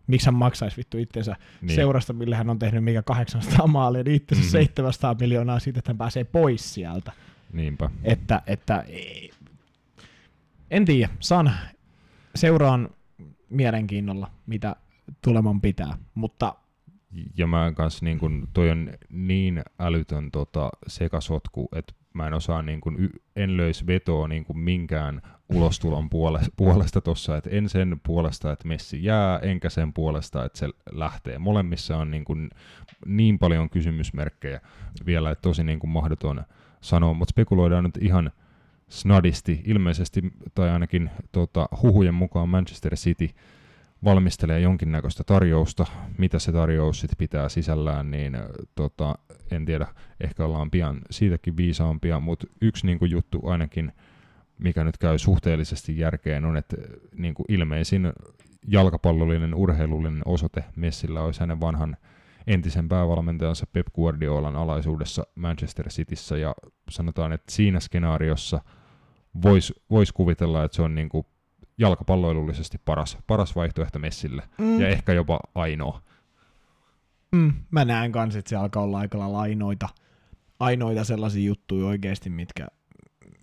Miksi hän maksaisi vittu itsensä niin. seurasta, millä hän on tehnyt mikä 800 maalia, niin itsensä mm-hmm. 700 miljoonaa siitä, että hän pääsee pois sieltä. Niinpä. Että, että ei. en tiedä, saan seuraan mielenkiinnolla, mitä tuleman pitää, mutta ja mä kanssa niin kun, toi on niin älytön tota, sekasotku, että mä en osaa, niin kun, en löisi vetoa niin kun minkään ulostulon puolesta tuossa, että en sen puolesta, että Messi jää, enkä sen puolesta, että se lähtee. Molemmissa on niin, kun, niin paljon kysymysmerkkejä vielä, että tosi niin kun mahdoton sanoa, mutta spekuloidaan nyt ihan snadisti, ilmeisesti, tai ainakin tota, huhujen mukaan Manchester City valmistelee jonkinnäköistä tarjousta, mitä se tarjous sitten pitää sisällään, niin tota, en tiedä, ehkä ollaan pian siitäkin viisaampia, mutta yksi niin kuin, juttu ainakin, mikä nyt käy suhteellisesti järkeen, on, että niin kuin ilmeisin jalkapallollinen, urheilullinen osoite Messillä olisi hänen vanhan entisen päävalmentajansa Pep Guardiolan alaisuudessa Manchester Cityssä, ja sanotaan, että siinä skenaariossa voisi vois kuvitella, että se on niin kuin jalkapalloilullisesti paras, paras vaihtoehto Messille, mm. ja ehkä jopa ainoa. Mm, mä näen kanssa, että se alkaa olla aika lailla ainoita, ainoita sellaisia juttuja oikeasti, mitkä,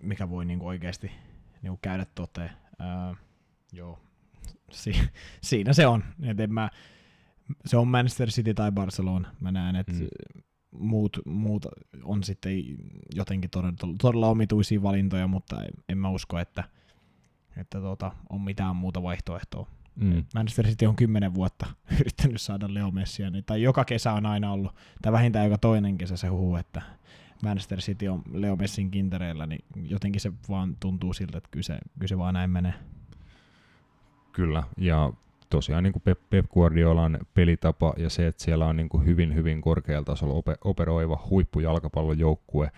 mikä voi niinku oikeasti niinku käydä toteen. Öö, joo, si- siinä se on. Et en mä, se on Manchester City tai Barcelona. Mä näen, että mm. Muut, muut on sitten jotenkin todella, todella omituisia valintoja, mutta en, en mä usko, että – että tuota, on mitään muuta vaihtoehtoa. Mm. Manchester City on kymmenen vuotta yrittänyt saada Leo Messia, niin, tai joka kesä on aina ollut, tai vähintään joka toinen kesä se huhu, että Manchester City on Leo Messin kintereillä, niin jotenkin se vaan tuntuu siltä, että kyse, kyse vaan näin menee. Kyllä, ja tosiaan niin kuin Pep, Pep Guardiolan pelitapa ja se, että siellä on niin kuin hyvin, hyvin korkealla tasolla operoiva huippujalkapallojoukkue,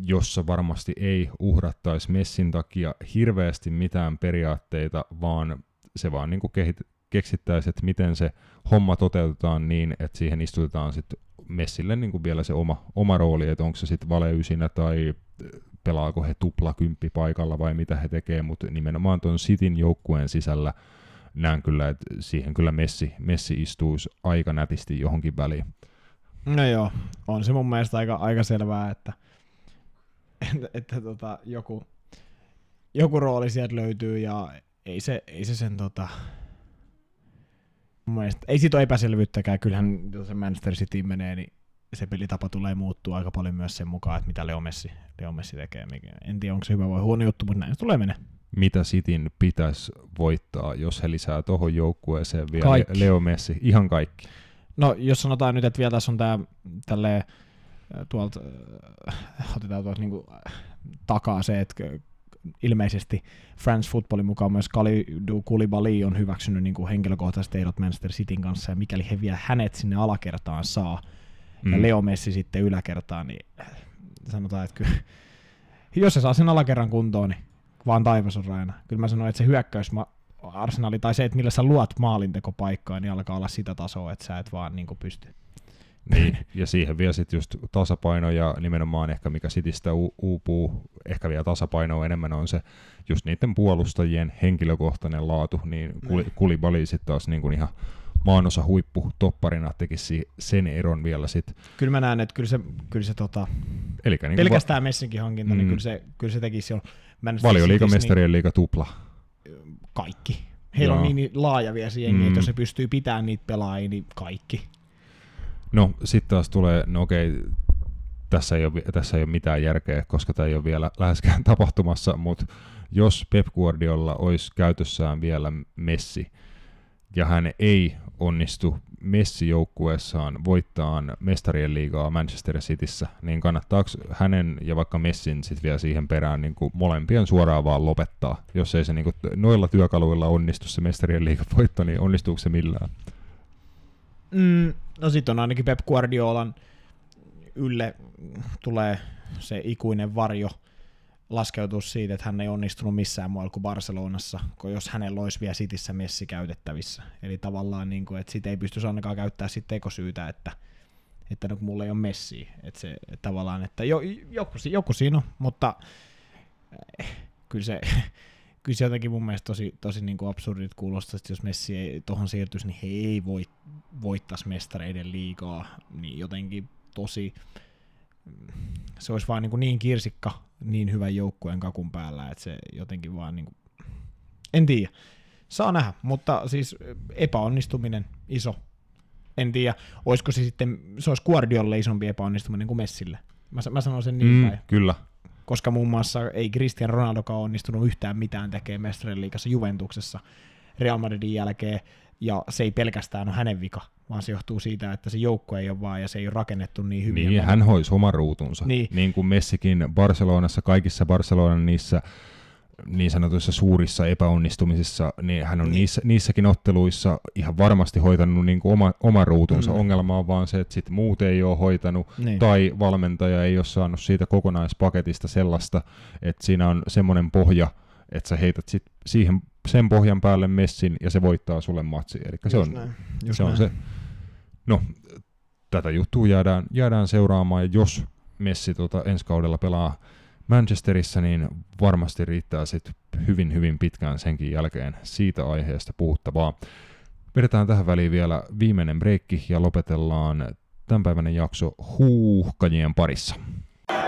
jossa varmasti ei uhrattaisi Messin takia hirveästi mitään periaatteita, vaan se vaan niin kehit- keksittäisi, että miten se homma toteutetaan niin, että siihen istutetaan sitten Messille niin kuin vielä se oma, oma rooli, että onko se sitten valeysinä tai pelaako he tuplakymppi paikalla vai mitä he tekee, mutta nimenomaan tuon Sitin joukkueen sisällä näen kyllä, että siihen kyllä Messi, Messi istuisi aika nätisti johonkin väliin. No joo, on se mun mielestä aika, aika selvää, että – että, että tota, joku, joku rooli sieltä löytyy ja ei se, ei se sen tota, mun mielestä, ei siitä ole epäselvyyttäkään, kyllähän jos se Manchester City menee, niin se pelitapa tulee muuttua aika paljon myös sen mukaan, että mitä Leo Messi, Leo Messi tekee. En tiedä, onko se hyvä vai huono juttu, mutta näin se tulee menee. Mitä Cityn pitäisi voittaa, jos he lisää tuohon joukkueeseen vielä kaikki. Leo Messi? Ihan kaikki. No jos sanotaan nyt, että vielä tässä on tämä tälleen tuolta, otetaan tuolta niin kuin, takaa se, että ilmeisesti France Footballin mukaan myös Kalidou Koulibaly on hyväksynyt niin kuin henkilökohtaiset ehdot Manchester Cityn kanssa, ja mikäli he vielä hänet sinne alakertaan saa, mm. ja Leo Messi sitten yläkertaan, niin sanotaan, että kyllä, jos se saa sen alakerran kuntoon, niin vaan taivas on rajana. Kyllä mä sanoin, että se hyökkäys arsenali tai se, että millä sä luot maalintekopaikkaa, niin alkaa olla sitä tasoa, että sä et vaan niin pysty. Niin, ja siihen vielä sitten just tasapaino ja nimenomaan ehkä mikä sitistä u- uupuu, ehkä vielä tasapainoa enemmän on se just niiden puolustajien henkilökohtainen laatu, niin niin. Kulibali sitten taas niin kuin ihan maanosa huippu topparina tekisi sen eron vielä sitten. Kyllä mä näen, että kyllä se, kyllä se tota, Elikkä niin pelkästään va- Messinkin hankinta, niin mm. niin kyllä se, kyllä se tekisi jo. Valioliiga, niin, tupla. Kaikki. Heillä Joo. on niin laaja vielä se jengi, mm. että jos se pystyy pitämään niitä pelaajia, niin kaikki. No sitten taas tulee, no okei, tässä ei, ole, tässä ei ole mitään järkeä, koska tämä ei ole vielä läheskään tapahtumassa, mutta jos Pep Guardiola olisi käytössään vielä Messi, ja hän ei onnistu Messi-joukkueessaan voittaa mestarien liigaa Manchester Cityssä, niin kannattaako hänen ja vaikka Messin sitten vielä siihen perään niin kuin molempien suoraan vaan lopettaa, jos ei se niin kuin noilla työkaluilla onnistu se mestarien liigan voitto, niin onnistuuko se millään? Mm, no sitten on ainakin Pep Guardiolan ylle tulee se ikuinen varjo laskeutua siitä, että hän ei onnistunut missään muualla kuin Barcelonassa, kun jos hänellä olisi vielä Cityssä messi käytettävissä. Eli tavallaan, niin kuin, että sitä ei pystyisi ainakaan käyttää sit tekosyytä, että, että no, mulla ei ole messi. Että se että tavallaan, että jo, joku, joku siinä on, mutta eh, kyllä se, kyllä se jotenkin mun mielestä tosi, tosi niin kuin absurdit kuulostaa, että jos Messi ei tuohon siirtyisi, niin he ei voit, voittaisi mestareiden liigaa, niin jotenkin tosi, se olisi vaan niin, kuin niin kirsikka niin hyvän joukkueen kakun päällä, että se jotenkin vaan niin kuin, en tiedä. Saa nähdä, mutta siis epäonnistuminen iso. En tiedä, olisiko se sitten, se olisi Guardiolle isompi epäonnistuminen kuin Messille. Mä, mä sanon sen niin Mm, päin kyllä. koska muun muassa ei Cristiano Ronaldokaan onnistunut yhtään mitään tekemään mestarien liigassa Juventuksessa Real Madridin jälkeen, ja se ei pelkästään ole hänen vika, vaan se johtuu siitä, että se joukko ei ole vaan, ja se ei ole rakennettu niin hyvin. Niin, hän hoisi oman ruutunsa. Niin. niin kuin Messikin Barcelonassa, kaikissa Barcelonan niissä niin sanotuissa suurissa epäonnistumisissa, niin hän on Niin. niissä, niissäkin otteluissa ihan varmasti hoitanut niin kuin oma, oma ruutunsa. Mm. Ongelma on vaan se, että sit muut ei ole hoitanut, Niin. tai valmentaja ei ole saanut siitä kokonaispaketista sellaista, että siinä on semmoinen pohja, että sä heität sit siihen, sen pohjan päälle messin ja se voittaa sulle matsi. Eli se on, näin. Just se on se. No, tätä juttua jäädään, jäädään seuraamaan, ja jos Messi tota, ensi kaudella pelaa Manchesterissa, niin varmasti riittää sit hyvin, hyvin pitkään senkin jälkeen siitä aiheesta puhuttavaa. Vedetään tähän väliin vielä viimeinen breikki ja lopetellaan tämänpäiväinen jakso huuhkajien parissa.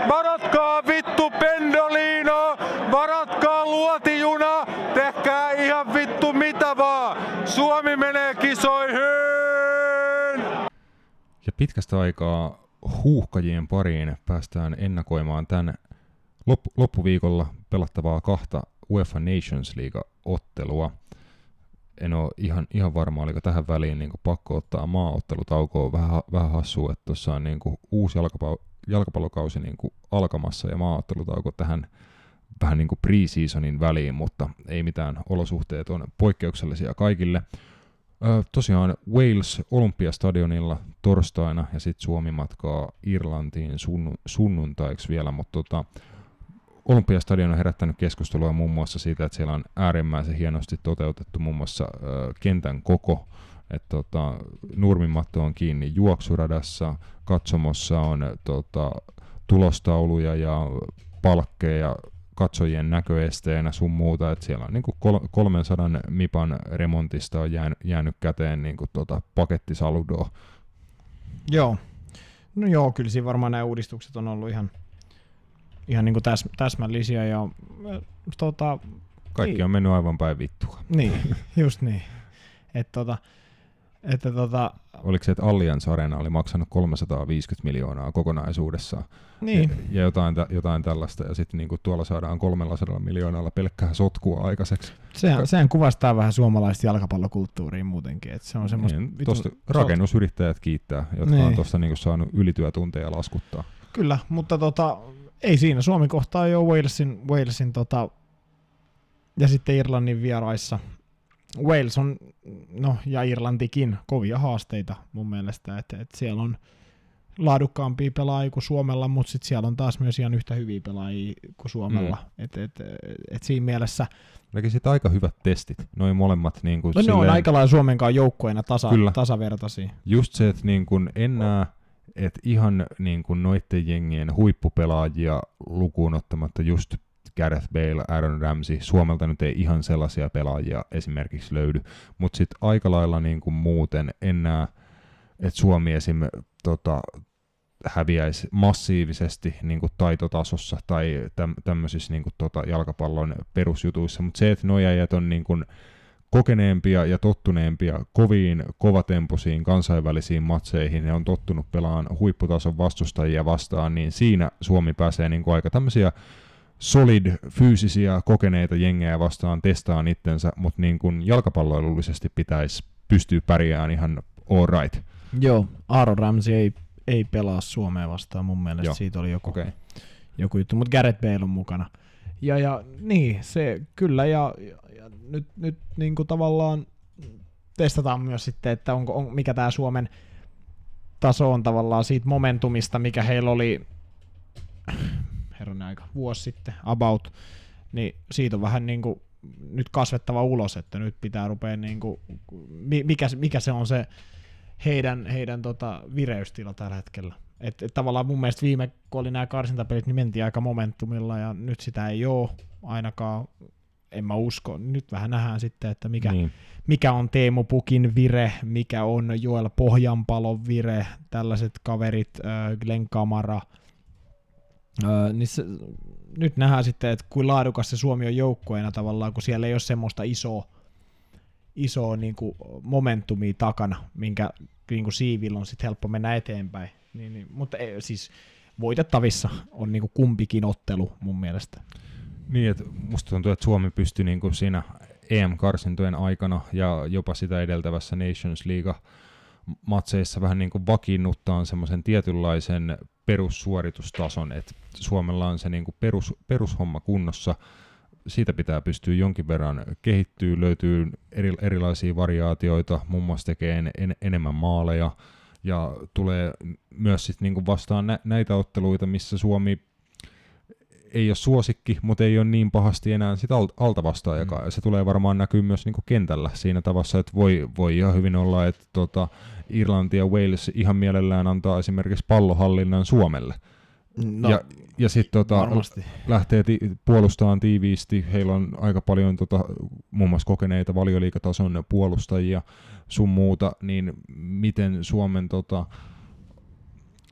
Varatkaa vittu pendolino, varatkaa luotijuna, tehkää ihan vittu mitä vaan. Suomi menee kisoihin! Ja pitkästä aikaa huuhkajien pariin päästään ennakoimaan tämän loppu- loppuviikolla pelattavaa kahta UEFA Nations League-ottelua. En ole ihan, ihan varma, oliko tähän väliin niin pakko ottaa maaottelutaukoa. Vähän, vähän hassua, että tuossa on niin uusi jalkapallo, jalkapallokausi niin alkamassa ja maaottelutauko tähän vähän niin kuin pre-seasonin väliin, mutta ei mitään, olosuhteet on poikkeuksellisia kaikille. Ö, tosiaan Wales Olympiastadionilla torstaina ja sitten Suomi matkaa Irlantiin sunnu- sunnuntaiksi vielä, mutta tota, Olympiastadion on herättänyt keskustelua muun muassa siitä, että siellä on äärimmäisen hienosti toteutettu muun muassa ö, kentän koko, että tota, nurmimatto on kiinni juoksuradassa, katsomossa on tota, tulostauluja ja palkkeja katsojien näköesteenä sun muuta, että siellä on niinku kol- 300 mipan remontista on jäänyt, jäänyt käteen niinku tota pakettisaludoa. Joo. No joo, kyllä siinä varmaan nämä uudistukset on ollut ihan, ihan niin kuin täs, täsmällisiä ja tota, Kaikki Niin. on mennyt aivan päin vittua. niin, just niin. Että tota, että tota, Oliko se, että Allianz Arena oli maksanut 350 miljoonaa kokonaisuudessaan niin, ja, ja jotain, jotain tällaista, ja sitten niinku tuolla saadaan 300 miljoonalla pelkkää sotkua aikaiseksi. sehän, sehän kuvastaa vähän suomalaista jalkapallokulttuuria muutenkin, että se on semmoista... Niin, on- rakennusyrittäjät kiittää, jotka Niin. on tuosta niinku saanut ylityötunteja laskuttaa. Kyllä, mutta tota, ei siinä. Suomi kohtaa jo Walesin, Walesin tota, ja sitten Irlannin vieraissa. Wales on, no ja Irlantikin, kovia haasteita mun mielestä, että et siellä on laadukkaampia pelaajia kuin Suomella, mutta sitten siellä on taas myös ihan yhtä hyviä pelaajia kuin Suomella. Mm. Et, et, et siinä mielessä, Näkisit aika hyvät testit, noin molemmat niin kuin no ne on aika lailla Suomen kanssa joukkueena tasa, Kyllä. tasavertaisia. just se, että niin kuin en näe, että ihan niin kuin noitten jengien huippupelaajia lukuun ottamatta just Gareth Bale, Aaron Ramsey, Suomelta nyt ei ihan sellaisia pelaajia esimerkiksi löydy, mutta sitten aika lailla niin kuin muuten en näe, että Suomi esim. Tota, häviäisi massiivisesti niin kuin taitotasossa tai täm, tämmöisissä niin kuin, tota, jalkapallon perusjutuissa, mutta se, että nojajat on niin kuin, kokeneempia ja tottuneempia koviin, kovatempoisiin kansainvälisiin matseihin, ne on tottunut pelaamaan huipputason vastustajia vastaan, niin siinä Suomi pääsee niin kuin aika tämmöisiä solid, fyysisiä, kokeneita jengejä vastaan testaan itsensä, mutta niin kuin jalkapalloilullisesti pitäisi pystyä pärjäämään ihan all right. Joo, Aaron Ramsey ei, ei pelaa Suomea vastaan mun mielestä, Joo, siitä oli joku. Okay. joku juttu, mutta Gareth Bale on mukana. Ja, ja niin, se kyllä, ja, ja, ja nyt, nyt niin kuin tavallaan testataan myös sitten, että onko, on, mikä tämä Suomen taso on tavallaan siitä momentumista, mikä heillä oli, herra herranen aika, vuosi sitten, about, niin siitä on vähän niin kuin nyt kasvettava ulos, että nyt pitää rupea niin kuin, mikä, mikä se on se heidän, heidän tota vireystila tällä hetkellä. Et, et tavallaan mun mielestä viime, kun oli nämä karsintapelit, niin mentiin aika momentumilla ja nyt sitä ei ole ainakaan, en mä usko. Nyt vähän nähdään sitten, että mikä, niin. mikä on Teemu Pukin vire, mikä on Joel Pohjanpalon vire, tällaiset kaverit, äh, Glenn Kamara, äh, niin se, nyt nähdään sitten, että kuin laadukas se Suomi on joukkueena tavallaan, kun siellä ei ole semmoista isoa, isoa niin kuin momentumia takana, minkä niin kuin siivillä on sitten helppo mennä eteenpäin. Niin, niin, mutta ei, siis voitettavissa on niin kuin kumpikin ottelu mun mielestä. Niin, että musta tuntuu, että Suomi pystyi niin kuin siinä EM-karsintojen aikana ja jopa sitä edeltävässä Nations League matseissa vähän niin kuin vakiinnuttaan semmoisen tietynlaisen perussuoritustason, että Suomella on se niin kuin perus, perushomma kunnossa, siitä pitää pystyä jonkin verran kehittyä, löytyy eri, erilaisia variaatioita, muun muassa tekee en, en, enemmän maaleja, ja tulee myös sit niinku vastaan nä- näitä otteluita, missä Suomi ei ole suosikki, mutta ei ole niin pahasti enää sitä alta vastaajakaan. Mm. Ja se tulee varmaan näkyy myös niinku kentällä siinä tavassa, että voi, voi ihan hyvin olla, että tota, Irlanti ja Wales ihan mielellään antaa esimerkiksi pallohallinnan Suomelle. No, ja ja sitten tota, lähtee ti- puolustamaan tiiviisti. Heillä on aika paljon tota, muun muassa kokeneita valioliikatason puolustajia sun muuta, niin miten Suomen tota,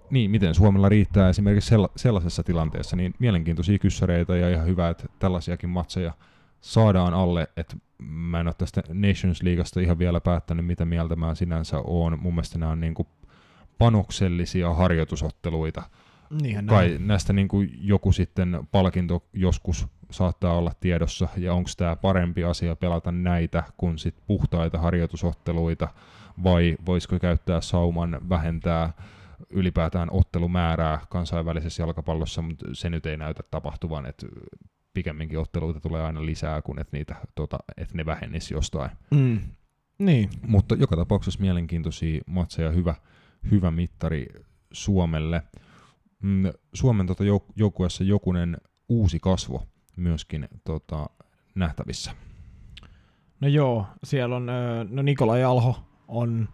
niin, miten Suomella riittää esimerkiksi sellaisessa tilanteessa, niin mielenkiintoisia kyssäreitä ja ihan hyvä, että tällaisiakin matseja saadaan alle, että mä en ole tästä Nations Leagueasta ihan vielä päättänyt, mitä mieltä mä sinänsä oon. Mun mielestä nämä on niin kuin panoksellisia harjoitusotteluita, Niinhän Kai näin. näistä niin kuin joku sitten palkinto joskus saattaa olla tiedossa, ja onko tämä parempi asia pelata näitä kuin sit puhtaita harjoitusotteluita, vai voisiko käyttää sauman vähentää ylipäätään ottelumäärää kansainvälisessä jalkapallossa, mutta se nyt ei näytä tapahtuvan, että pikemminkin otteluita tulee aina lisää kuin että, niitä, tota, että ne vähennisi jostain. Mm. Niin. Mutta joka tapauksessa mielenkiintoisia matseja, hyvä, hyvä mittari Suomelle. Mm, Suomen tota jouk- joukkueessa jokunen uusi kasvo myöskin tota, nähtävissä. No joo, siellä on, no Nikola Jalho on,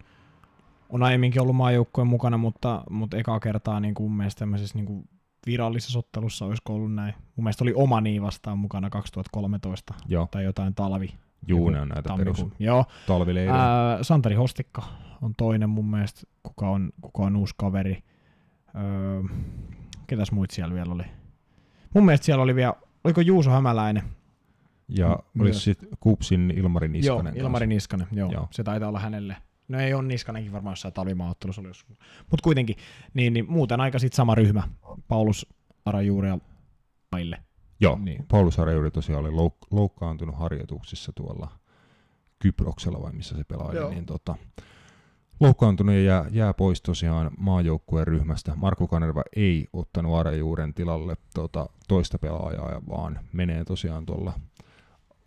on aiemminkin ollut maajoukkueen mukana, mutta, mutta ekaa kertaa niin kuin mun mielestä tämmöisessä niin kuin virallisessa ottelussa olisiko ollut näin. Mun mielestä oli oma niin vastaan mukana 2013 Joo. tai jotain talvi. Juu, ne on näitä perus Joo. Ää, Santeri Hostikka on toinen mun mielestä, kuka on, kuka on uusi kaveri. Öö, ketäs muut siellä vielä oli? Mun mielestä siellä oli vielä, oliko Juuso Hämäläinen? Ja M- olisi sitten Kupsin Ilmari Niskanen. Joo, Ilmari Niskanen, joo. joo. Se taitaa olla hänelle. No ei ole Niskanenkin varmaan jossain talvimaaottelussa oli Mutta kuitenkin, niin, niin muuten aika sitten sama ryhmä. Paulus Arajuuri ja Maille. Joo, niin. Paulus Arajuuri tosiaan oli louk- loukkaantunut harjoituksissa tuolla Kyproksella vai missä se pelaili, Joo. niin tota, Loukkaantunut ja jää, jää pois tosiaan maajoukkueen ryhmästä. Markku Kanerva ei ottanut Arajuuren tilalle tota, toista pelaajaa, vaan menee tosiaan tuolla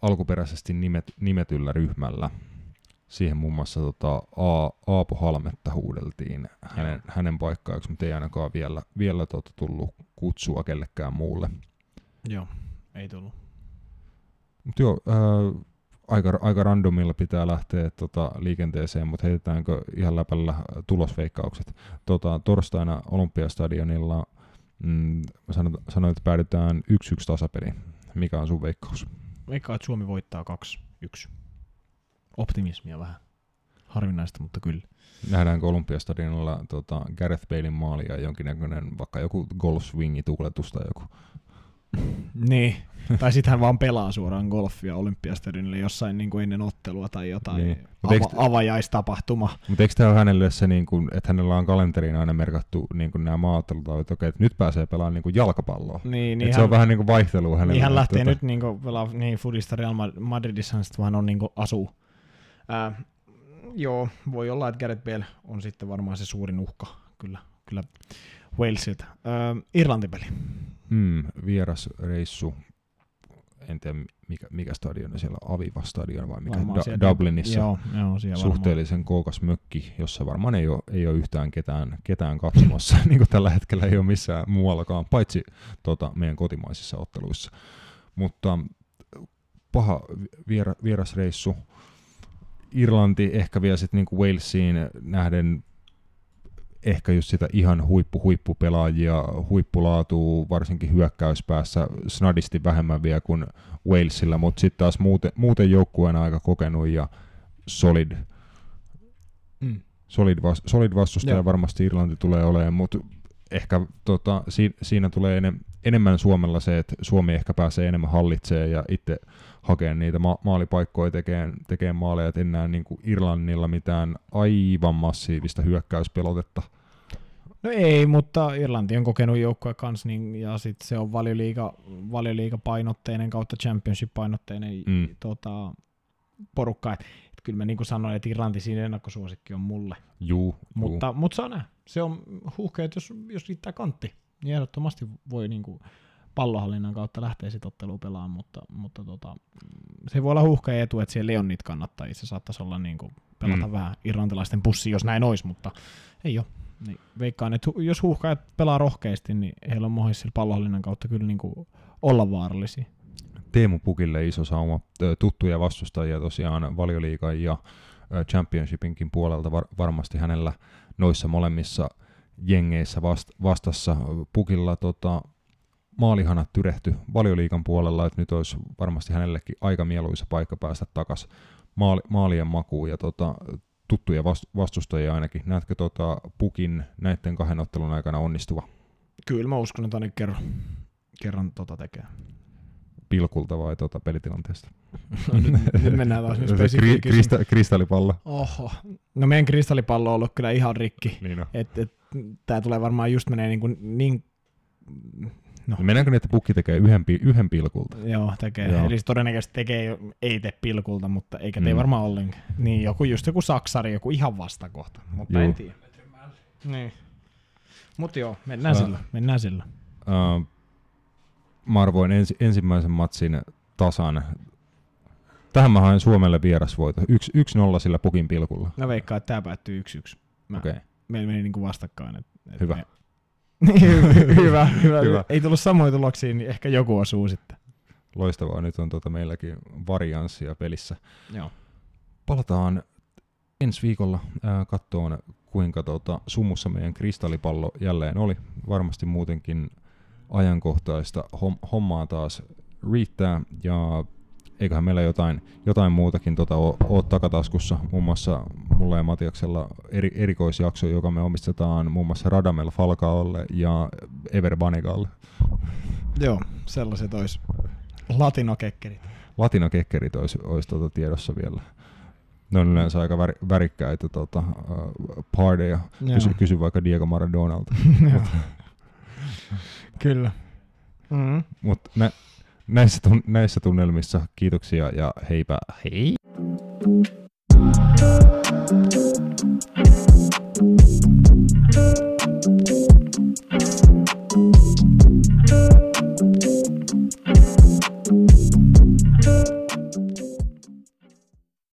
alkuperäisesti nimet, nimetyllä ryhmällä. Siihen muun muassa tota, A, Aapo Halmetta huudeltiin hänen, hänen paikkaaksi, mutta ei ainakaan vielä, vielä tota, tullut kutsua kellekään muulle. Joo, ei tullut. Mutta joo, äh, aika, aika randomilla pitää lähteä tota, liikenteeseen, mutta heitetäänkö ihan läpällä tulosveikkaukset. Tota, torstaina Olympiastadionilla mm, sanoin, sanoin, että päädytään 1-1 tasapeliin. Mikä on sun veikkaus? Veikkaa, että Suomi voittaa 2-1. Optimismia vähän. Harvinaista, mutta kyllä. Nähdäänkö Olympiastadionilla tota, Gareth Balein maali ja jonkinnäköinen vaikka joku golf-swingi tuuletus tai joku niin, tai sitten hän vaan pelaa suoraan golfia Olympiastadionille jossain niin kuin ennen ottelua tai jotain niin. ava- eikö, avajaistapahtuma. Mutta eikö tämä ole hänelle se, niin kuin, että hänellä on kalenteriin aina merkattu niin kuin nämä maattelut, että okei, että nyt pääsee pelaamaan niin kuin jalkapalloa. Niin, niin hän, se on vähän niin kuin vaihtelua hänelle. Niin hän lähtee tuota. nyt niin kuin pelaa niin Fudista Real Madridissa, sitten vaan on niin kuin asuu. Ää, joo, voi olla, että Gareth Bale on sitten varmaan se suurin uhka, kyllä, kyllä Walesilta. Ää, Irlantipeli. Mm, vierasreissu. en tiedä mikä, mikä stadion siellä, Aviva stadion vai mikä, Varmaan da, Dublinissa. Joo, joo siellä suhteellisen kookas mökki, jossa varmaan ei ole, ei ole yhtään ketään, ketään katsomassa, niin kuin tällä hetkellä ei ole missään muuallakaan, paitsi tota, meidän kotimaisissa otteluissa. Mutta paha viera, vierasreissu. Irlanti ehkä vielä sitten niinku Walesiin nähden ehkä just sitä ihan huippu huippupelaajia, huippulaatua, varsinkin hyökkäyspäässä, snadisti vähemmän vielä kuin Walesilla, mutta sitten taas muuten, muuten joukkueen aika kokenut ja solid, Mm. solid, vas, solid vastustaja Joo. varmasti Irlanti tulee olemaan, mutta ehkä tota, si, siinä tulee enem, enemmän Suomella se, että Suomi ehkä pääsee enemmän hallitsee ja itse hakee niitä ma- maalipaikkoja tekee, tekee maaleja, että enää niin kuin Irlannilla mitään aivan massiivista hyökkäyspelotetta. No ei, mutta Irlanti on kokenut joukkue kanssa, niin, ja sitten se on valioliiga, valioliiga painotteinen kautta championship painotteinen Mm. mm. tota, porukka. Et, et kyllä mä niin kuin sanoin, että Irlanti siinä ennakkosuosikki on mulle. Juu, juu. Mutta, mutta saa nähdä. Se on huuhkea, että jos, jos riittää kantti, niin ehdottomasti voi niin kuin pallohallinnan kautta lähteä sit ottelua pelaamaan, mutta, mutta tota, se voi olla huuhkea etu, että siellä Leonit kannattaa. Se saattaisi olla niin kuin pelata Mm. vähän irlantilaisten pussi, jos näin olisi, mutta ei ole. Niin veikkaan, että jos huuhkajat pelaa rohkeasti, niin heillä on mahdollista pallohallinnan kautta kyllä niin kuin olla vaarallisia. Teemu Pukille iso sauma tuttuja vastustajia tosiaan valioliigan ja championshipinkin puolelta var, varmasti hänellä noissa molemmissa jengeissä vast, vastassa. Pukilla tota, maalihanat tyrehty valioliigan puolella, että nyt olisi varmasti hänellekin aika mieluisa paikka päästä takaisin maali, maalien makuun ja tota, tuttuja vast, vastustajia ainakin. Näetkö tota, Pukin näiden kahden ottelun aikana onnistuva Kyllä mä uskon, että ainakin kerran, kerran tota tekee. pilkulta vai tota, pelitilanteesta? No, nyt, nyt mennään taas nyt kri- krista, kristallipallo. Oho. No meidän kristallipallo on ollut kyllä ihan rikki. Niin on. Et, et, tää tulee varmaan just menee niin, kuin, niin no, Mennäänkö niin, että pukki tekee yhden, yhden pilkulta? joo, tekee. Joo. Joo. Eli se todennäköisesti tekee, ei tee pilkulta, mutta eikä tee Mm. varmaan ollenkaan. Niin joku just joku saksari, joku ihan vastakohta. Mutta Juu. en tiedä. Niin. Mutta joo, mennään Ää. sillä. Mennään sillä. Uh, mä arvoin ensi, ensimmäisen matsin tasan. Tähän mä hain Suomelle vierasvoito. 1-0 sillä pukin pilkulla. Mä veikkaan, että tää päättyy 1-1. Mä, Okei. Okay. Meillä meni niinku vastakkain. Et, et Hyvä. Me... Niin, hy- hyvä, hyvä. Hyvä. Ei tullut samoja tuloksia, niin ehkä joku osuu sitten. Loistavaa. Nyt on tota meilläkin varianssia pelissä. Joo. Palataan ensi viikolla äh, kattoon, kuinka tota, sumussa meidän kristallipallo jälleen oli. Varmasti muutenkin ajankohtaista hom- hommaa taas riittää ja eiköhän meillä jotain, jotain muutakin tota ole, ole takataskussa. Muun muassa mulla ja Matiaksella eri, erikoisjakso, joka me omistetaan muun muassa Radamel Falcaolle ja Ever Banigalle. Joo, sellaiset ois latinokekkerit. Latinokekkerit olisi, olisi tuota tiedossa vielä. Ne on yleensä aika väri, värikkäitä tota, uh, pardeja. Kysy, kysy vaikka Diego Maradonalta. Kyllä. Mm. Mutta näissä, tun- näissä tunnelmissa. Kiitoksia ja heipä hei! thank you